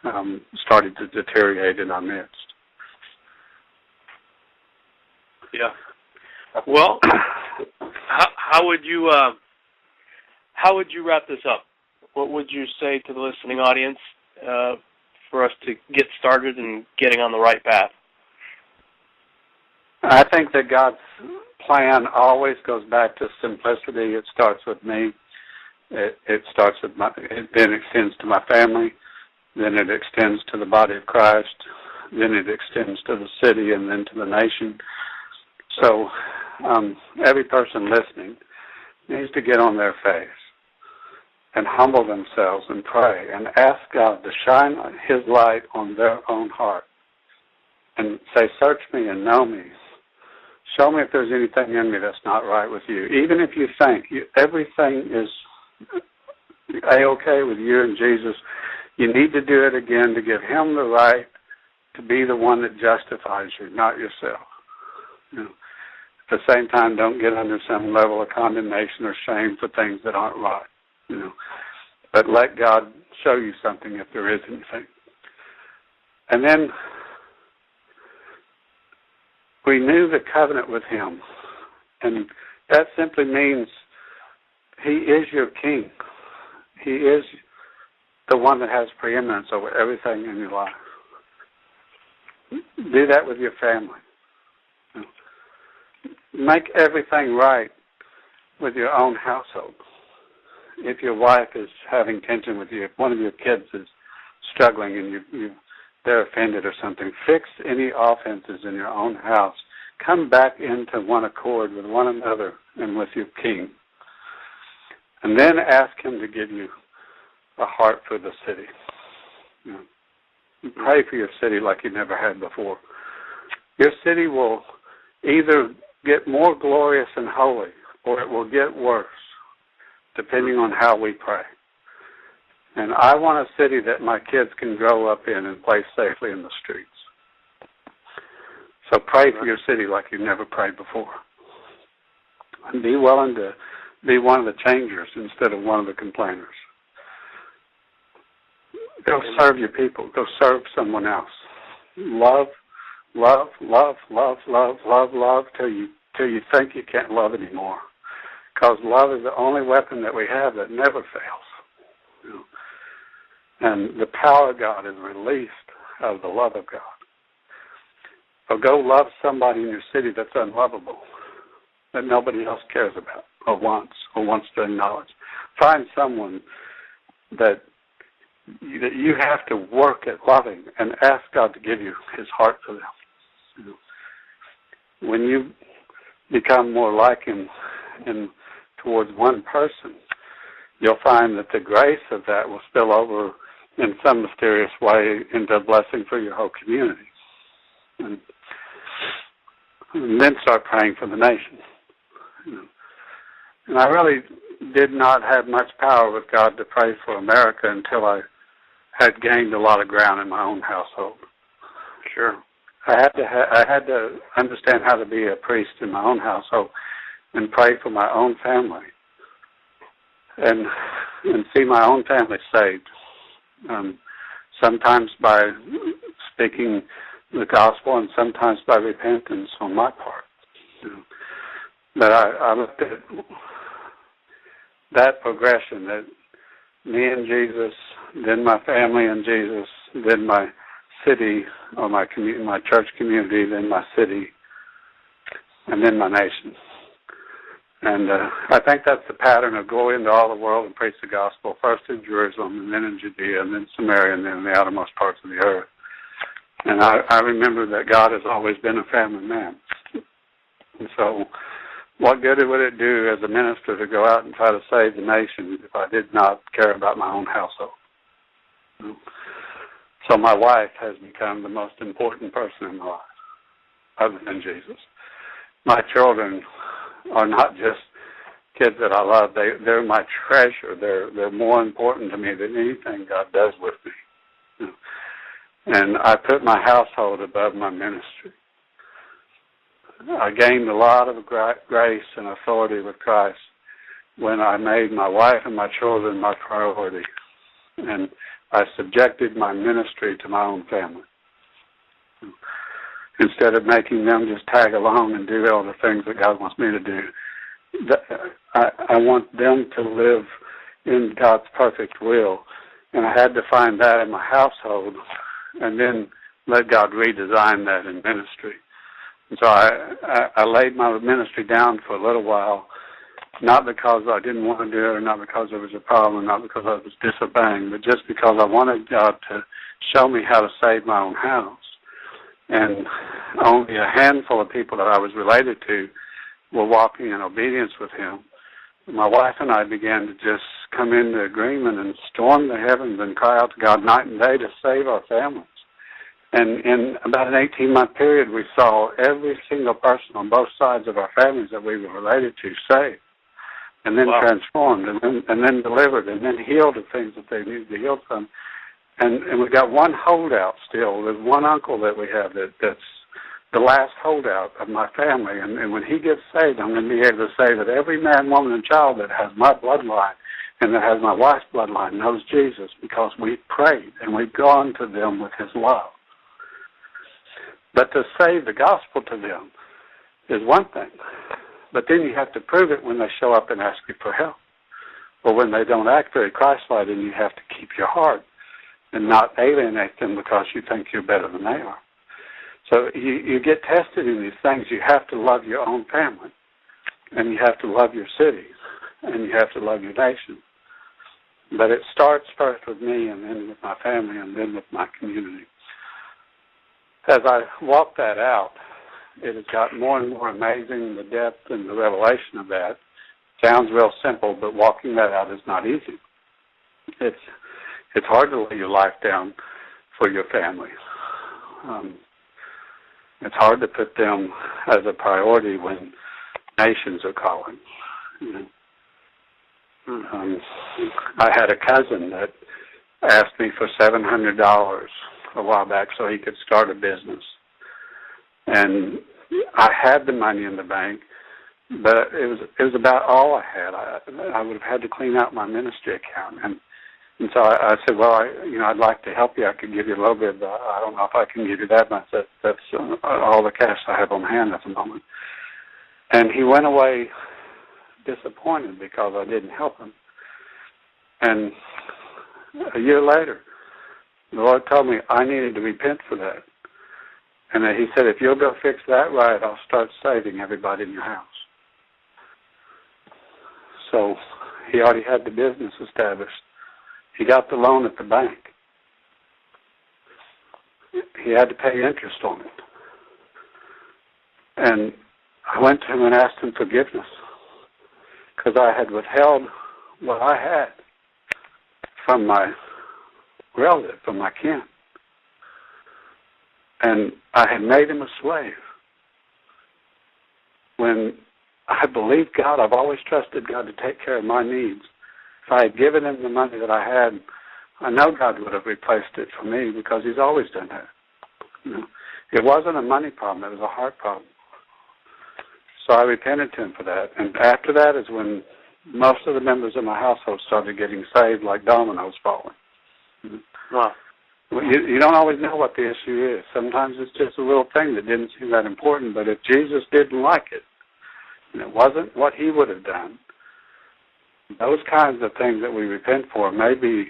um, starting to deteriorate in our midst. Yeah. Well, how, how would you uh, how would you wrap this up? What would you say to the listening audience uh, for us to get started and getting on the right path? I think that God's plan always goes back to simplicity. It starts with me. It, it starts with my. It then extends to my family. Then it extends to the body of Christ. Then it extends to the city, and then to the nation. So, um, every person listening needs to get on their face and humble themselves and pray and ask God to shine His light on their own heart and say, "Search me and know me." Show me if there's anything in me that's not right with you. Even if you think you, everything is a-okay with you and Jesus, you need to do it again to give him the right to be the one that justifies you, not yourself. You know, at the same time, don't get under some level of condemnation or shame for things that aren't right. You know, but let God show you something if there is anything. And then renew the covenant with him. And that simply means he is your king. He is the one that has preeminence over everything in your life. Do that with your family. Make everything right with your own household. If your wife is having tension with you, if one of your kids is struggling and you, you they're offended or something, fix any offenses in your own house. Come back into one accord with one another and with your king. And then ask him to give you a heart for the city. Pray for your city like you never had before. Your city will either get more glorious and holy or it will get worse, depending on how we pray. And I want a city that my kids can grow up in and play safely in the streets. So pray for your city like you've never prayed before. And be willing to be one of the changers instead of one of the complainers. Go serve your people. Go serve someone else. Love, love, love, love, love, love, love till you till you think you can't love anymore. Because love is the only weapon that we have that never fails. And the power of God is released of the love of God. So go love somebody in your city that's unlovable, that nobody else cares about or wants or wants to acknowledge. Find someone that that you have to work at loving and ask God to give you His heart for them. When you become more like Him in towards one person, you'll find that the grace of that will spill over in some mysterious way into a blessing for your whole community. And, and then start praying for the nation. You know. And I really did not have much power with God to pray for America until I had gained a lot of ground in my own household. Sure. I had to ha- I had to understand how to be a priest in my own household and pray for my own family and and see my own family saved. Um, sometimes by speaking the gospel, and sometimes by repentance on my part. You know, but I, I looked at that progression that me and Jesus, then my family and Jesus, then my city or my community, my church community, then my city, and then my nation. And uh, I think that's the pattern of go into all the world and preach the gospel, first in Jerusalem, and then in Judea, and then Samaria, and then the outermost parts of the earth. And I, I remember that God has always been a family man. And so, what good would it do as a minister to go out and try to save the nation if I did not care about my own household? So my wife has become the most important person in my life, other than Jesus. My children are not just kids that I love. They they're my treasure. They're they're more important to me than anything God does with me. And I put my household above my ministry. I gained a lot of grace and authority with Christ when I made my wife and my children my priority, and I subjected my ministry to my own family instead of making them just tag along and do all the things that God wants me to do. I, I want them to live in God's perfect will, and I had to find that in my household, and then let God redesign that in ministry. And so I, I, I laid my ministry down for a little while, not because I didn't want to do it, or not because there was a problem, not because I was disobeying, but just because I wanted God to show me how to save my own house and only a handful of people that I was related to were walking in obedience with him. My wife and I began to just come into agreement and storm the heavens and cry out to God night and day to save our families. And in about an 18 month period, we saw every single person on both sides of our families that we were related to saved, and then wow. transformed, and then and then delivered, and then healed of things that they needed to heal from and and we got one holdout still. There's one uncle that we have that that's the last holdout of my family, and, and when he gets saved, I'm going to be able to say that every man, woman, and child that has my bloodline and that has my wife's bloodline knows Jesus because we prayed and we've gone to them with His love. But to say the gospel to them is one thing, but then you have to prove it when they show up and ask you for help, or when they don't act very Christ-like, and you have to keep your heart and not alienate them because you think you're better than they are. So you, you get tested in these things. You have to love your own family, and you have to love your cities, and you have to love your nation. But it starts first with me, and then with my family, and then with my community. As I walk that out, it has gotten more and more amazing the depth and the revelation of that. Sounds real simple, but walking that out is not easy. It's it's hard to lay your life down for your family. Um, it's hard to put them as a priority when nations are calling. Um, I had a cousin that asked me for seven hundred dollars a while back so he could start a business, and I had the money in the bank, but it was it was about all I had. I I would have had to clean out my ministry account and and so I, I said, well, I, you know, I'd like to help you. I could give you a little bit. But I don't know if I can give you that much. That, that's uh, all the cash I have on hand at the moment. And he went away disappointed because I didn't help him. And a year later, the Lord told me I needed to repent for that. And he said, if you'll go fix that right, I'll start saving everybody in your house. So he already had the business established. He got the loan at the bank. He had to pay interest on it. And I went to him and asked him forgiveness because I had withheld what I had from my relative, from my kin. And I had made him a slave. When I believed God, I've always trusted God to take care of my needs. If I had given him the money that I had, I know God would have replaced it for me because He's always done that. You know, it wasn't a money problem; it was a heart problem. So I repented to Him for that. And after that is when most of the members of my household started getting saved, like dominoes falling. Wow. You, you don't always know what the issue is. Sometimes it's just a little thing that didn't seem that important. But if Jesus didn't like it, and it wasn't what He would have done, those kinds of things that we repent for may be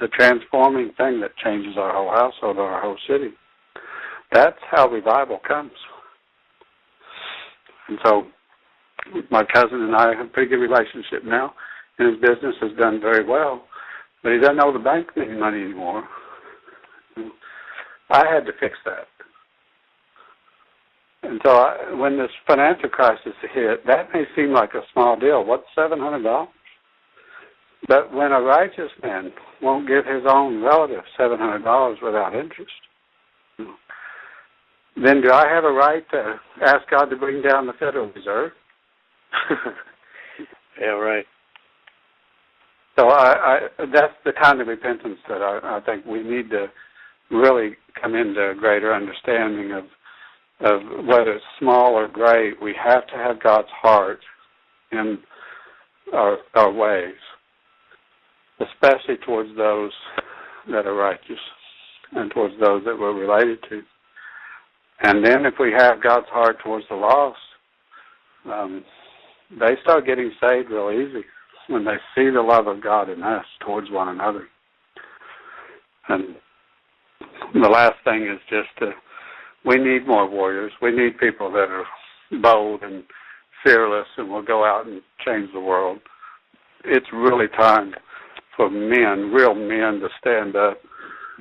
the transforming thing that changes our whole household or our whole city. That's how revival comes. And so my cousin and I have a pretty good relationship now, and his business has done very well, but he doesn't owe the bank any money anymore. I had to fix that. And so I, when this financial crisis hit, that may seem like a small deal. What's seven hundred dollars? But when a righteous man won't give his own relative seven hundred dollars without interest, then do I have a right to ask God to bring down the Federal Reserve? yeah, right. So I, I, that's the kind of repentance that I, I think we need to really come into a greater understanding of of whether it's small or great. We have to have God's heart in our our ways, especially towards those that are righteous and towards those that we're related to. And then if we have God's heart towards the lost, um, they start getting saved real easy when they see the love of God in us towards one another. And the last thing is just to, we need more warriors. We need people that are bold and fearless and will go out and change the world. It's really time for men, real men, to stand up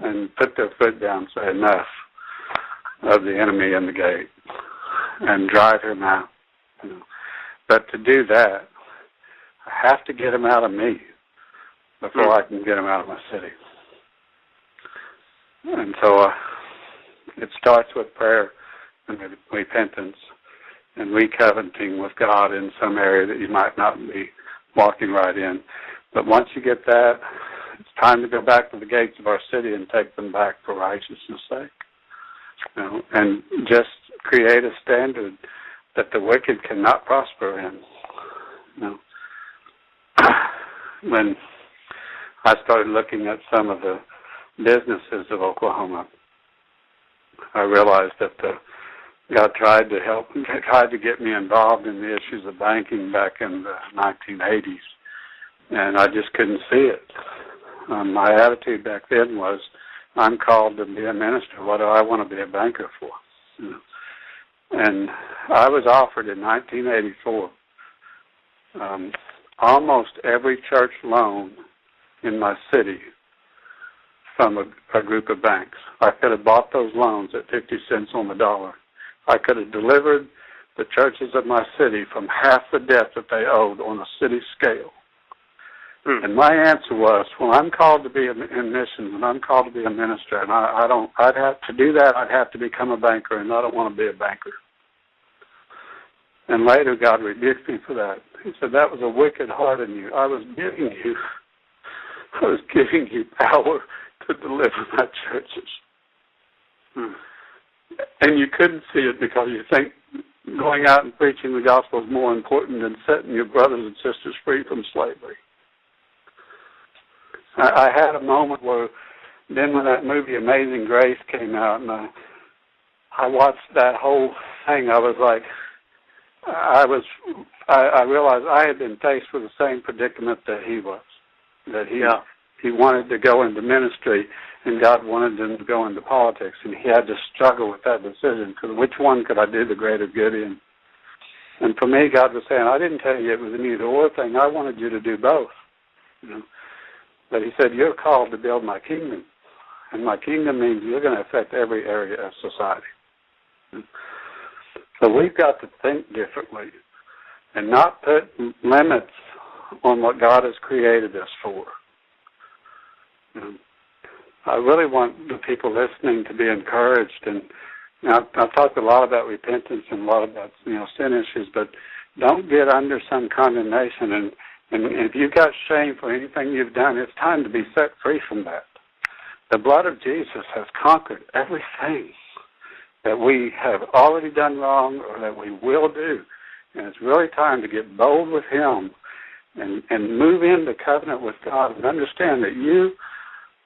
and put their foot down and say enough of the enemy in the gate and drive him out. You know. But to do that, I have to get him out of me before I can get him out of my city. And so uh, it starts with prayer and repentance and recovenanting with God in some area that you might not be walking right in. But once you get that, it's time to go back to the gates of our city and take them back for righteousness' sake. You know, and just create a standard that the wicked cannot prosper in. You know, when I started looking at some of the businesses of Oklahoma, I realized that the God tried to help, tried to get me involved in the issues of banking back in the 1980s, and I just couldn't see it. Um, my attitude back then was, I'm called to be a minister. What do I want to be a banker for? You know? And I was offered in 1984 um, almost every church loan in my city from a, a group of banks. I could have bought those loans at 50 cents on the dollar. I could have delivered the churches of my city from half the debt that they owed on a city scale. Hmm. And my answer was, well, I'm called to be in missions, and I'm called to be a minister, and I, I don't. I'd have to do that. I'd have to become a banker, and I don't want to be a banker. And later, God rebuked me for that. He said that was a wicked heart in you. I was giving you, I was giving you power to deliver my churches. Hmm. And you couldn't see it because you think going out and preaching the gospel is more important than setting your brothers and sisters free from slavery. I, I had a moment where then when that movie Amazing Grace came out and I I watched that whole thing, I was like I was I, I realized I had been faced with the same predicament that he was. That he yeah. he wanted to go into ministry and God wanted him to go into politics and he had to struggle with that decision because which one could I do the greater good in? And for me God was saying, I didn't tell you it was an either or thing, I wanted you to do both. You know. But he said, You're called to build my kingdom. And my kingdom means you're going to affect every area of society. So we've got to think differently and not put limits on what God has created us for. Um, I really want the people listening to be encouraged. And I've, I've talked a lot about repentance and a lot about you know sin issues, but don't get under some condemnation and and if you've got shame for anything you've done, it's time to be set free from that. The blood of Jesus has conquered everything that we have already done wrong or that we will do. And it's really time to get bold with Him and, and move into covenant with God and understand that you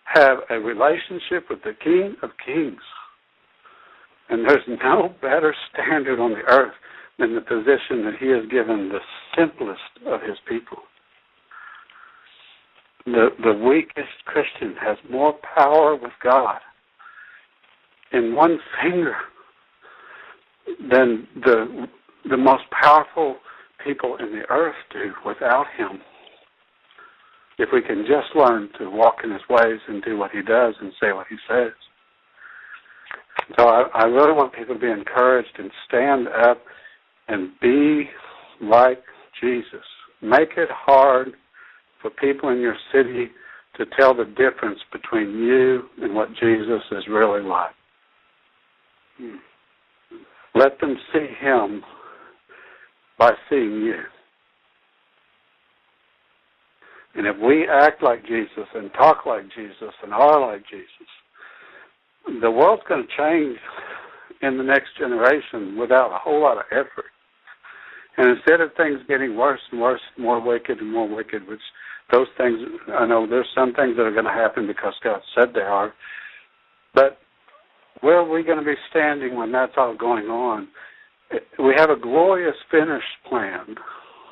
have a relationship with the King of Kings. And there's no better standard on the earth than the position that He has given the simplest of His people the the weakest Christian has more power with God in one finger than the the most powerful people in the earth do without him. If we can just learn to walk in his ways and do what he does and say what he says. So I, I really want people to be encouraged and stand up and be like Jesus. Make it hard for people in your city to tell the difference between you and what Jesus is really like. Hmm. Let them see him by seeing you. And if we act like Jesus and talk like Jesus and are like Jesus, the world's going to change in the next generation without a whole lot of effort. And instead of things getting worse and worse, more wicked and more wicked, which those things, I know there's some things that are going to happen because God said they are. But where are we going to be standing when that's all going on? We have a glorious finished plan.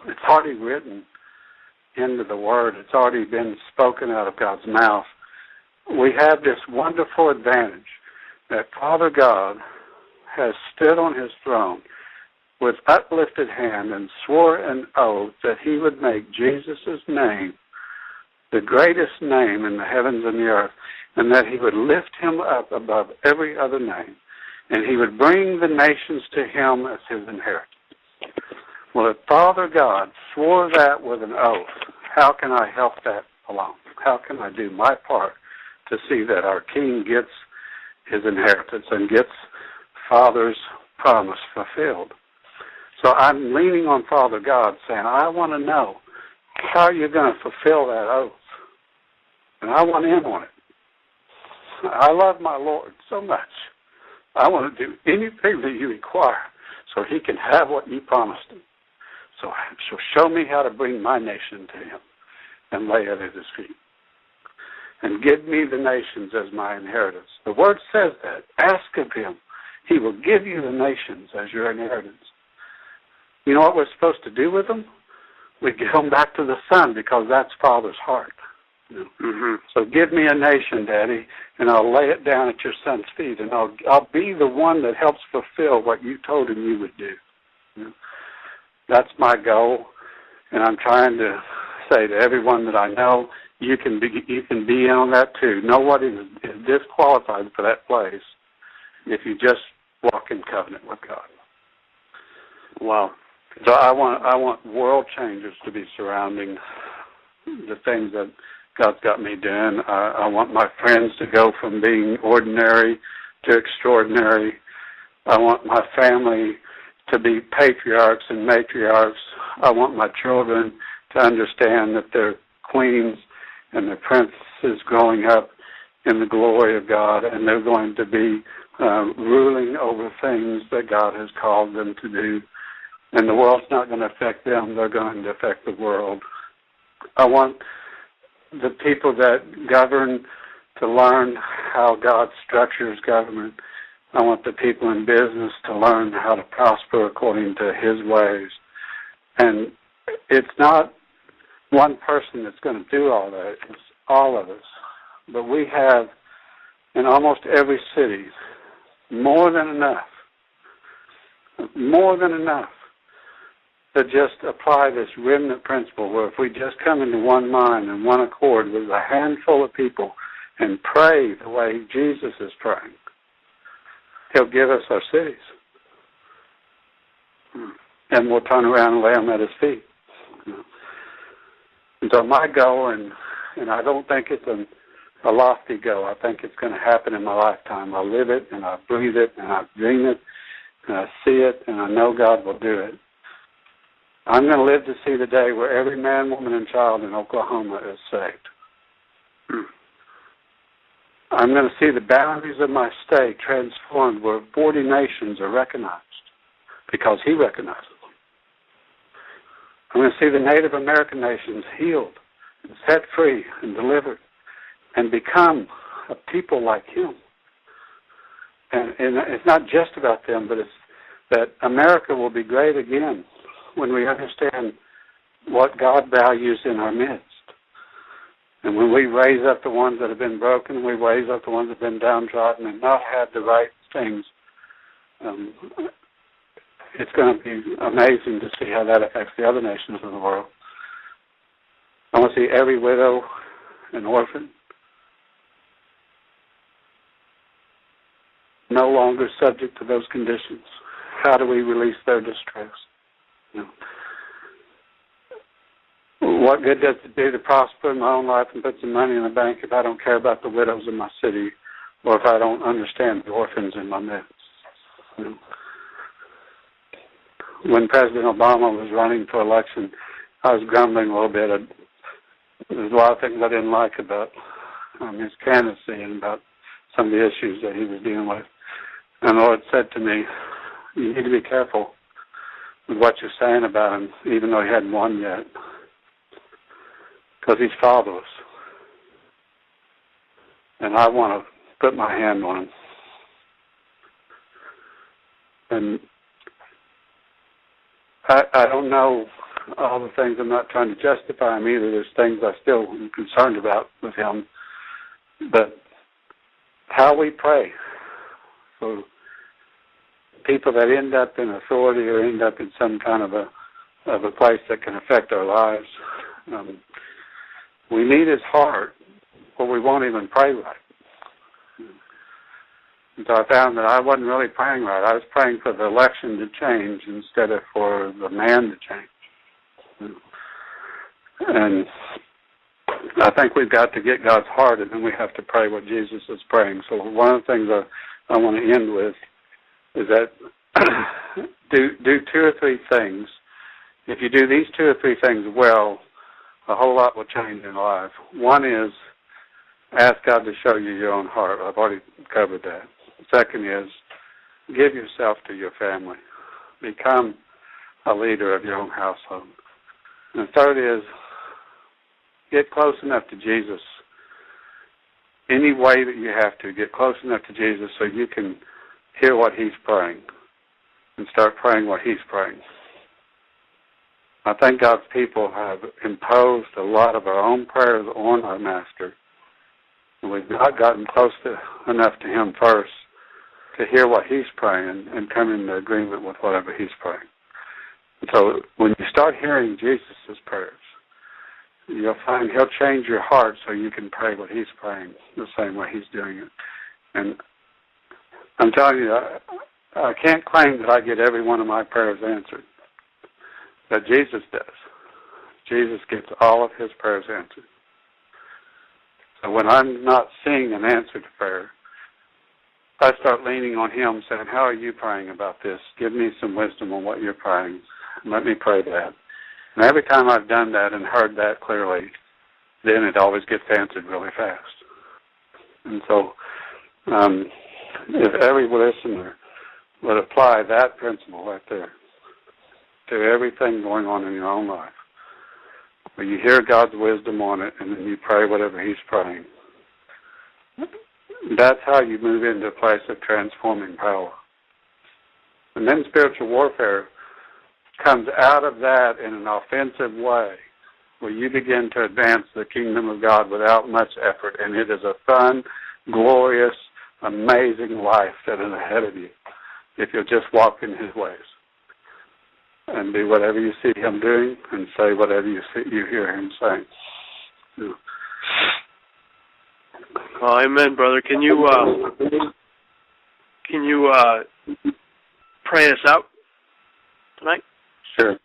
It's already written into the Word. It's already been spoken out of God's mouth. We have this wonderful advantage that Father God has stood on his throne with uplifted hand and swore an oath that he would make Jesus' name the greatest name in the heavens and the earth, and that he would lift him up above every other name, and he would bring the nations to him as his inheritance. Well, if Father God swore that with an oath, how can I help that along? How can I do my part to see that our King gets his inheritance and gets Father's promise fulfilled? So I'm leaning on Father God saying, I want to know how you're going to fulfill that oath? And I want in on it. I love my Lord so much. I want to do anything that you require so he can have what you promised him. So, so show me how to bring my nation to him and lay it at his feet. And give me the nations as my inheritance. The word says that. Ask of him. He will give you the nations as your inheritance. You know what we're supposed to do with them? We give them back to the Son because that's Father's heart. Mm-hmm. So give me a nation, Daddy, and I'll lay it down at your son's feet, and I'll I'll be the one that helps fulfill what you told him you would do. You know? That's my goal, and I'm trying to say to everyone that I know, you can be you can be in on that too. Nobody is, is disqualified for that place if you just walk in covenant with God. Wow. So I want I want world changers to be surrounding the things that God's got me doing. I, I want my friends to go from being ordinary to extraordinary. I want my family to be patriarchs and matriarchs. I want my children to understand that they're queens and they're princesses growing up in the glory of God, and they're going to be uh, ruling over things that God has called them to do. And the world's not going to affect them, they're going to affect the world. I want the people that govern to learn how God structures government. I want the people in business to learn how to prosper according to His ways. And it's not one person that's going to do all that, it's all of us. But we have in almost every city more than enough, more than enough to just apply this remnant principle where if we just come into one mind and one accord with a handful of people and pray the way Jesus is praying, He'll give us our cities. Hmm. And we'll turn around and lay them at His feet. Hmm. And so my goal, and and I don't think it's a, a lofty goal. I think it's going to happen in my lifetime. I live it, and I breathe it, and I dream it, and I see it, and I know God will do it. I'm going to live to see the day where every man, woman, and child in Oklahoma is saved. Hmm. I'm going to see the boundaries of my state transformed where 40 nations are recognized because he recognizes them. I'm going to see the Native American nations healed and set free and delivered and become a people like him. And, and it's not just about them, but it's that America will be great again when we understand what God values in our midst. And when we raise up the ones that have been broken, we raise up the ones that have been downtrodden and not had the right things, um, it's going to be amazing to see how that affects the other nations of the world. I want to see every widow and orphan no longer subject to those conditions. How do we release their distress? You know, what good does it do to prosper in my own life and put some money in the bank if I don't care about the widows in my city or if I don't understand the orphans in my midst? You know? When President Obama was running for election, I was grumbling a little bit. There's a lot of things I didn't like about um, his candidacy and about some of the issues that he was dealing with. And the Lord said to me, you need to be careful what you're saying about him, even though he hadn't won yet, because he's fatherless. And I want to put my hand on him. And I, I don't know all the things. I'm not trying to justify him either. There's things I still am concerned about with him. But how we pray for people that end up in authority or end up in some kind of a of a place that can affect our lives. Um, we need his heart, or we won't even pray right. And so I found that I wasn't really praying right. I was praying for the election to change instead of for the man to change. And I think we've got to get God's heart, and then we have to pray what Jesus is praying. So one of the things I, I want to end with is that do do two or three things. If you do these two or three things well, a whole lot will change in life. One is ask God to show you your own heart. I've already covered that. Second is give yourself to your family. Become a leader of your own household. And the third is get close enough to Jesus. Any way that you have to, get close enough to Jesus so you can hear what he's praying and start praying what he's praying. I think God's people have imposed a lot of our own prayers on our Master. And we've not gotten close to, enough to him first to hear what he's praying and come into agreement with whatever he's praying. And so when you start hearing Jesus' prayers, you'll find he'll change your heart so you can pray what he's praying the same way he's doing it. And I'm telling you, I, I can't claim that I get every one of my prayers answered, but Jesus does. Jesus gets all of his prayers answered. So when I'm not seeing an answer to prayer, I start leaning on him, saying, How are you praying about this? Give me some wisdom on what you're praying. Let me pray that. And every time I've done that and heard that clearly, then it always gets answered really fast. And so, um, if every listener would apply that principle right there to everything going on in your own life, where you hear God's wisdom on it and then you pray whatever He's praying, that's how you move into a place of transforming power. And then spiritual warfare comes out of that in an offensive way, where you begin to advance the kingdom of God without much effort, and it is a fun, glorious, amazing life that is ahead of you if you'll just walk in His ways and do whatever you see Him doing and say whatever you see you hear Him saying. Oh, amen, brother. Can you uh, can you uh, pray us out tonight? Sure.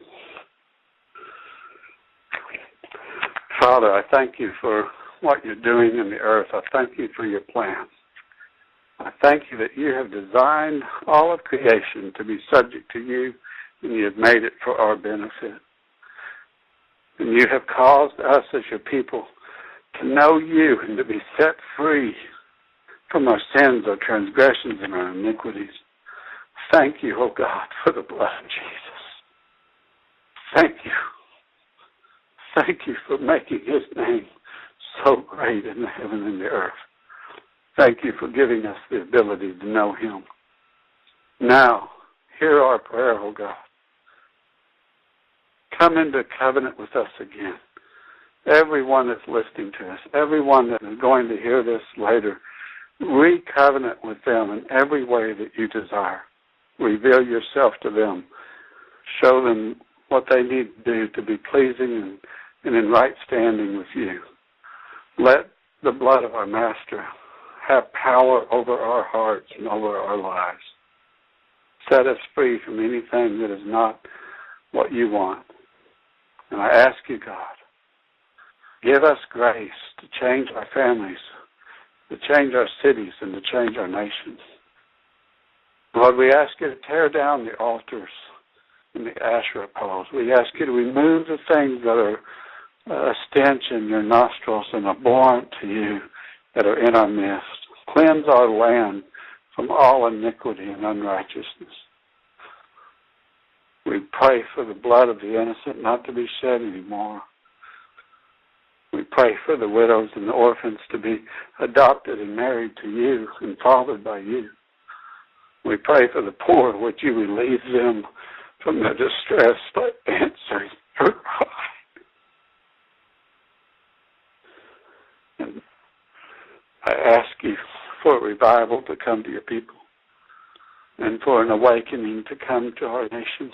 Father, I thank you for what you're doing in the earth. I thank you for your plans. I thank you that you have designed all of creation to be subject to you, and you have made it for our benefit. And you have caused us as your people to know you and to be set free from our sins, our transgressions, and our iniquities. Thank you, O God, for the blood of Jesus. Thank you. Thank you for making his name so great in the heaven and the earth. Thank you for giving us the ability to know him. Now, hear our prayer, O oh God. Come into covenant with us again everyone that's listening to us, everyone that is going to hear this later, re-covenant with them in every way that you desire. Reveal yourself to them. Show them what they need to do to be pleasing and, and in right standing with you. Let the blood of our Master have power over our hearts and over our lives. Set us free from anything that is not what you want. And I ask you, God, Give us grace to change our families, to change our cities, and to change our nations. Lord, we ask you to tear down the altars and the Asherah poles. We ask you to remove the things that are a stench in your nostrils and abhorrent to you that are in our midst. Cleanse our land from all iniquity and unrighteousness. We pray for the blood of the innocent not to be shed anymore. We pray for the widows and the orphans to be adopted and married to you and fathered by you. We pray for the poor, would you relieve them from their distress by answering her cry. And I ask you for a revival to come to your people and for an awakening to come to our nation.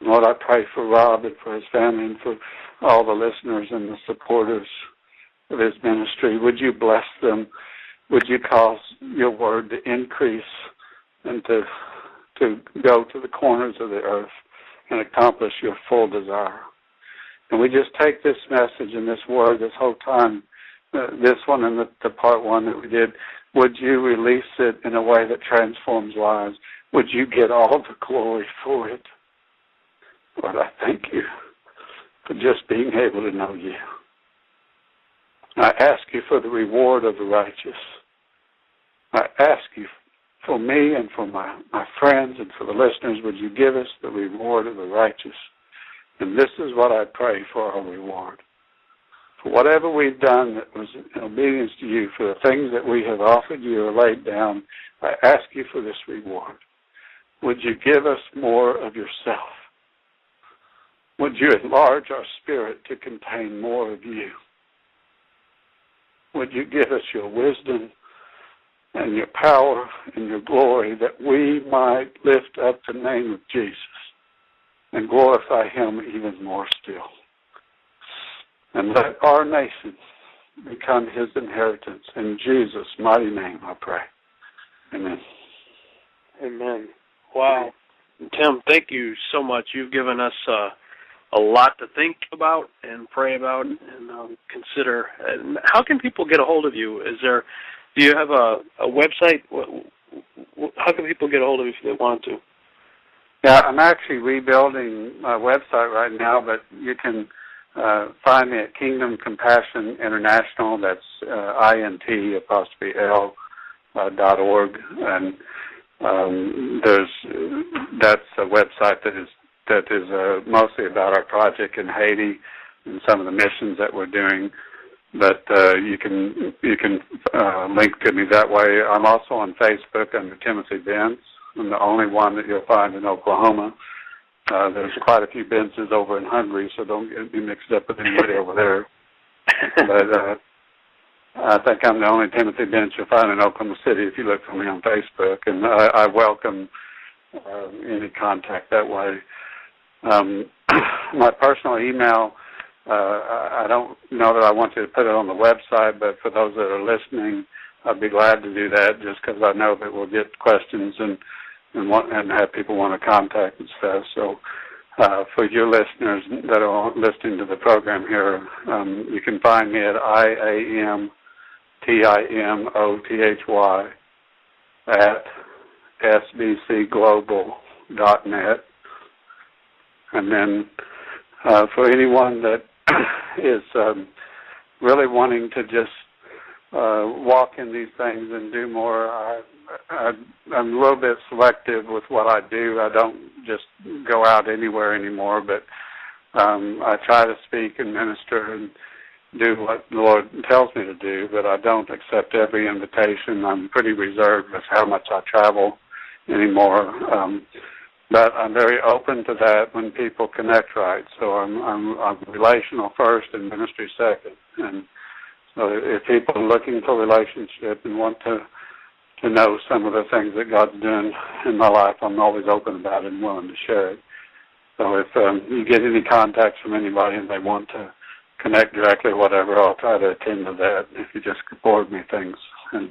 Lord, I pray for Rob and for his family and for all the listeners and the supporters of his ministry. Would you bless them? Would you cause your word to increase and to to go to the corners of the earth and accomplish your full desire? And we just take this message and this word this whole time, uh, this one and the, the part one that we did. Would you release it in a way that transforms lives? Would you get all the glory for it? Lord, I thank you for just being able to know you. I ask you for the reward of the righteous. I ask you for me and for my, my friends and for the listeners, would you give us the reward of the righteous? And this is what I pray for our reward. For whatever we've done that was in obedience to you, for the things that we have offered you or laid down, I ask you for this reward. Would you give us more of yourself? Would you enlarge our spirit to contain more of you? Would you give us your wisdom and your power and your glory that we might lift up the name of Jesus and glorify him even more still. And let our nation become his inheritance. In Jesus' mighty name I pray. Amen. Amen. Wow. Tim, thank you so much. You've given us uh, a lot to think about and pray about and um, consider. And how can people get a hold of you? Is there, do you have a, a website? How can people get a hold of you if they want to? Yeah, I'm actually rebuilding my website right now, but you can uh, find me at Kingdom Compassion International. That's uh, int apostrophe l uh, dot org, and um, there's that's a website that is that is uh, mostly about our project in Haiti and some of the missions that we're doing. But uh, you can you can uh, link to me that way. I'm also on Facebook under Timothy Bence. I'm the only one that you'll find in Oklahoma. Uh, there's quite a few Bences over in Hungary, so don't get me mixed up with anybody over there. But uh, I think I'm the only Timothy Bence you'll find in Oklahoma City if you look for me on Facebook, and I, I welcome uh, any contact that way. Um, my personal email, uh, I don't know that I want you to put it on the website, but for those that are listening, I'd be glad to do that just because I know that we'll get questions and and want and have people want to contact and stuff. So uh, for your listeners that are listening to the program here, um, you can find me at I A M T I M O T H Y at sbcglobal.net. And then uh, for anyone that is um, really wanting to just uh, walk in these things and do more. I, I, I'm a little bit selective with what I do. I don't just go out anywhere anymore, but um, I try to speak and minister and do what the Lord tells me to do, but I don't accept every invitation. I'm pretty reserved with how much I travel anymore. Um, but I'm very open to that when people connect right. So I'm, I'm, I'm relational first and ministry second. And so if people are looking for relationship and want to to know some of the things that God's doing in my life, I'm always open about it and willing to share it. So if um, you get any contacts from anybody and they want to connect directly, whatever, I'll try to attend to that. If you just forward me things. And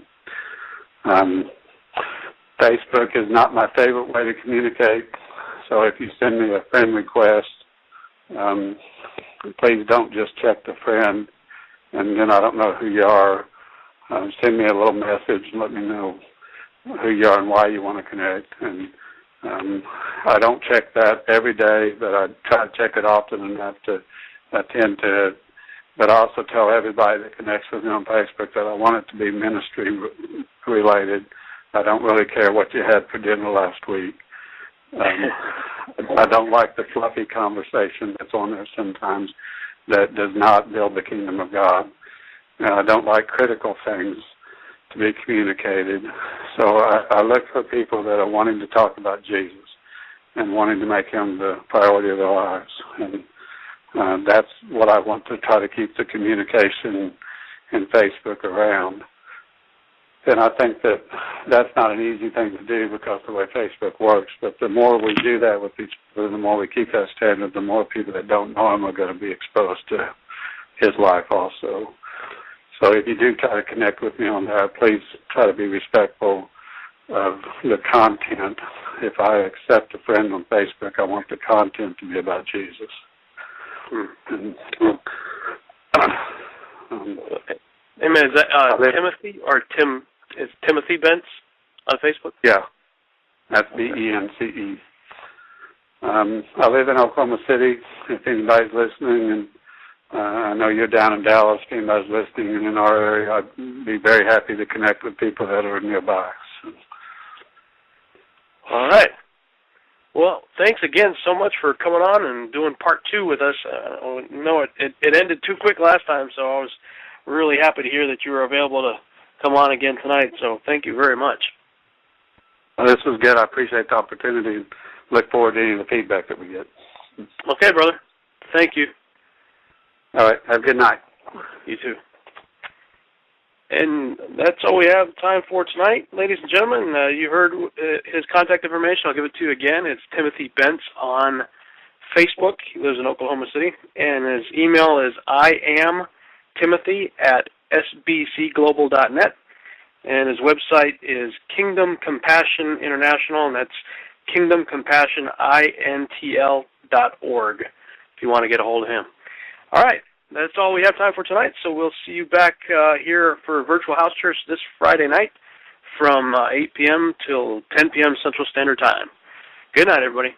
um, Facebook is not my favorite way to communicate. So if you send me a friend request, um, please don't just check the friend and then I don't know who you are. Uh, send me a little message and let me know who you are and why you want to connect. And um, I don't check that every day, but I try to check it often enough to attend to it. But I also tell everybody that connects with me on Facebook that I want it to be ministry related. I don't really care what you had for dinner last week. Um, I don't like the fluffy conversation that's on there sometimes that does not build the kingdom of God. And I don't like critical things to be communicated. So I, I look for people that are wanting to talk about Jesus and wanting to make him the priority of their lives. And uh, that's what I want to try to keep the communication in Facebook around. And I think that that's not an easy thing to do because the way Facebook works. But the more we do that with each other, the more we keep that standard, the more people that don't know him are going to be exposed to his life also. So if you do try to connect with me on that, please try to be respectful of the content. If I accept a friend on Facebook, I want the content to be about Jesus. And, um, Amen. Is that uh, Timothy or Tim? Is Timothy Bence on Facebook? Yeah, that's B E N C E. Um, I live in Oklahoma City. If anybody's listening, and uh, I know you're down in Dallas, anybody's listening and in our area, I'd be very happy to connect with people that are nearby. So. All right. Well, thanks again so much for coming on and doing part two with us. Uh, no, it, it it ended too quick last time, so I was really happy to hear that you were available to come on again tonight. So thank you very much. Well, this was good. I appreciate the opportunity and look forward to any of the feedback that we get. Okay, brother. Thank you. All right. Have a good night. You too. And that's all we have time for tonight, ladies and gentlemen. Uh, you heard uh, his contact information. I'll give it to you again. It's Timothy Bence on Facebook. He lives in Oklahoma City, and his email is I am Timothy at sbcglobal.net, and his website is Kingdom Compassion International, and that's kingdomcompassionintl.org if you want to get a hold of him. All right. That's all we have time for tonight. So we'll see you back uh, here for virtual house church this Friday night from uh, 8 p.m. till 10 p.m. Central Standard Time. Good night, everybody.